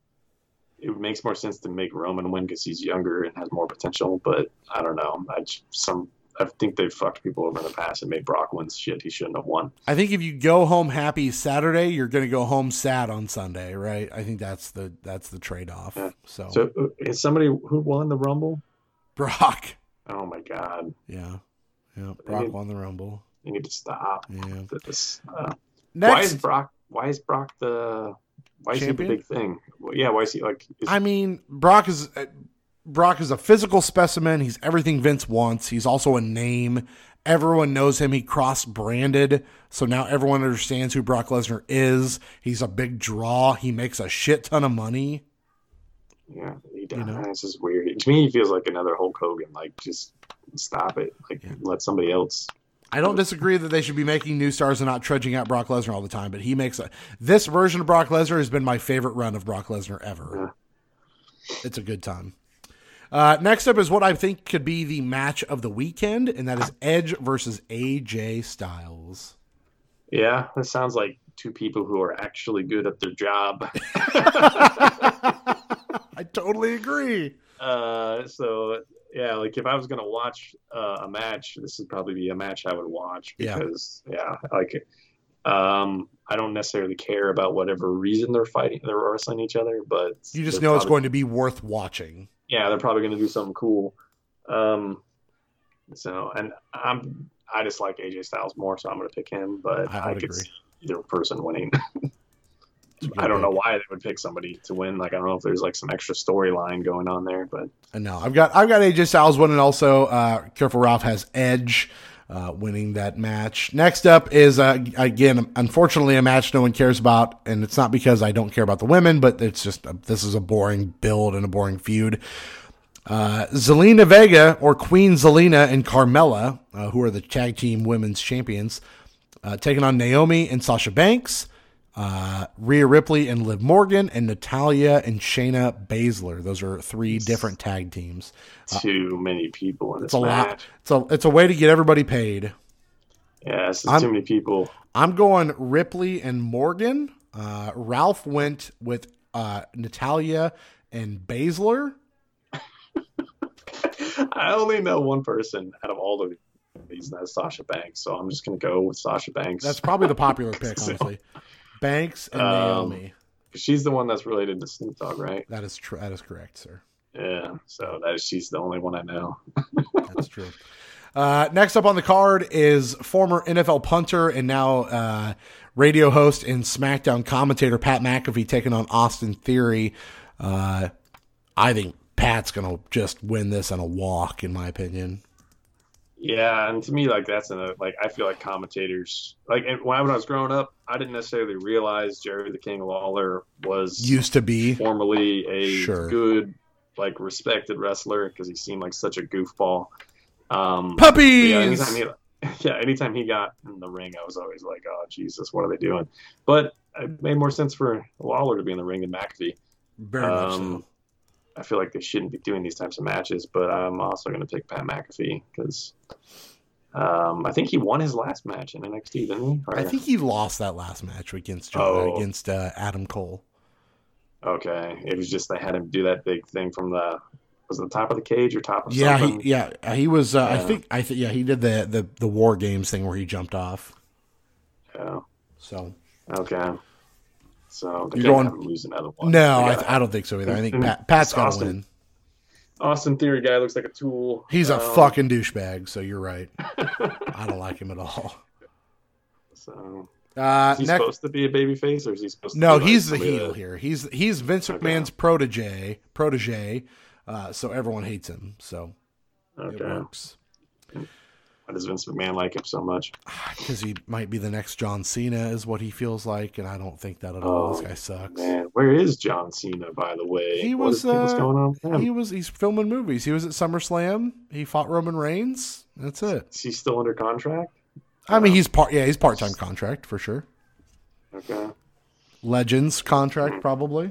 it makes more sense to make Roman win because he's younger and has more potential. But I don't know. I some I think they've fucked people over in the past and made Brock win shit he shouldn't have won. I think if you go home happy Saturday, you're going to go home sad on Sunday, right? I think that's the that's the trade off. Yeah. So, So uh, is somebody who won the Rumble? Brock, Oh my God, yeah, yeah, Brock won the Rumble. you need to stop. Yeah. This. Uh, Next, why is Brock? Why is Brock the? Why is Champion? he the big thing? Well, yeah, why is he like? Is, I mean, Brock is uh, Brock is a physical specimen. He's everything Vince wants. He's also a name. Everyone knows him. He cross branded, so now everyone understands who Brock Lesnar is. He's a big draw. He makes a shit ton of money. yeah, he you know? This is weird. To me, he feels like another Hulk Hogan. Like, just stop it. Like, Yeah. let somebody else. I don't disagree that they should be making new stars and not trudging out Brock Lesnar all the time, but he makes a this version of Brock Lesnar has been my favorite run of Brock Lesnar ever. It's a good time. Uh, next up is what I think could be the match of the weekend, and that is Edge versus AJ Styles. Yeah, that sounds like two people who are actually good at their job. I totally agree. Uh, so yeah, like if I was gonna watch uh, a match, this would probably be a match I would watch because yeah, like um, I don't necessarily care about whatever reason they're fighting, they're wrestling each other, but You just know it's going to be worth watching. yeah, they're probably going to do something cool. Um, so, and I'm I just like AJ Styles more, so I'm going to pick him. But I I, could agree. see either person winning. It's a good I don't know why they would pick somebody to win. Like I don't know if there's like some extra storyline going on there, but And no, I've got I've got AJ Styles winning. Also, uh, Careful Ralph has Edge uh, winning that match. Next up is uh, again, unfortunately, a match no one cares about, and it's not because I don't care about the women, but it's just a, this is a boring build and a boring feud. Uh, Zelina Vega or Queen Zelina and Carmella, uh, who are the tag team women's champions, uh, taking on Naomi and Sasha Banks, uh, Rhea Ripley and Liv Morgan, and Natalya and Shayna Baszler. Those are three different tag teams. too many people in It's this a match. lot. It's a it's a way to get everybody paid. Yeah, it's too many people. I'm going Ripley and Morgan. Uh, Ralph went with uh, Natalya and Baszler. I only know one person out of all of these, and that's Sasha Banks. So I'm just going to go with Sasha Banks. That's probably the popular pick, honestly. Banks and Um, Naomi. She's the one that's related to Snoop Dogg, right? That is true. That is correct, sir. Yeah. So that is she's the only one I know. That's true. Uh, next up on the card is former NFL punter and now uh, radio host and SmackDown commentator Pat McAfee taking on Austin Theory. Uh, I think Pat's going to just win this on a walk, in my opinion. Yeah, and to me, like that's a like I feel like commentators like when I, when I was growing up, I didn't necessarily realize Jerry the King Lawler was Used to be. formerly a Sure. good, like respected wrestler because he seemed like such a goofball. Um, Puppies! yeah, anytime he, yeah, anytime he got in the ring, I was always like, "Oh Jesus, what are they doing?" But it made more sense for Lawler to be in the ring than McAfee. Very much so. I feel like they shouldn't be doing these types of matches, but I'm also going to pick Pat McAfee because um, I think he won his last match in NXT, didn't he? Or- I think he lost that last match against Oh. against uh, Adam Cole. Okay, it was just they had him do that big thing from the was it the top of the cage or top of Yeah, something. he, yeah, he was. Uh, I think. I think. Yeah, he did the, the the war games thing where he jumped off. Yeah. So Okay. So they You're can't going- him lose another one. no, I, I don't think so either. I think And- Pat, Pat's gonna win. Austin Theory guy looks like a tool. He's a Um, fucking douchebag. So you're right. I don't like him at all. So Uh, is he next, supposed to be a baby face or is he supposed to? no, like he's the heel that- here. He's he's Vince Okay. McMahon's protege. Protege. Uh, so everyone hates him. So it works Why does Vince McMahon like him so much? because he might be the next John Cena, is what he feels like, and I don't think that at all. This Oh, guy sucks. Man, where is John Cena, by the way? He was, is- what's uh, going on with him? He was he's filming movies. He was at SummerSlam. He fought Roman Reigns. That's it. Is he still under contract? I mean, he's part. Yeah, he's part time contract for sure. Okay. Legends contract probably.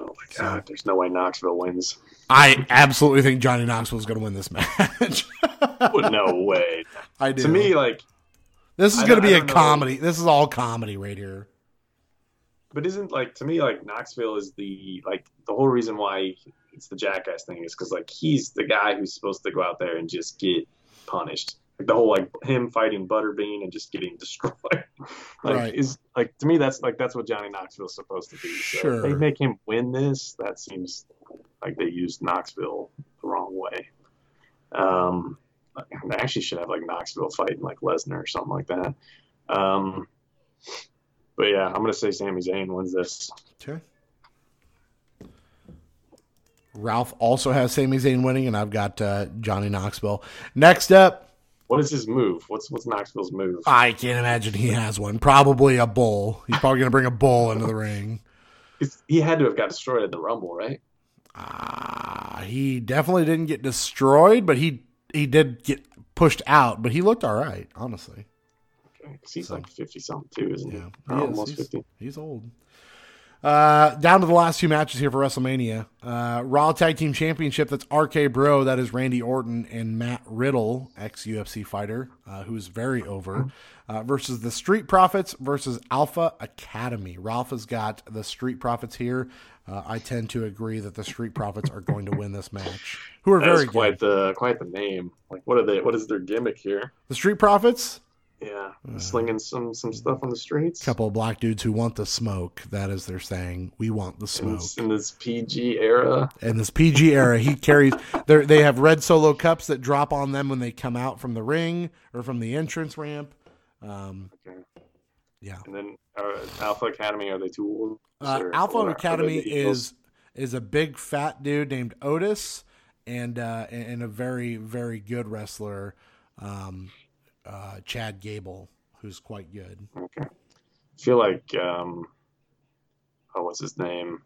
Oh my god, there's no way Knoxville wins. I absolutely think Johnny Knoxville is going to win this match. No way. I do. to me, like, this is going to be a don't know. comedy. This is all comedy right here. but isn't like to me like Knoxville is the like the whole reason why it's the jackass thing is because like he's the guy who's supposed to go out there and just get punished. Like the whole like him fighting Butterbean and just getting destroyed. like Right. is like to me that's like that's what Johnny Knoxville's supposed to be. So if they make him win this, that seems like they used Knoxville the wrong way. Um, they actually should have like Knoxville fighting like Lesnar or something like that. Um, but yeah, I'm gonna say Sami Zayn wins this. Okay. Ralph also has Sami Zayn winning, and I've got uh, Johnny Knoxville. Next up, What is his move? What's what's Knoxville's move? I can't imagine he has one. Probably a bull. He's probably going to bring a bull into the ring. He's- he had to have got destroyed at the Rumble, right? Uh, he definitely didn't get destroyed, but he he did get pushed out. But he looked all right, honestly. Okay, he's So- like fifty something too, isn't Yeah, he? he almost He's, fifty. he's old. Uh, down to the last two matches here for WrestleMania. Uh, Raw Tag Team Championship. That's RK Bro. That is Randy Orton and Matt Riddle, ex UFC fighter, uh, who's very over, uh, versus the Street Profits versus Alpha Academy. Ralph has got the Street Profits here. Uh, I tend to agree that the Street Profits are going to win this match. Who are That's very quite good. the quite the name. Like, what are they? What is their gimmick here? The Street Profits. Yeah, slinging some some stuff on the streets. couple of black dudes who want the smoke. That is their saying. We want the in smoke. this, in this PG era. In this PG era, he carries. They they have red solo cups that drop on them when they come out from the ring or from the entrance ramp. Um, Okay. Yeah, And then uh, Alpha Academy are they tools? uh, Alpha or Academy is is a big fat dude named Otis, and uh, and a very very good wrestler, um, uh, Chad Gable, who's quite good. Okay. I feel like um oh what's his name?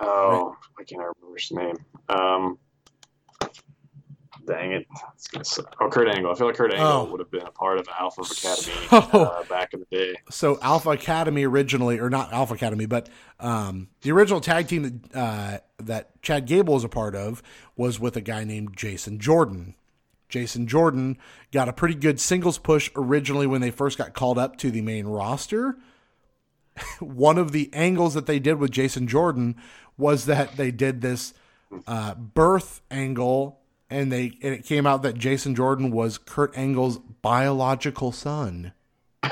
Oh, I can't remember his name. Um dang it. It's gonna suck. Oh Kurt Angle. I feel like Kurt Angle Oh. would have been a part of Alpha Academy So- uh, back in the day. so Alpha Academy originally, or not Alpha Academy, but um, the original tag team that uh, that Chad Gable was a part of was with a guy named Jason Jordan. Jason Jordan got a pretty good singles push originally when they first got called up to the main roster. One of the angles that they did with Jason Jordan was that they did this uh, birth angle, and they and it came out that Jason Jordan was Kurt Angle's biological son.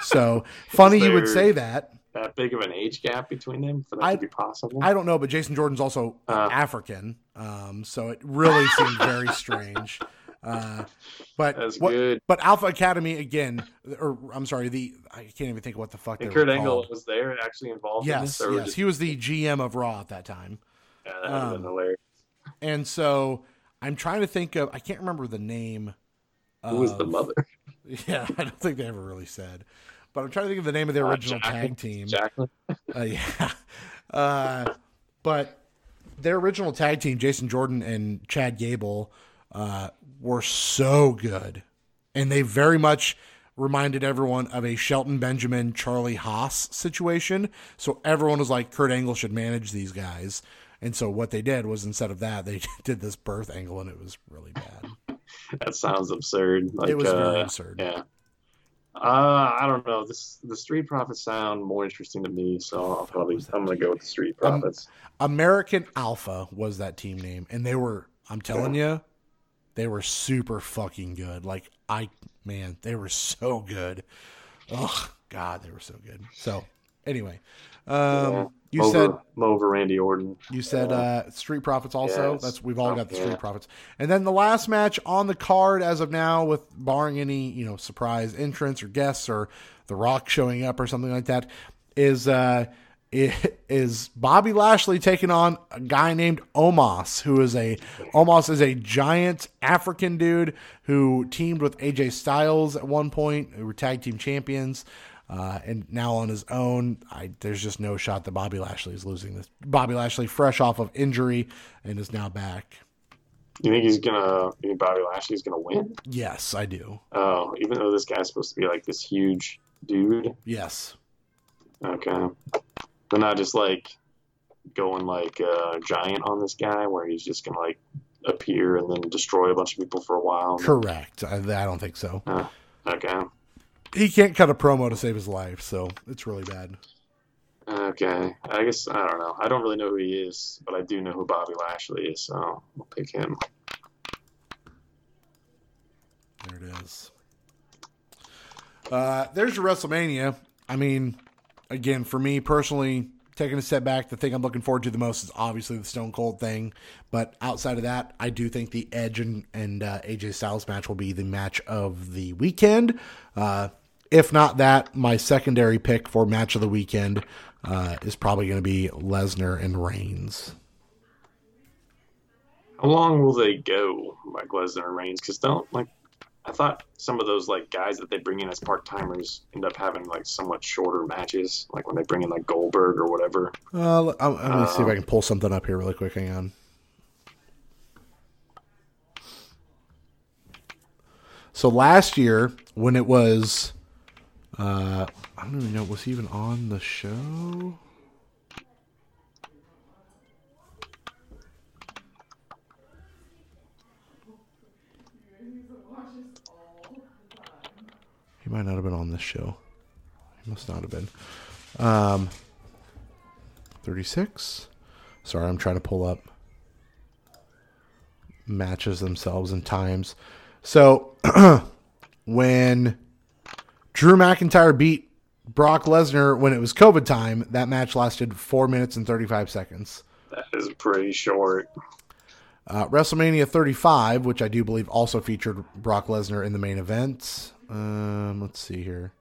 So funny you would say that. That big of an age gap between them for that I- to be possible. I don't know, but Jason Jordan's also Uh. African, um, so it really seemed very strange. Uh, but what- good. But Alpha Academy again, or I'm sorry, the I can't even think of what the fuck And Kurt Angle was there actually involved in Yes, this? Yes, just, he was the GM of Raw at that time, yeah, that would have been um, hilarious. and so I'm trying to think of I can't remember the name. Who was the mother? Yeah, I don't think they ever really said, but I'm trying to think of the name of the Uh, original Jacqueline? tag team. Jacqueline? Uh, yeah. Uh, but their original tag team, Jason Jordan and Chad Gable, uh, were so good. And they very much reminded everyone of a Shelton Benjamin, Charlie Haas situation. So everyone was like, Kurt Angle should manage these guys. And so what they did was instead of that, they did this birth angle, and it was really bad. That sounds absurd. Like, it was very uh, absurd. Yeah. Uh, I don't know. This the Street Profits sound more interesting to me, so I'll probably I'm gonna go with the Street Um, Profits. American Alpha was that team name, and they were. I'm telling you, they were super fucking good. Like I, man, they were so good. Oh God, they were so good. So anyway, um, Yeah. You over, said over Randy Orton. you said uh, Street Profits also. Yes. That's we've all got the Yeah. Street Profits. And then the last match on the card as of now, with barring any you know surprise entrance or guests or The Rock showing up or something like that, is uh, is Bobby Lashley taking on a guy named Omos, who is a Omos is a giant African dude who teamed with AJ Styles at one point, who were tag team champions. Uh, and now on his own, I, there's just no shot that Bobby Lashley is losing this. Bobby Lashley, fresh off of injury, and is now back. You think he's gonna? You think Bobby Lashley's gonna win? Yes, I do. Oh, even though this guy's supposed to be like this huge dude. Yes, Okay, but not just like going like uh, giant on this guy, where he's just gonna like appear and then destroy a bunch of people for a while. correct. I, I don't think so. Okay. He can't cut a promo to save his life, so it's really bad. Okay, I guess I don't know. I don't really know who he is, but I do know who Bobby Lashley is, so I'll pick him. There it is. Uh, there's your WrestleMania. I mean, again, for me personally, taking a step back, the thing I'm looking forward to the most is obviously the Stone Cold thing. But outside of that, I do think the Edge and, and uh, AJ Styles match will be the match of the weekend. Uh, if not that, my secondary pick for match of the weekend uh, is probably going to be Lesnar and Reigns. How long will they go, like Lesnar and Reigns? Because don't like, I thought some of those like guys that they bring in as part timers end up having like somewhat shorter matches, like when they bring in like Goldberg or whatever. Uh, let let me see if I can pull something up here really quick. Hang on. So last year, when it was, uh, I don't even know was he even on the show. He might not have been on this show. He must not have been. Um, 36. Sorry, I'm trying to pull up matches themselves and times. So when Drew McIntyre beat Brock Lesnar when it was COVID time, that match lasted four minutes and 35 seconds. That is pretty short. Uh, WrestleMania 35, which I do believe also featured Brock Lesnar in the main event. Um, let's see here.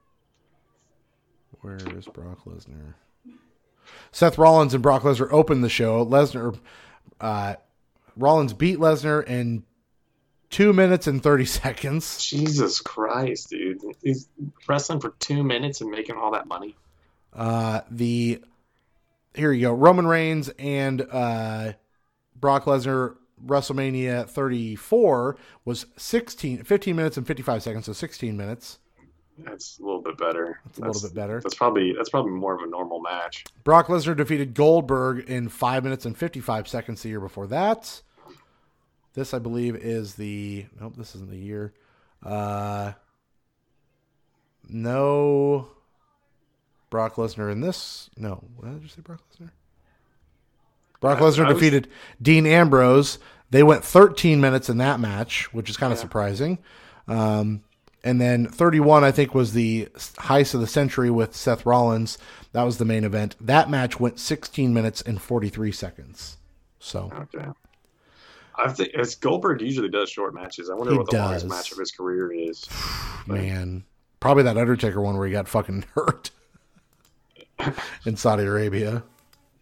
Where is Brock Lesnar? Seth Rollins and Brock Lesnar opened the show. Lesnar, uh, Rollins beat Lesnar in two minutes and 30 seconds. Jesus Christ, dude. He's wrestling for two minutes and making all that money. Uh, the here you go. Roman Reigns and uh, Brock Lesnar WrestleMania 34 was 16, 15 minutes and 55 seconds, so 16 minutes. That's a little bit better. That's a little bit better. That's probably that's probably more of a normal match. Brock Lesnar defeated Goldberg in 5 minutes and 55 seconds the year before that. This, I believe, is the. Nope, this isn't the year. Uh, no Brock Lesnar in this. No, what did you say, Brock Lesnar? Brock I- Lesnar defeated Dean Ambrose. They went 13 minutes in that match, which is kind of Yeah. surprising. Um, and then 31, I think, was the heist of the century with Seth Rollins. That was the main event. That match went 16 minutes and 43 seconds. So Okay. I think it's Goldberg usually does short matches. I wonder He what the longest match of his career is. man, probably that Undertaker one where he got fucking hurt in Saudi Arabia,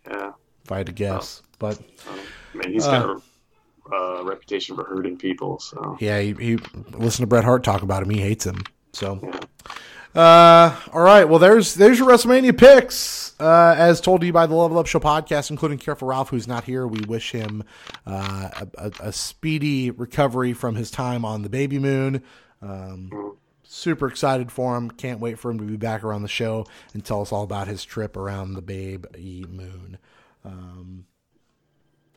Yeah. if I had to guess. But I mean, he's got a uh, reputation for hurting people. So yeah, he, he listen to Bret Hart talk about him. He hates him. So. yeah. Uh, all right. Well, there's there's your WrestleMania picks. Uh, as told to you by the Level Up Show podcast, including Careful Ralph, who's not here. We wish him uh, a, a, speedy recovery from his time on the Baby Moon. Um, super excited for him. Can't wait for him to be back around the show and tell us all about his trip around the Baby Moon. Um,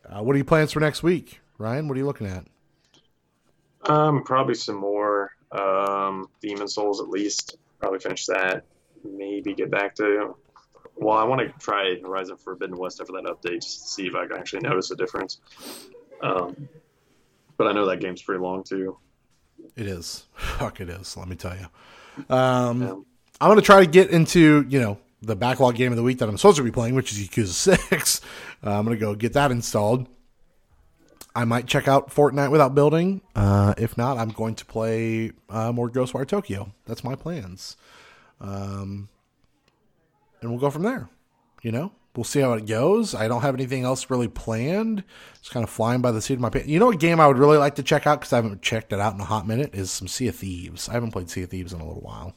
uh, what are your plans for next week, Ryan? What are you looking at? Um, probably some more um, Demon's Souls at least. Probably finish that. Maybe get back to. Well, I want to try Horizon Forbidden West after that update just to see if I can actually notice a difference. Um, but I know that game's pretty long too. It is. Fuck, it is. Let me tell you. Um, Yeah. I'm going to try to get into, you know, the backlog game of the week that I'm supposed to be playing, which is Yakuza 6. Uh, I'm going to go get that installed. I might check out Fortnite without building. Uh, if not, I'm going to play uh, more Ghostwire Tokyo. That's my plans. Um, and we'll go from there. You know, we'll see how it goes. I don't have anything else really planned. It's kind of flying by the seat of my pants. You know, what game I would really like to check out because I haven't checked it out in a hot minute is some Sea of Thieves. I haven't played Sea of Thieves in a little while.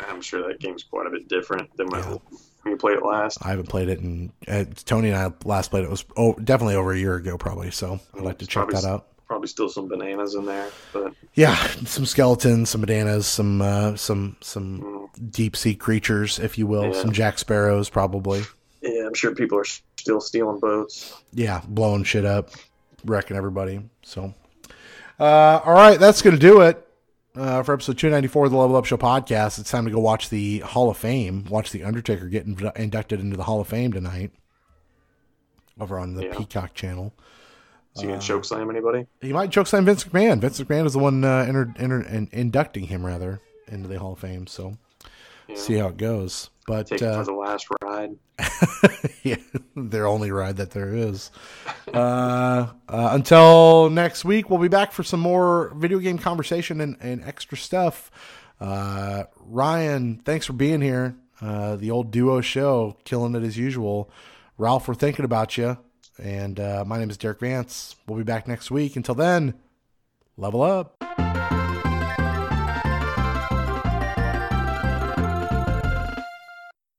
I'm sure that game's quite a bit different than when, when you played it last. I haven't played it, and uh, Tony and I last played it was oh, definitely over a year ago, probably. So I'd like to check probably that out. Probably still some bananas in there, but Yeah, some skeletons, some bananas, some uh, some some deep sea creatures, if you will, Yeah. some Jack Sparrows, probably. yeah, I'm sure people are still stealing boats. Yeah, blowing shit up, wrecking everybody. So, uh, all right, that's gonna do it. Uh, for episode 294 of the Level Up Show podcast, it's time to go watch the Hall of Fame. Watch the Undertaker get inv- inducted into the Hall of Fame tonight, over on the Yeah. Peacock channel. So you can choke slam anybody? He might choke slam Vince McMahon. Vince McMahon is the one uh, entered, entered, in, inducting him rather into the Hall of Fame. So Yeah. see how it goes. But Take uh, for the last ride. yeah, their only ride that there is. Uh, uh, until next week, we'll be back for some more video game conversation and, and extra stuff. Uh, Ryan, thanks for being here. Uh, the old duo show, killing it as usual. Ralph, we're thinking about you. And uh, my name is Derrick Vance. We'll be back next week. Until then, level up.